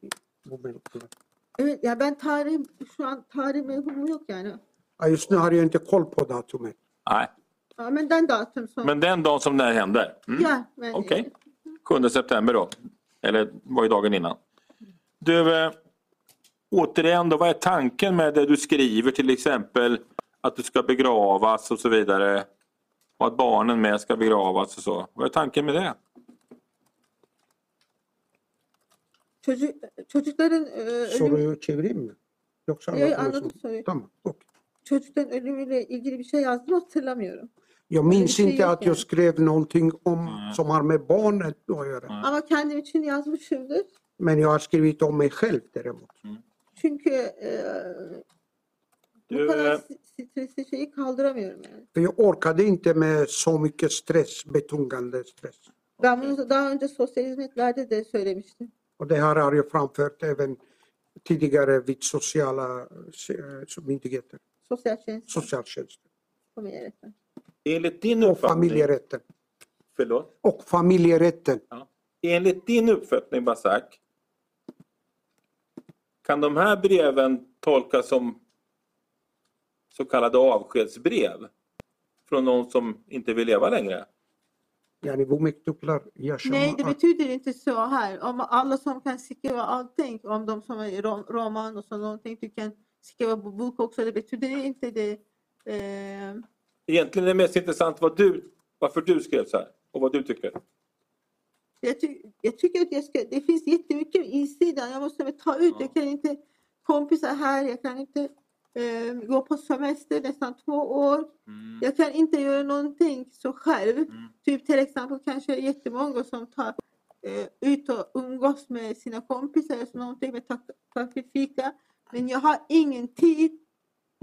C: bu mektuplar.
D: Evet ya ben tarih şu an tarih mevhumum yok yani.
C: Ja, Just nu har jag inte koll på datumet.
J: Nej,
D: Ja, men den datum som...
J: men den dagen som det här händer? Mm.
D: Ja, men,
J: Okej. 7 september då. Eller var ju dagen innan. Du, eh, återigen då, vad är tanken med det du skriver till exempel att du ska begravas och så vidare? Och att barnen med ska begravas och så. Vad är tanken med det?
D: Çocuk, çocukların e, ölüm,
C: Soruyu çevireyim mi? Yoksa
D: Yok,
C: anlatıyorsun.
D: anladım soruyu.
C: Tamam. okey.
D: çocukların ölümüyle ilgili bir şey yazdım hatırlamıyorum.
C: Jag minns
D: şey
C: inte
D: yok
C: att jag skrev någonting om,
J: Mm.
C: som har med barnet att göra.
D: Ama kendim için yazmışımdır.
C: Men jag har skrivit om mig själv däremot.
D: Çünkü e, bu
J: Du,
D: kadar
J: eh,
D: s- stresli şeyi kaldıramıyorum yani.
C: För jag orkade inte med så mycket stress, betungande stress.
D: Ben bunu daha önce sosyal hizmetlerde de söylemiştim.
C: Och det här har jag framfört även tidigare vid sociala eh, myndigheter,
D: Sosyal tjänst
C: socialtjänsten
D: familjerätten.
J: Enligt din
C: och familjerätten.
J: förlåt?
C: Och familjerätten.
J: Enligt din uppfattning Basak, kan de här breven tolkas som så kallade avskedsbrev från någon som inte vill leva längre?
C: Yani bu mektuplar yaşama
D: Nej, det betyder inte så här. Om alla som kan skriva allting, om de som är rom, roman och så någonting, du kan skriva på bok också. Det betyder inte det. Eh,
J: Egentligen är det mest intressant vad du, varför du skrev så här och vad du tycker.
D: jag, ty, jag tycker att jag ska, det finns jättemycket insidan. Jag måste ta ut. Jag kan inte kompisar här. Jag kan inte eh, gå på semester nästan två år. Jag kan inte göra någonting så själv. Typ till exempel kanske jättemånga som tar eh, ut och umgås med sina kompisar eller någonting med kaffe, fika. Men jag har ingen tid,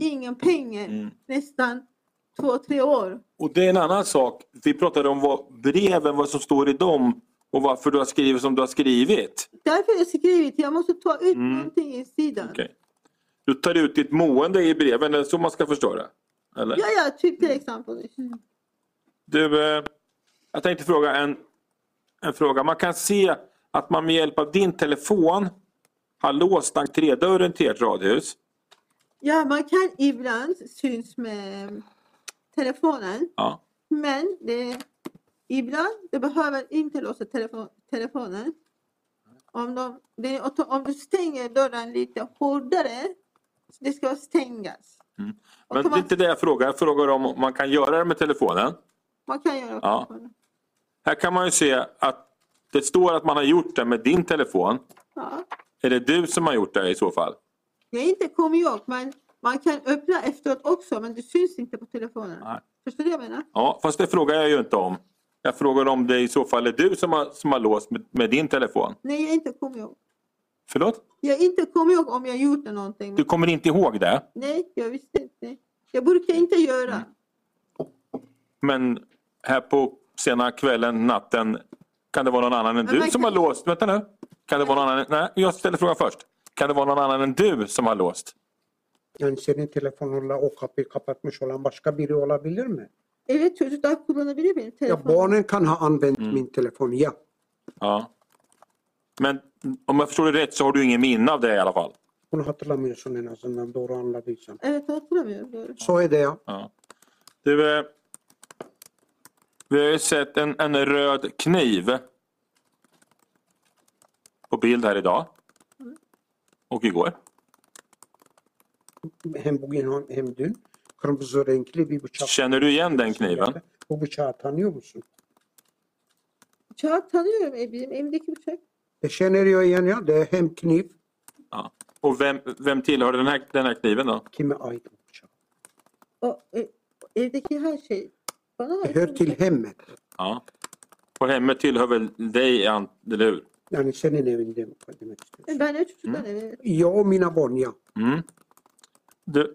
D: ingen pengar nästan två, tre år.
J: Och det är en annan sak. Vi pratade om vad, breven, vad som står i dem och varför du har skrivit som du har skrivit.
D: Därför har jag skrivit, jag måste ta ut
J: Mm.
D: någonting i sidan.
J: Okej. Du tar ut ditt mående i breven, är det så man ska förstå det? Eller?
D: Ja, ja, typ till exempel.
J: Du, eh, jag tänkte fråga en, en fråga. Man kan se att man med hjälp av din telefon har låst entrédörren till ert radhus.
D: Ja, man kan ibland syns med telefonen.
J: Ja.
D: Men det, ibland det behöver inte låsa telefon, telefonen. Om, de, det, om du stänger dörren lite hårdare, det ska stängas.
J: Men
D: kan
J: det är
D: man-
J: inte det jag frågar. Jag frågar om man kan göra det med telefonen.
D: Man kan göra
J: Ja.
D: telefonen.
J: Här kan man ju se att det står att man har gjort det med din telefon.
D: Ja.
J: Är det du som har gjort det i så fall?
D: Jag inte kommer ihåg, men man kan öppna efteråt också, men det syns inte på telefonen.
J: Nej.
D: Förstår du vad jag menar?
J: Ja, fast det frågar jag ju inte om. Jag frågar om det i så fall är du som har, som har låst med, med din telefon.
D: Nej, jag inte kommer ihåg.
J: Förlåt?
D: Jag inte kommer ihåg om jag gjort någonting.
J: Du kommer inte ihåg det?
D: Nej, jag visste inte. Jag brukar inte göra.
J: Men här på sena kvällen, natten, kan det vara någon annan än
D: Men
J: du som
D: kan-
J: har låst? Vänta nu. Kan det vara någon annan? Nej, jag ställer frågan först. Kan det vara någon annan än du som har låst?
C: Yani senin telefonunla o kapıyı kapatmış olan başka biri olabilir mi?
D: Evet çocuklar kullanabilir benim
C: Ja,
D: telefonumu.
C: barnen kan ha använt min telefon, ja.
J: Ja. Men om jag förstår det rätt så har du ingen minne av det i alla fall?
C: Bunu hatırlamıyorsun en azından doğru anladıysam.
D: Evet hatırlamıyorum doğru.
C: Så är det ja.
J: Ja. Du, eh, vi har ju sett en, en röd kniv på bild här idag. Och igår.
C: Hem bugün hem dün kırmızı renkli bir bıçak.
J: Känner du igen den kniven?
C: Bu bıçağı tanıyor musun?
D: Bıçağı tanıyorum e, bizim evimdeki bıçak.
C: Det känner jag igen ja. Det är hemkniv.
J: Ja. Och vem, vem tillhör den här, den här kniven då?
C: Kime ait bu bıçak?
D: O, e, evdeki her şey. Bana
C: Det
D: ait
C: hör
D: bir
C: till hemmet.
J: Ja. Och hemmet tillhör väl dig, eller hur?
C: Yani senin evinde mi demek istiyorsun?
D: Ben de çocuklar evet.
C: Jag och mina barn, ja.
J: Mm. Det,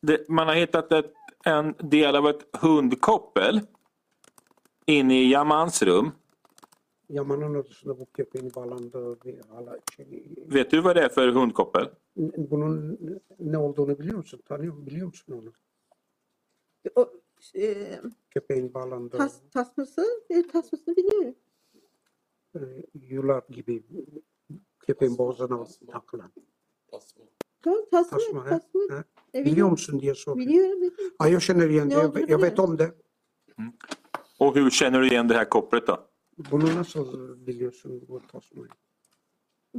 J: det, man har hittat ett, en del av ett hundkoppel inne i Yamans rum. Vet du vad det är för hundkoppel?
C: Bunun ne olduğunu biliyor musun? Tanıyor? Biliyor musun onu?
D: O, e,
C: Köpeğin bağlandığı
D: tas, tasması, e, tasmasını biliyorum.
C: e, yular gibi köpeğin boğazına takılan.
D: Tamam, tasma,
C: Tasma,
D: tasma. E,
C: Biliyor musun diye soruyor.
D: Biliyorum. biliyorum.
C: Ja, jag känner igen det.
D: Ne
C: Jag,
D: olduğunu
C: jag vet
D: biliyorum.
C: om det.
J: Och hur känner du igen det här kopplet då?
C: Bunu nasıl biliyorsun bu tasmayı?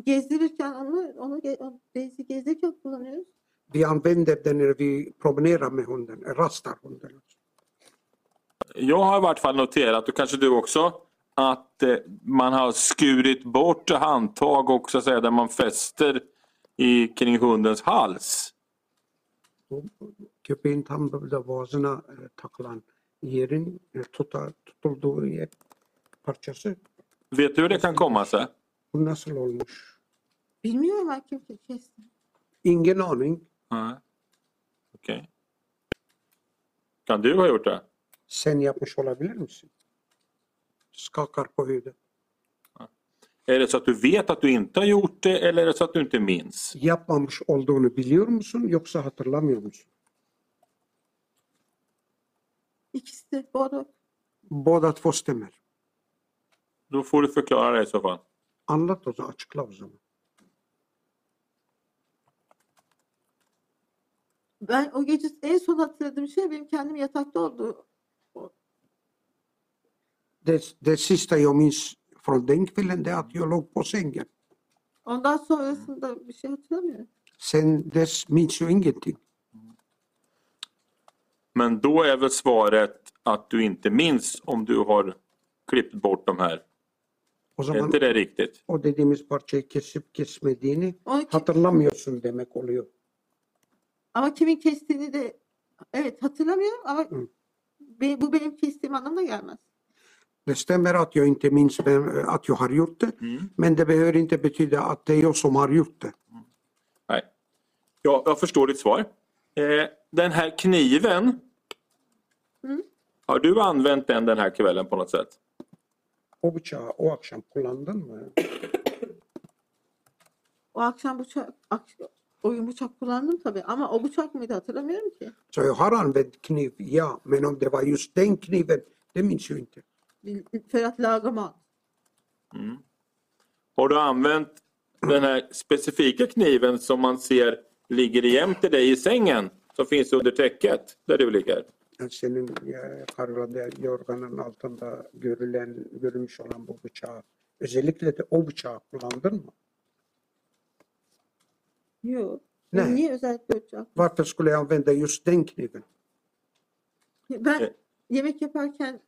D: Gezdirirken onu, onu, ge- onu Daisy gezdirirken kullanıyoruz.
C: Vi använder den när vi promenerar med hunden, rastar hunden.
J: Jag har i vart fall noterat, och kanske du också, att eh, man har skurit bort handtag och så att säga, där man fäster i, kring hundens hals.
C: Köpeğin tam böyle boğazına e, takılan yerin e, tuta, tutulduğu yer parçası.
J: Vet du hur det kan komma sig?
C: Bu nasıl olmuş?
D: Bilmiyorum ben.
C: Ingen aning.
J: Okej. Kan du ha gjort det?
C: Sen yapmış olabilir misin? Skakar på huvudet.
J: Är det så att du vet att du inte har gjort det eller är det så att du inte minns?
C: Yapmamış olduğunu biliyor musun yoksa hatırlamıyor musun?
D: İkisi de både.
C: Båda två stämmer.
J: Då får du förklara det i så fall.
C: Anlat o zaman, açıkla o zaman.
D: Ben o gece en son hatırladığım şey benim kendim yatakta olduğu.
C: Det, det sista jag minns från den kvällen det är att jag låg på sängen.
D: Ondan sonrasında bir şey hatırlamıyorum.
C: Sen dess minns jag ingenting.
J: Men då är väl svaret att du inte minns om du har klippt bort de här.
C: O
J: Är
C: zaman
J: inte det riktigt?
C: o dediğimiz parçayı kesip kesmediğini
D: Onu
C: hatırlamıyorsun demek oluyor.
D: ama kimin kestiğini de evet hatırlamıyorum ama
C: Hı.
D: be- bu benim kestiğim anlamına gelmez.
C: Det stämmer att jag inte minns vem, att jag har gjort det,
J: Mm.
C: men det behöver inte betyda att det är jag som har gjort det.
J: Nej. Ja, jag förstår ditt svar. Eh, den här kniven.
D: Mm.
J: Har du använt den den här kvällen på något sätt?
C: O bıçağı o akşam kullandın mı?
D: O akşam bıçak ak- oyun bıçak kullandım tabii ama o bıçak mıydı hatırlamıyorum ki.
C: Så jag har använt kniv, ja, men om det var just den kniven, det minns jag inte.
D: För att laga mat.
J: Mm. Har du använt den här specifika kniven som man ser ligger jämte dig i sängen? Som finns under täcket där du ligger?
C: Senin ya, karılarda yorganın altında görülen, görülmüş olan bu bıçağı, özellikle de o bıçağı kullandın mı?
D: Yok.
C: Ne?
D: Niye özellikle bıçak?
C: Varför skulle jag använda just den kniven?
D: Ben yemek yaparken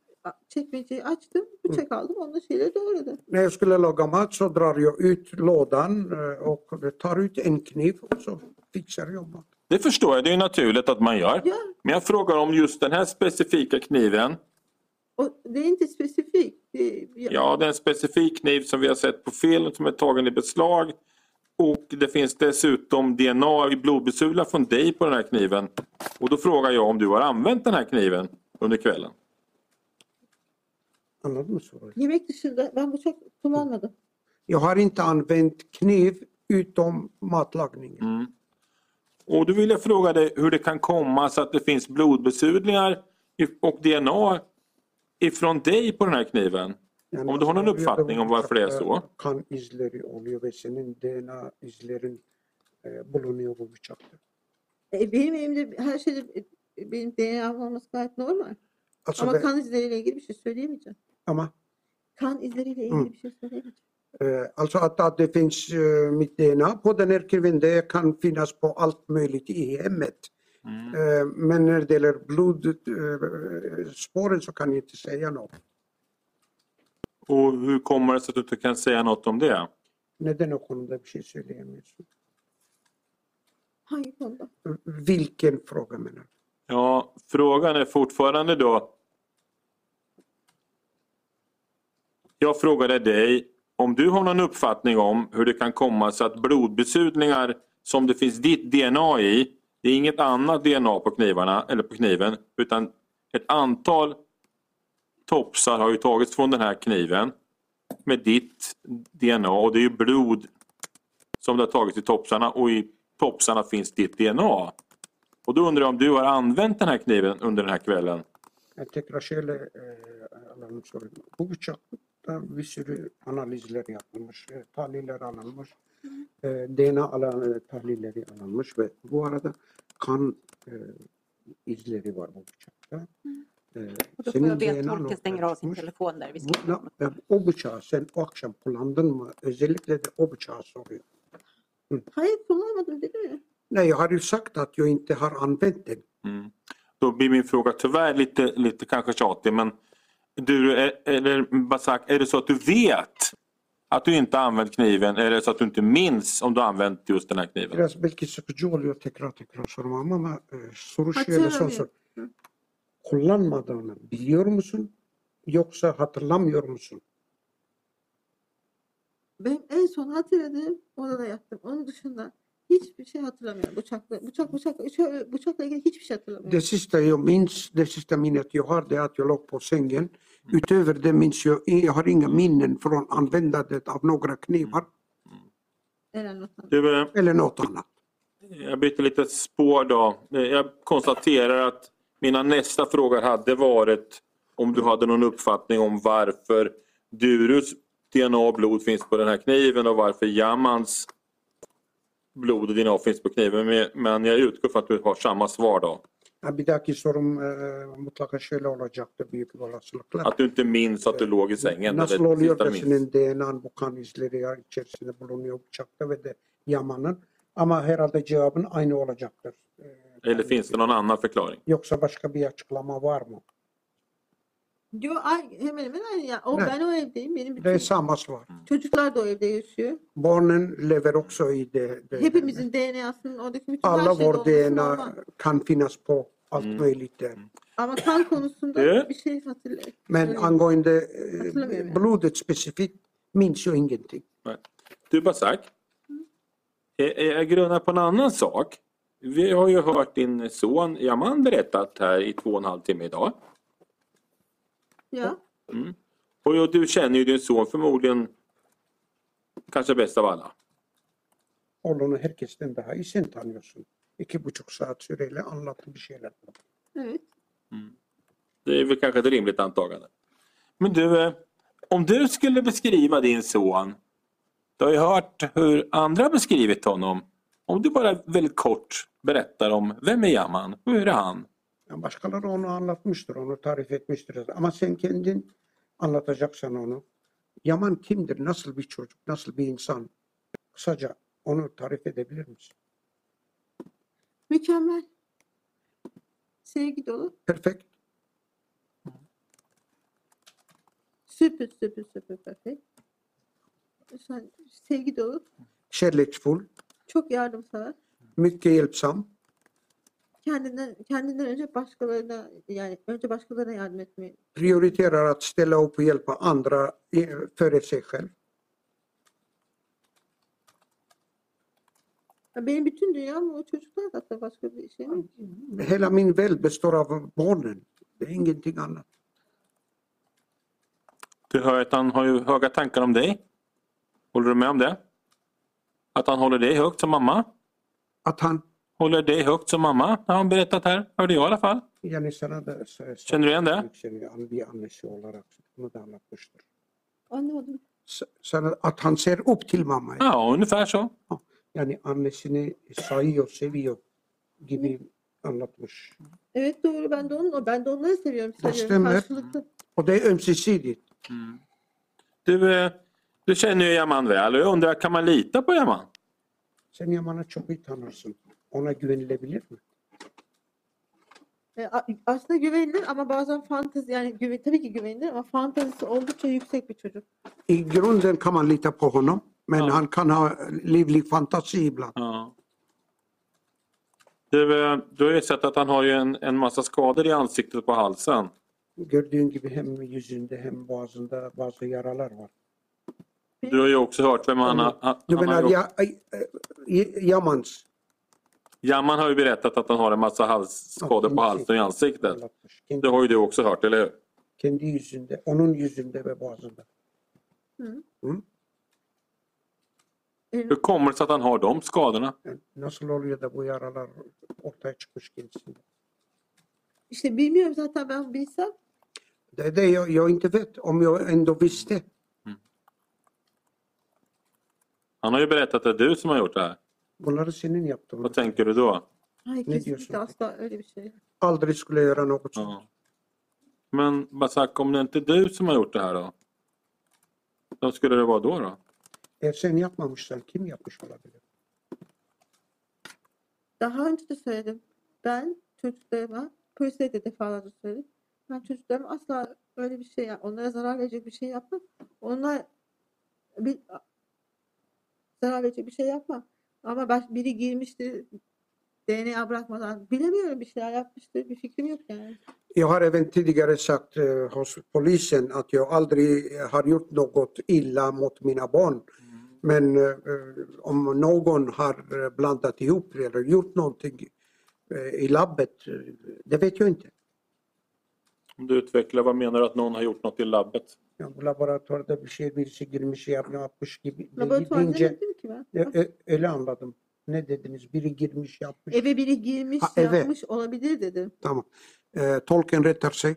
D: çekmeceyi açtım, bıçak aldım, onunla şeyleri doğradım.
C: När jag skulle laga mat så drar jag ut lådan eh, och tar ut en kniv och så fixar jag mat.
J: Det förstår jag, det är ju naturligt att man gör.
D: Ja,
J: Men jag frågar om just den här specifika kniven.
D: och det är inte specifikt. Det, ja.
J: Ja, det är en specifik kniv som vi har sett på film som är tagen i beslag. Och det finns dessutom DNA i blodbesudlar från dig på den här kniven. Och då frågar jag om du har använt den här kniven under kvällen.
C: Anladın mı soruyu?
D: Yemek dışında ben bıçak kullanmadım.
C: Jag har inte använt kniv utom matlagningen.
J: Mm. Och då vill jag fråga dig hur det kan komma så att det finns blodbesudlingar och DNA ifrån dig på den här kniven.
C: Yani
J: Om du har någon uppfattning om varför det är så?
C: Kan izleri oluyor ve senin DNA izlerin e, bulunuyor bu bıçakta.
D: E, benim elimde her şeyde e, benim DNA'm olması gayet normal.
C: Alltså
D: Ama
C: det,
D: kan izleriyle ilgili bir şey söyleyemeyeceğim.
C: Ama,
D: Kan izleriyle ilgili bir şey söyleyemeyeceğim.
C: eh, alltså att, att det finns eh, mitt DNA på den här kniven, det kan finnas på allt möjligt i hemmet.
J: Mm.
C: Eh, men när det gäller blodspåren så kan jag inte säga något.
J: Och hur kommer det sig att du inte kan säga något om det?
C: Neden o konuda bir şey söyleyemiyorsun?
D: Hangi konuda?
C: Vilken fråga menar du?
J: Ja, frågan är fortfarande då. Jag frågade dig om du har någon uppfattning om hur det kan komma sig att blodbesudlingar som det finns ditt DNA i, det är inget annat DNA på knivarna eller på kniven utan ett antal topsar har ju tagits från den här kniven med ditt DNA och det är ju blod som det har tagits i topsarna och i topsarna finns ditt DNA. Och då undrar jag om du har använt den här kniven under den här kvällen?
C: tekrashele alalmış bu bıçakta bir sürü analizler yapılmış, e, tahliller alınmış, e, DNA alan, e, tahlilleri alınmış ve bu arada kan e, izleri var bu bıçakta. E,
B: Och då får jag be att
C: DNA'n
B: tolken stänger av sin
C: ortaya çıkmış.
B: telefon där. Vi ska
C: Bu, na- o bıçağı sen o akşam kullandın mı? Özellikle de o bıçağı soruyor.
D: Hayır kullanmadım dedi mi?
C: Nej, jag har ju sagt att jag inte har använt den.
J: Mm. Då blir min fråga tyvärr lite, lite kanske tjatig men du, eller Basak, är det så att du vet att du inte använt kniven eller är det så att du inte minns om du använt just den här kniven?
C: Biraz belki sıkıcı oluyor tekrar tekrar sormam ama e, soru şöyle sorsun. Kullanmadığını biliyor musun? Yoksa hatırlamıyor musun?
D: Benim en son hatırladığım odada yattım. Onun dışında hiçbir şey hatırlamıyorum. Bıçakla, bıçak, bıçak, bıçak, bıçakla ilgili hiçbir şey hatırlamıyorum.
C: Det sista jag minns, det sista minnet jag har det är att jag låg på sängen. Utöver det minns jag, jag har inga minnen från användandet av några knivar
D: En anlatan.
J: Du, eh,
C: eller något annat.
J: Jag byter lite spår då. Eh, Jag konstaterar att mina nästa frågor hade varit om du hade någon uppfattning om varför Durus DNA och blod finns på den här kniven och varför Jamans blod och DNA finns på kniven. Men- Men jag utgår från att du har samma svar då.
C: Bir dahaki sorum e, mutlaka şöyle olacaktır büyük bir olasılıkla.
J: Att du inte minns att du låg i sängen.
C: Nasıl
J: eller det
C: oluyor da senin DNA'n bu kan izleri içerisinde bulunuyor bıçakta ve de yamanın. Ama herhalde cevabın aynı olacaktır. E,
J: Eller finns det någon annan förklaring?
C: Yoksa başka bir açıklama var mı?
D: Yo, ay, hemen hemen aynı ya. O,
C: Ne?
D: ben o evdeyim. Benim
C: Det är
D: bütün
C: samma svar.
D: çocuklar da o evde yaşıyor.
C: Barnen lever också i det. det
D: Hepimizin DNA'sının oradaki bütün
C: alla
D: her şeyde
C: vår
D: olması
C: DNA
D: normal.
C: kan finnas på allt
J: Mm.
C: möjligt där.
D: Ama kan konusunda
J: Evet.
D: bir şey hatırlıyorum.
C: Men angående eh,
D: Hatırlamıyorum yani.
C: blodet specifikt minns jag ingenting.
J: Du Basak, jag, jag grunnar på en annan sak. Vi har ju hört din son Yaman berättat här i två och en halv timme idag.
D: Ya.
J: Mm. Och ja, du känner ju din son förmodligen kanske bäst av alla.
C: Oğlunu herkesten daha iyi sen tanıyorsun. İki buçuk saat süreyle anlattı bir şeyler.
D: Evet.
J: Det är väl kanske ett rimligt antagande. Men du, eh, om du skulle beskriva din son. Du har ju hört hur andra har beskrivit honom. Om du bara väldigt kort berättar om vem är Yaman? Hur är han?
C: Yani başkaları onu anlatmıştır, onu tarif etmiştir. Ama sen kendin anlatacaksan onu. Yaman kimdir, nasıl bir çocuk, nasıl bir insan? Kısaca onu tarif edebilir misin?
D: Mükemmel. Sevgi dolu.
C: Perfekt.
D: Süper süper süper perfect. Sen- Sevgi dolu.
C: Kärleksfull,
D: Çok yardımsever.
C: mycket hjälpsam.
D: Kendinden kendinden önce başkalarına yani önce başkalarına yardım etmeyi.
C: Prioriterar att ställa upp och hjälpa andra före sig själv.
D: Benim bütün dünyam o çocuklar hatta başka bir şey mi?
C: Hela min värld består av barnen. Det är ingenting annat.
J: Du hör att han har ju höga tankar om dig. Håller du med om det? Att han håller dig högt som mamma?
C: Att han,
J: Håller dig högt som mamma? Har han berättat här. Hörde jag i alla fall. Känner du igen det?
C: att han ser upp till mamma.
J: Ja, ungefär så.
C: Yani annesini sayıyor, seviyor gibi anlatmış.
D: Evet doğru ben de onu ben de onları seviyorum seviyorum
C: stämmer.
D: karşılıklı.
C: Och det är ömsesidigt.
J: Du, eh, du känner ju Yaman väl och jag undrar, kan man lita på Yaman?
C: Sen Yaman'ı çok iyi tanırsın. Ona güvenilebilir mi?
D: E, aslında güvenilir ama bazen fantezi yani güven, tabii ki güvenilir ama fantezisi oldukça yüksek bir çocuk.
C: I grunden kan man lita på honom, men
J: Ja.
C: han kan ha livlig fantasi ibland.
J: Ja. Du, eh, du har ju sett att han har ju en, en massa skador i ansiktet på halsen.
C: Gördüğün gibi hem yüzünde hem boğazında bazı yaralar var.
J: Du har ju också hört vem han, har- han,
C: Du
J: han har
C: menar äh, äh, Yamans?
J: Yaman har ju berättat att han har en massa halsskador på halsen och i ansiktet. Det har ju du också hört, eller hur?
C: Kendi yüzünde, onun yüzünde ve boğazında.
D: Hı.
C: Hı?
J: Hur kommer det sig att han har de skadorna?
C: Nasıl oluyor da bu yaralar ortaya çıkmış kendisinde?
D: İşte bilmiyorum zaten ben bilsem.
C: Det är det jag, jag inte vet, om jag ändå visste.
J: Han har ju berättat att det är du som har gjort det här.
C: Bunları senin yaptığını.
J: Vad tänker du då?
D: Hayır
C: Ne
D: kesinlikle
C: diyorsun?
D: asla öyle bir şey.
C: Aldrig skulle göra något sånt.
J: Ja. Men Basak, om det inte är du som har gjort det här då? Vem skulle det vara då? då?
C: Eğer sen yapmamışsan kim yapmış olabilir?
D: Daha önce de söyledim. Ben çocuklarıma, polise de defalarca söyledim. Ben çocuklarıma asla öyle bir şey, yap- onlara zarar verecek bir şey yapmam. Onlar bir zarar verecek bir şey yapmam. Ama ben, biri girmiştir DNA bırakmadan bilemiyorum bir şeyler yapmıştır. Bir fikrim yok yani.
C: Jag har även tidigare sagt eh, hos polisen att jag aldrig har gjort något illa mot mina barn. Men eh, eh, om någon har eh, blandat ihop det eller gjort någonting eh, i labbet, eh, det vet jag inte.
J: Om du utvecklar, vad menar du att någon har gjort något i labbet?
C: Ya bu laboratuvarda bir şey birisi girmiş yap- yapmış gibi
D: Laboratuvar
C: deyince
D: ki ben.
C: e, e, öyle anladım. Ne dediniz? Biri girmiş yapmış.
D: Eve biri girmiş,
C: Ha, eve.
D: yapmış olabilir dedim.
C: Tamam. Eh, tolken rättar sig.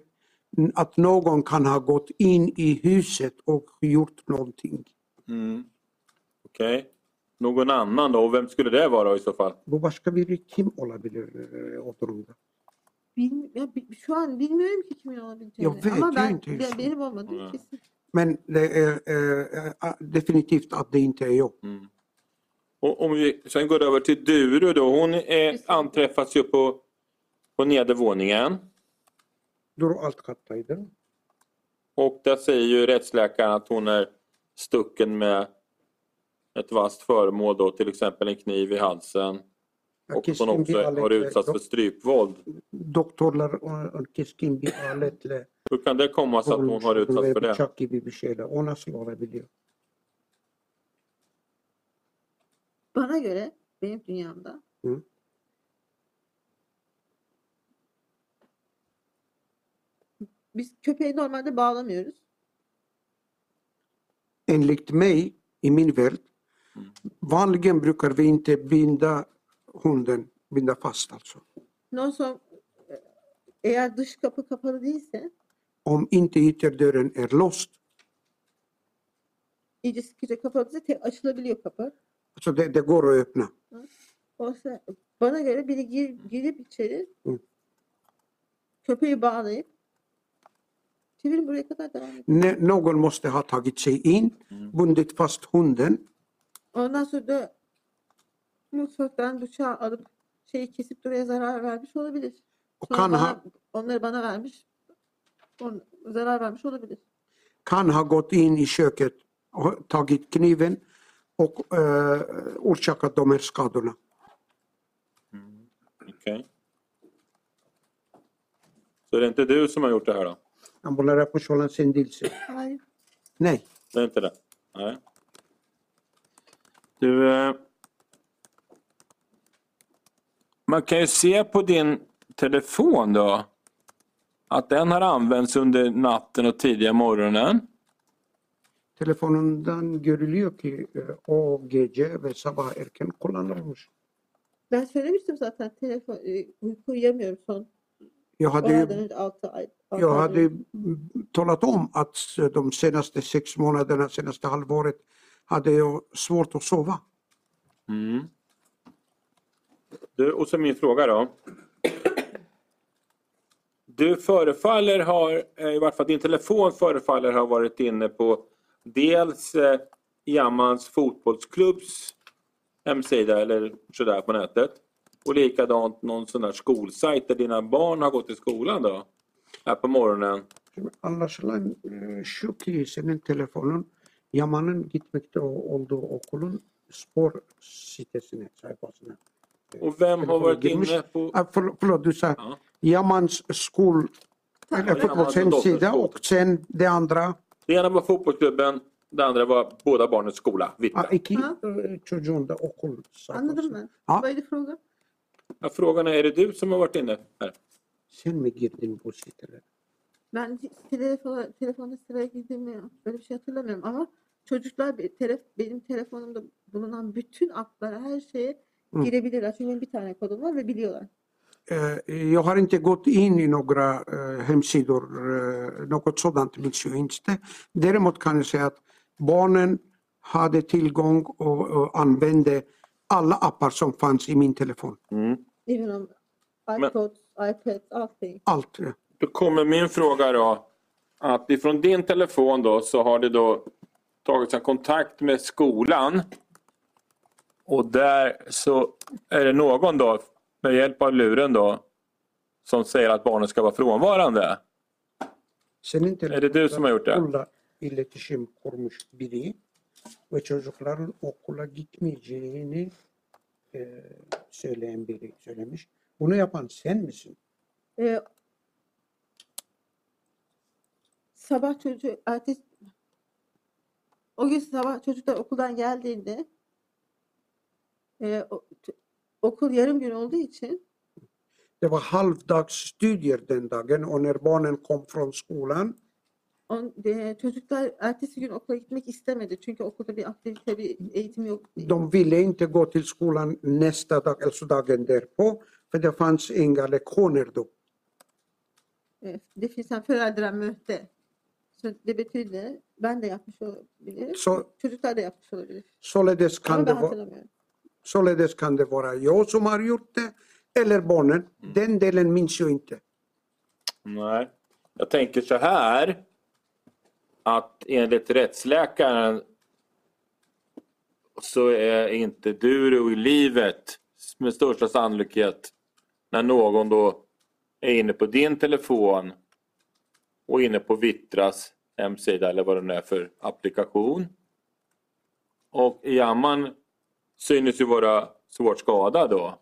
C: Att någon kan ha gått in i huset och gjort någonting.
J: Mm. Okej. Någon annan då? Och vem skulle det vara i så fall?
C: Bu başka biri kim olabilir eh, o durumda?
D: Bilmi- ya, bi- şu an bilmiyorum ki kimin olabileceğini.
C: Vet
D: Ama
C: ju
D: ben
C: inte
D: be-
C: just nu.
D: benim olmadığı kesin.
C: Men det är eh, eh, definitivt att det inte är jag.
J: Mm. Och om vi sen går över till Duru då. Hon är, anträffas ju på, på nedervåningen.
C: Duru alt kattaydı.
J: Och där säger ju rättsläkaren att hon är stucken med ett vasst föremål då, till exempel en kniv i halsen. Och
C: Keskin
J: också har utsatts för strypvåld.
C: doktorlar o- keskin bir aletle
J: Hur kan det komma sig att hon har utsatts för det?
C: bıçak gibi bir şeyle. O nasıl olabiliyor?
D: Bana göre benim dünyamda
C: Hı.
D: biz köpeği normalde bağlamıyoruz.
C: Enligt mig, i min värld, vanligen brukar vi inte binda hunden, binda fast alltså.
D: Ondan sonra e, eğer dış kapı kapalı değilse
C: Om inte ytterdörren är låst,
D: iyice sıkıca kapalı değilse tek açılabiliyor kapı.
C: alltså det, det går att öppna.
D: Oysa bana göre biri gir, girip içeri
C: Hı.
D: köpeği bağlayıp çevirin buraya kadar devam ediyor.
C: Ne, någon måste ha tagit sig in, bundit fast hunden
D: Ondan sonra da mutfaktan bıçağı alıp şeyi kesip buraya zarar vermiş olabilir.
C: och
D: Sonra
C: kan
D: bana,
C: ha,
D: onları bana vermiş. On, zarar vermiş olabilir.
C: kan ha gått in i köket och tagit kniven och eh, orsakat de här skadorna.
J: Okej. Så det är inte du som har gjort det här då?
C: Bunlar yapmış olan sen değilsin.
D: Hayır.
C: Nej.
J: Det är inte det? Nej. Du, eh, man kan ju se på din telefon då att den har använts under natten och tidiga morgonen.
C: Telefonundan görülüyor ki e, o gece ve sabah erken kullanılmış.
D: Ben söylemiştim zaten telefon e, uyku uyuyamıyorum son
C: Jag hade, ju,
D: önce 6 ay. altı
C: jag hade
D: önce.
C: talat om att de senaste sex månaderna, senaste halvåret, hade jag svårt att sova.
J: Mm. Du, och så min fråga då. Du förefaller ha, eh, i varje fall din telefon förefaller ha varit inne på dels eh, Jammans fotbollsklubbs hemsida eller sådär på nätet. Och likadant någon sån där skolsajt där dina barn har gått i skolan då. Här på morgonen.
C: Anlaşılan e, eh, şu ki senin telefonun Yaman'ın gitmekte olduğu okulun spor sitesine, sayfasına.
J: Och vem har varit inne på...
C: Ah, för, förlåt, du sa
J: Ja.
C: Yaman's skol, eller fotbollshemsida och sen det andra.
J: Det ena var fotbollsklubben det andra var båda barnens skola, Vittra.
C: Ha, iki e, çocuğun da okul
D: Anladın
C: sayfası.
D: mı?
C: Ha,
D: Böyle fråga.
J: Ja, frågan är, är det du som har varit inne här?
C: sen mi girdin bu sitelere?
D: Ben telefona, sıraya girdiğimi böyle bir şey hatırlamıyorum ama çocuklar benim telefonumda bulunan bütün applara her şeye Girebilirler. Çünkü bir tane kodum var ve biliyorlar.
C: Jag har inte gått in i några eh, hemsidor, eh, något sådant minns jag inte. Däremot kan jag säga att barnen hade tillgång och, och använde alla appar som fanns i min telefon.
J: Mm.
D: Even om iPods, iPads, allting.
C: Allt.
J: Då kommer min fråga då. Att ifrån din telefon då så har det då tagits en kontakt med skolan. Och där så är det någon då med hjälp av luren då som säger att barnen ska vara frånvarande.
C: Senin
J: Är det du som har gjort det?
C: iletişim kurmuş biri ve çocukların okula gitmeyeceğini eh, söyleyen biri söylemiş. Bunu yapan sen misin?
D: Ee, sabah çocuğu ertesi o gün sabah çocuklar okuldan geldiğinde e, t- okul yarım gün olduğu için
C: Det var halvdagsstudier den dagen och när barnen kom från skolan
D: on, e, çocuklar ertesi gün okula gitmek istemedi. Çünkü okulda bir aktivite, bir eğitim yok.
C: De ville inte gå till skolan nästa dag, alltså dagen därpå, för det fanns inga lektioner då.
D: E, det finns en föräldramöte. Så det betyder, ben de yapmış olabilirim.
C: Så,
D: Çocuklar da yapmış olabilir.
C: således, kan
D: Ama
C: det
D: ben
C: vara,
D: hatırlamıyorum.
C: Således kan det vara jag som har gjort det, eller barnen. Den delen minns jag inte.
J: Nej. Jag tänker så här. Att enligt rättsläkaren så är inte du i livet med största sannolikhet när någon då är inne på din telefon och inne på Vittras hemsida eller vad det nu är för applikation. Och Jamman synes ju vara svårt skadad då.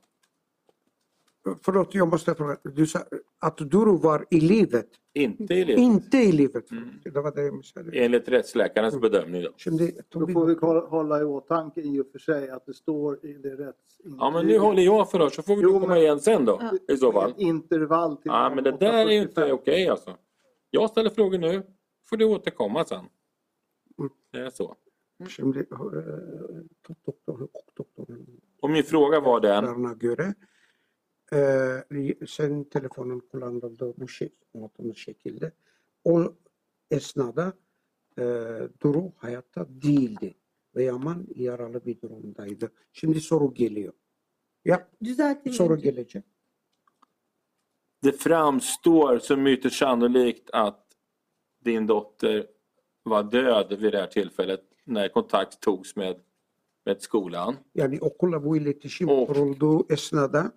C: Förlåt, jag måste fråga. Du sa att Duru var i livet,
J: Inte i livet.
C: inte i livet.
J: Mm.
C: Det var det jag missade.
J: Enligt rättsläkarens bedömning då.
G: Då får vi kolla- hålla i åtanke i och för sig att det står i det rättsintyget.
J: Ja men nu håller jag för oss så får vi
G: Jo,
J: komma
G: men-
J: igen sen då i så fall.
G: Ett intervall till
J: Ja men det där är ju inte
G: 8.45.
J: okej alltså. Jag ställer frågor nu, får du återkomma sen.
C: Mm.
J: Det är så.
C: Şimdi eh, doktor, hukuk doktorunun
J: Och min fråga var den,
C: göre e, senin telefonun kullanıldığı bu şey, anlattığımız şekilde o esnada e, Duru hayatta değildi ve Yaman yaralı bir durumdaydı. Şimdi soru geliyor. Ya
D: Düzelteyim.
C: soru
D: önce.
C: gelecek.
J: det framstår som ytterst sannolikt att din dotter var död vid det här tillfället när kontakt togs med, med skolan.
C: Yani okulla bu iletişim
J: Of.
C: kurulduğu esnada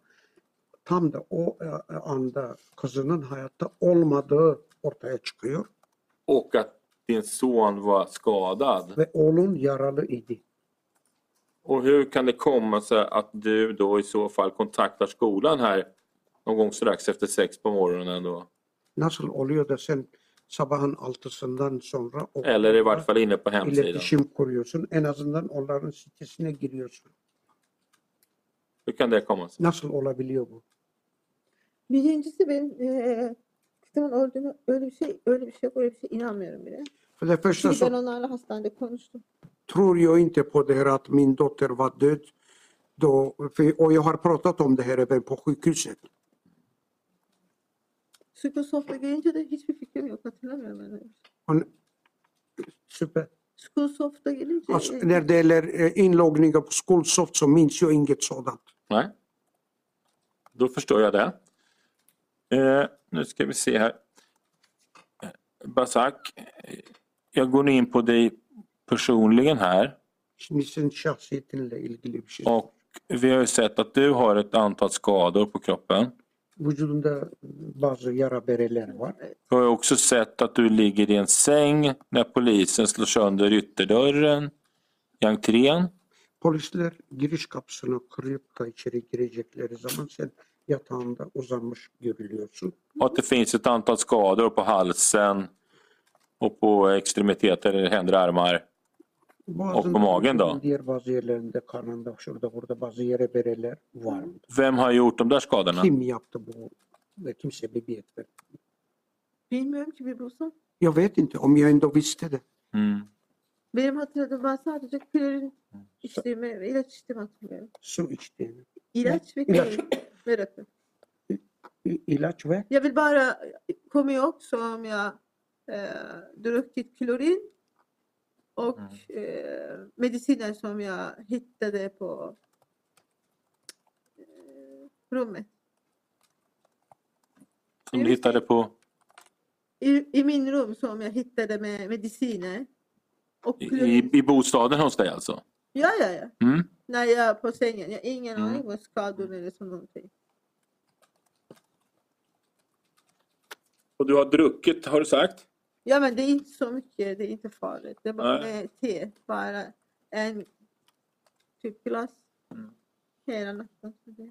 C: tam da o e, anda kızının hayatta olmadığı ortaya çıkıyor
J: Och att din son var skadad.
C: ve oğlun yaralı idi.
J: Och hur kan det komma sig att du då i så fall kontaktar skolan här någon gång strax efter sex på morgonen då?
C: Nasıl oluyor da sen sabahın altısından sonra
J: Eller i
C: okulda
J: vart fall inne på hemsidan.
C: iletişim kuruyorsun. En azından onların sitesine giriyorsun. Nasıl olabiliyor bu?
D: Birincisi benim eee kızımın olduğunu öyle bir şey öyle bir şey öyle bir şey inanmıyorum bile.
C: För det första
D: Çünkü ben
C: så
D: onlarla hastanede konuştum.
C: tror jag inte på det här att min dotter var död. Då, för, och jag har pratat om det här även på sjukhuset.
D: Microsoft'a gelince de hiçbir fikrim yok hatırlamıyorum ben. öyle bir şey.
C: Och, super.
D: Schoolsoft'a gelince
C: Alltså,
D: e,
C: när det gäller eh, inloggningar på Skolsoft så minns jag inget sådant.
J: Nej. Då förstår jag det. Eh, nu ska vi se här. Eh, Basak, eh, jag går in på dig personligen här
C: Şimdi senin şahsiyetinle ilgili bir şey.
J: och vi har ju sett att du har ett antal skador på kroppen.
C: Vücudunda bazı yara bereler var.
J: Vi har också sett att du ligger i en säng när polisen slår sönder ytterdörren i entrén.
C: Polisler giriş kapısını kırıp da içeri girecekleri zaman sen yatağında uzanmış görülüyorsun.
J: Att det finns ett antal skador på halsen och på extremiteter, händer armar. Och på magen då?
C: Diğer bazı yerlerinde karnında şurada burada bazı yere vereler var.
J: Vem har gjort de där skadorna?
C: Kim yaptı bu? Ve kimse bir vet ver.
D: Bilmiyorum ki bir bulsam.
C: Jag vet inte om jag ändå visste det.
J: Mm.
D: Benim hatırladığım ben sadece klorin içtiğimi ilaç içtiğimi hatırlıyorum.
C: Su içtiğini.
D: İlaç ve
C: İlaç.
D: klorin ve rakı.
C: I- ilaç ve
D: Jag vill bara komma ihåg som jag eh, druckit klorin och eh, mediciner som jag hittade på eh, rummet.
J: Som du hittade på
D: I, I min rum som jag hittade med mediciner. Och
J: i, i bostaden hos dig alltså?
D: Ja, ja, ja.
J: Mm.
D: När jag är på sängen. Jag har ingen
J: Mm.
D: aning om skador eller så någonting.
J: Och du har druckit, har du sagt?
D: Ja, men det är inte så mycket. Det är inte farligt. Det är bara
J: Nej.
D: med te. Bara en typ glas
J: Mm.
D: hela natten. Det-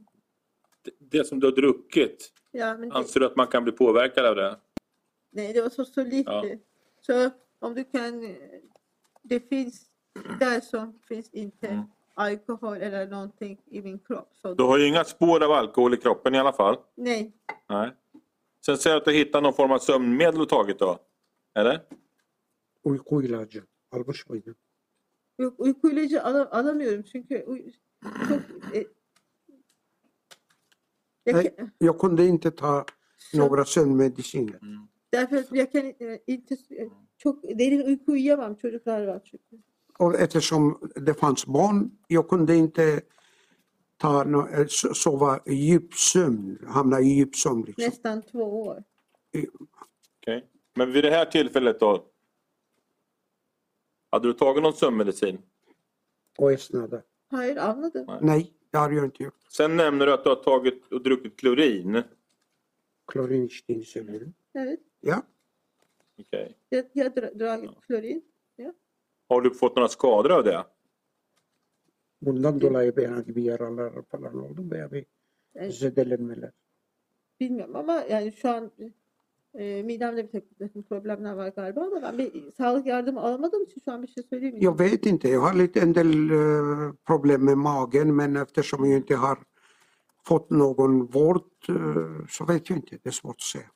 J: Det- Det som du har druckit,
D: Ja, men det,
J: anser du att man kan bli påverkad av det?
D: nej, det var så, så lite.
J: Ja.
D: Så om du kan... Det finns där som finns inte
J: Mm.
D: alkohol eller någonting i min kropp. Så
J: Du har ju inga spår av alkohol i kroppen i alla fall.
D: nej,
J: Nej. Sen säger du att du hittat någon form av sömnmedel och tagit då? Eller?
C: uyku ilacı almış mıydın?
D: Yok uyku ilacı ala- alamıyorum çünkü uy- çok e,
C: Nej.
D: kan,
C: Jag kunde inte ta
D: jag kan eh, inte eh, çok derin uyku uyuyamam çocuklar var çünkü.
C: Och eftersom det fanns barn, jag kunde inte ta no, eh, so- sova i djup sömn, hamna i djup sömn. Liksom.
D: Nästan två år.
J: Okej. Men vid det här tillfället då? Hade du tagit någon sömnmedicin?
C: O esnada.
D: Hayır anladım.
C: Nej, det har jag inte gjort.
J: Sen nämner du att du har tagit och druckit klorin.
C: Klorin içtiğini söyledim.
D: Evet.
C: Ja,
J: Okej.
D: Jag, jag har dra- dragit klorin.
J: Har du fått några skador av det?
C: bundan dolayı herhangi bir yaralar falan oldu veya bir zedelenmeler.
D: bilmiyorum ama yani şu an e, midemde bir takım- problemler var galiba ama ben bir sağlık yardımı alamadığım için şu an bir şey söyleyemeyeceğim.
C: Jag vet inte, jag har lite en del eh, problem med magen men eftersom jag inte har fått någon vård eh, så vet jag inte, det är svårt att säga.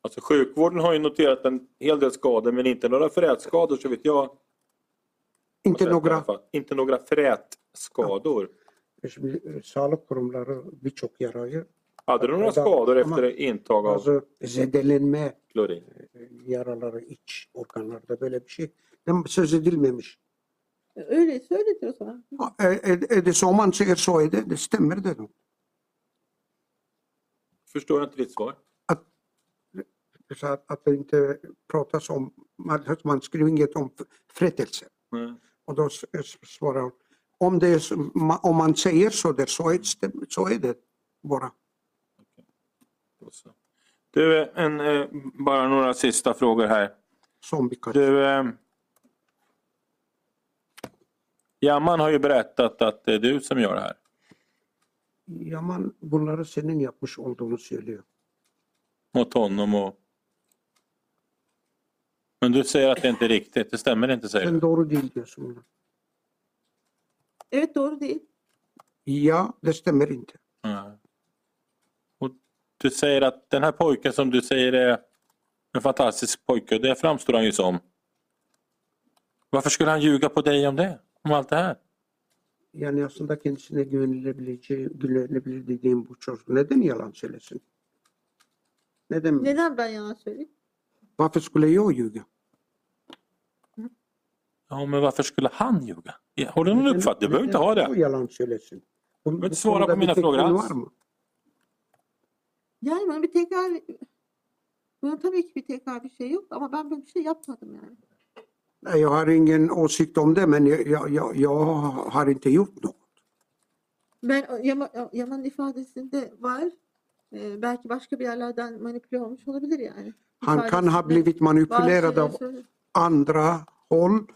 J: Alltså sjukvården har ju noterat en hel del skador men inte några frätskador så vitt jag
C: Inte
J: alla
C: några.
J: Inte några frätskador.
C: Sağlık kurumları birçok yarayı
J: Hade du några skador
C: ama-
J: efter intag av
C: bazı zedelenme
J: klorin?
C: e, yaraları iç organlarda böyle bir şey söz edilmemiş.
D: Öyleyse öyledir o zaman.
C: Är det så man säger så är det, det stämmer det då.
J: Förstår jag inte ditt svar.
C: Så att, att det inte pratas om, man, man skriver inget om frätelse.
J: Nej.
C: Och då svarar hon, om, det är, om man säger så där så är, det- så är det bara.
J: Du, en, eh, bara några sista frågor här. Du, eh, Jamman har ju berättat att det är du som gör det här.
C: Yaman bunları senin yapmış olduğunu söylüyor.
J: Mot honom och... Men du säger att det inte är riktigt. Det stämmer inte säger
C: Sen
J: du.
C: doğru değil diyorsun.
D: Evet doğru değil.
C: Ja, det stämmer inte.
J: Du säger att den här pojken som du säger är en fantastisk pojke, det framstår han ju som. Varför skulle han ljuga på dig om det? Om allt det här?
C: Yani aslında kendisine güvenilebileceği, güvenilebilir dediğim bu çocuk neden yalan söylesin? Neden?
D: Neden ben yalan söyleyeyim?
C: Varför skulle jag ljuga?
J: Ja, men varför skulle han ljuga? Har du någon
C: Neden-
J: uppfattning? Du behöver inte
C: neden
J: ha det.
C: yalan söylesin. Bu,
J: Men
C: bu
J: svara på mina frågor alls.
C: var mı?
D: Yani ben bir tekrar bunun tabii ki bir tekrar bir şey yok ama ben böyle bir şey yapmadım yani.
C: Jag har ingen åsikt om det men jag, jag, jag, har inte gjort något.
D: Ben Yaman, Yaman'ın ifadesinde var. Ee, belki başka bir yerlerden manipüle olmuş olabilir yani.
C: Han kan ha blivit manipulerad av andra håll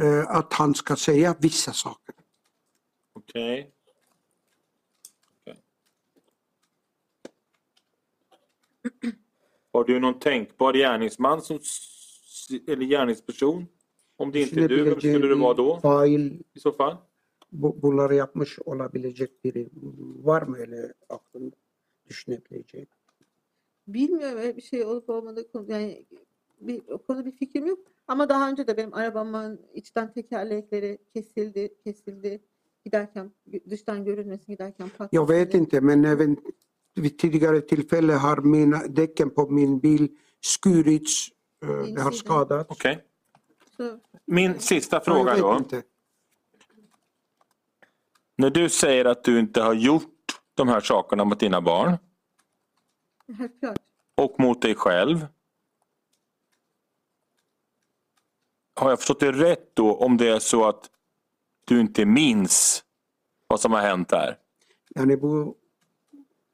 C: eh, att han ska säga vissa saker.
J: Okej. Okej. Har du någon tänkbar gärningsman som, eller gärningsperson Om det inte är du, vem skulle det vara då
C: Fail
J: i så fall?
C: bu- bunları yapmış olabilecek biri var mı öyle aklında düşünebileceğin?
D: Bilmiyorum öyle bir şey olup olmadığı konu yani bir, o konuda bir fikrim yok. Ama daha önce de benim arabamın içten tekerlekleri kesildi, kesildi. Giderken dıştan görünmesin giderken patladı.
C: Jag vet inte, men även vid tidigare tillfälle har mina, däcken på min bil skurits, eh, det har skadats.
J: Okej.
D: Så,
J: Min sista fråga då.
C: inte.
J: När du säger att du inte har gjort de här sakerna mot dina barn och mot dig själv. Har jag förstått det rätt då om det är så att du inte minns vad som har hänt där?
C: Yani bu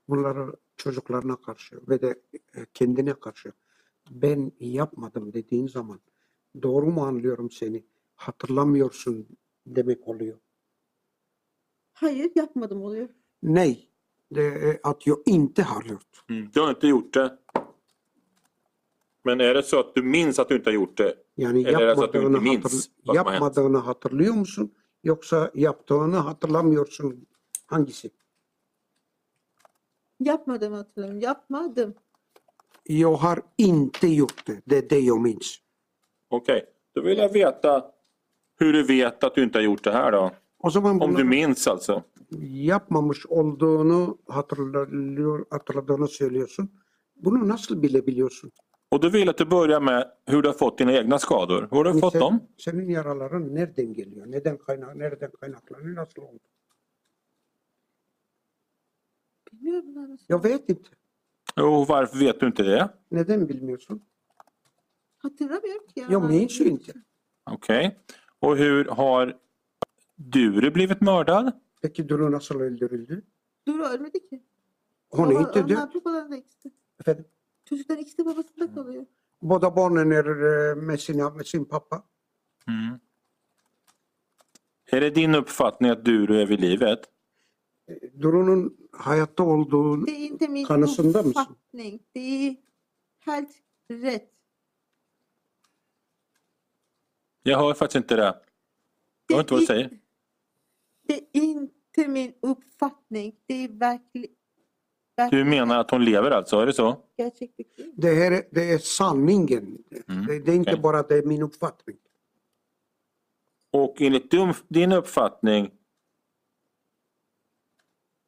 C: bunları çocuklarına karşı ve de e, kendine karşı ben yapmadım dediğin zaman doğru mu anlıyorum seni? Hatırlamıyorsun demek oluyor.
D: Hayır yapmadım oluyor.
C: Nej, det att jag inte har gjort.
J: Du har inte gjort det. Men är det så att du minns att du inte har gjort det?
C: Yani
J: Eller är det så att du inte minns
C: hatır,
J: vad som har hänt?
C: yapmadığını hatırlıyor musun? Yoksa yaptığını hatırlamıyorsun. Hangisi?
D: Yapmadığımı hatırlamıyorum. Yapmadım.
C: Jag har inte gjort det. Det är det jag minns.
J: Okej, då vill jag veta hur du vet att du inte har gjort det här då.
C: O zaman
J: Om du minns alltså.
C: yapmamış olduğunu hatırlıyor, hatırladığını söylüyorsun. Bunu nasıl bilebiliyorsun?
J: Och då vill jag att du börjar med hur du har fått dina egna skador. Hur har du fått
C: Sen-
J: dem?
C: Senin yaraların nereden geliyor? Neden kaynak, nereden kaynaklanıyor? Nasıl oldu?
D: Bilmiyorum bunlar nasıl.
C: Jag vet inte.
J: Och varför vet du inte det?
C: Neden bilmiyorsun?
D: Hatırlamıyorum ki ya.
C: Jag minns ju inte.
J: Okej. Och hur har Duru blivit mördad?
C: Peki Duru nasıl öldürüldü?
D: Duru ölmedi ki.
C: Hon är inte
D: onlar
C: död.
D: babalarında ikisi.
C: Efendim?
D: Çocukların ikisi de babasında kalıyor.
C: Båda barnen är eh, med, sina, med sin pappa.
J: Mm. Är det din uppfattning att Duru är vid livet?
C: Duru'nun hayatta olduğu
D: Det är inte min
C: kanısında mısın?
D: uppfattning. Det är helt rätt.
J: Jag hör faktiskt inte det. Jag hör inte vad du säger.
D: Det är inte min uppfattning. Det är verkligen
J: Du menar att hon lever alltså, är det så?
D: gerçeklik.
C: Det, här, är- det är sanningen.
J: Mm,
C: Det, det är inte
J: okej.
C: bara det är min uppfattning.
J: Och enligt dum- din uppfattning,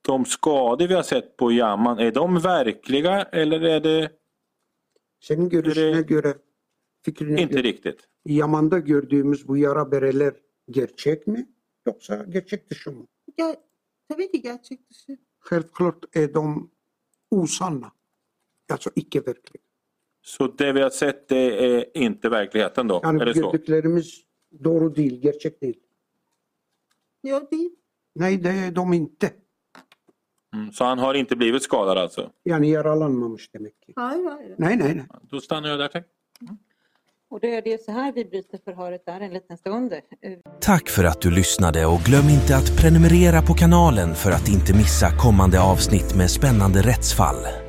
J: de skador vi har sett på Yaman, är de verkliga eller är det
C: Senin görüşüne göre, fikrine
J: inte
C: göre
J: riktigt?
C: Yaman'da gördüğümüz bu yara bereler gerçek mi? Yoksa gerçek dışı mı?
D: Ger tabii ki gerçek dışı.
C: Självklart är de osanna. Alltså icke verkliga.
J: Så det vi har sett det är inte verkligheten då?
C: Yani
J: är det så?
C: gördüklerimiz doğru değil, gerçek değil.
D: Yok değil.
C: Nej, det är de inte.
J: Mm, så han har inte blivit skadad alltså?
C: Yani yaralanmamış demek ki.
D: Hayır hayır.
C: Nej, nej, nej.
J: Då stannar jag där. Tack.
B: Och det är det så här vi bryter förhöret där en liten stund.
A: Tack för att du lyssnade och glöm inte att prenumerera på kanalen för att inte missa kommande avsnitt med spännande rättsfall.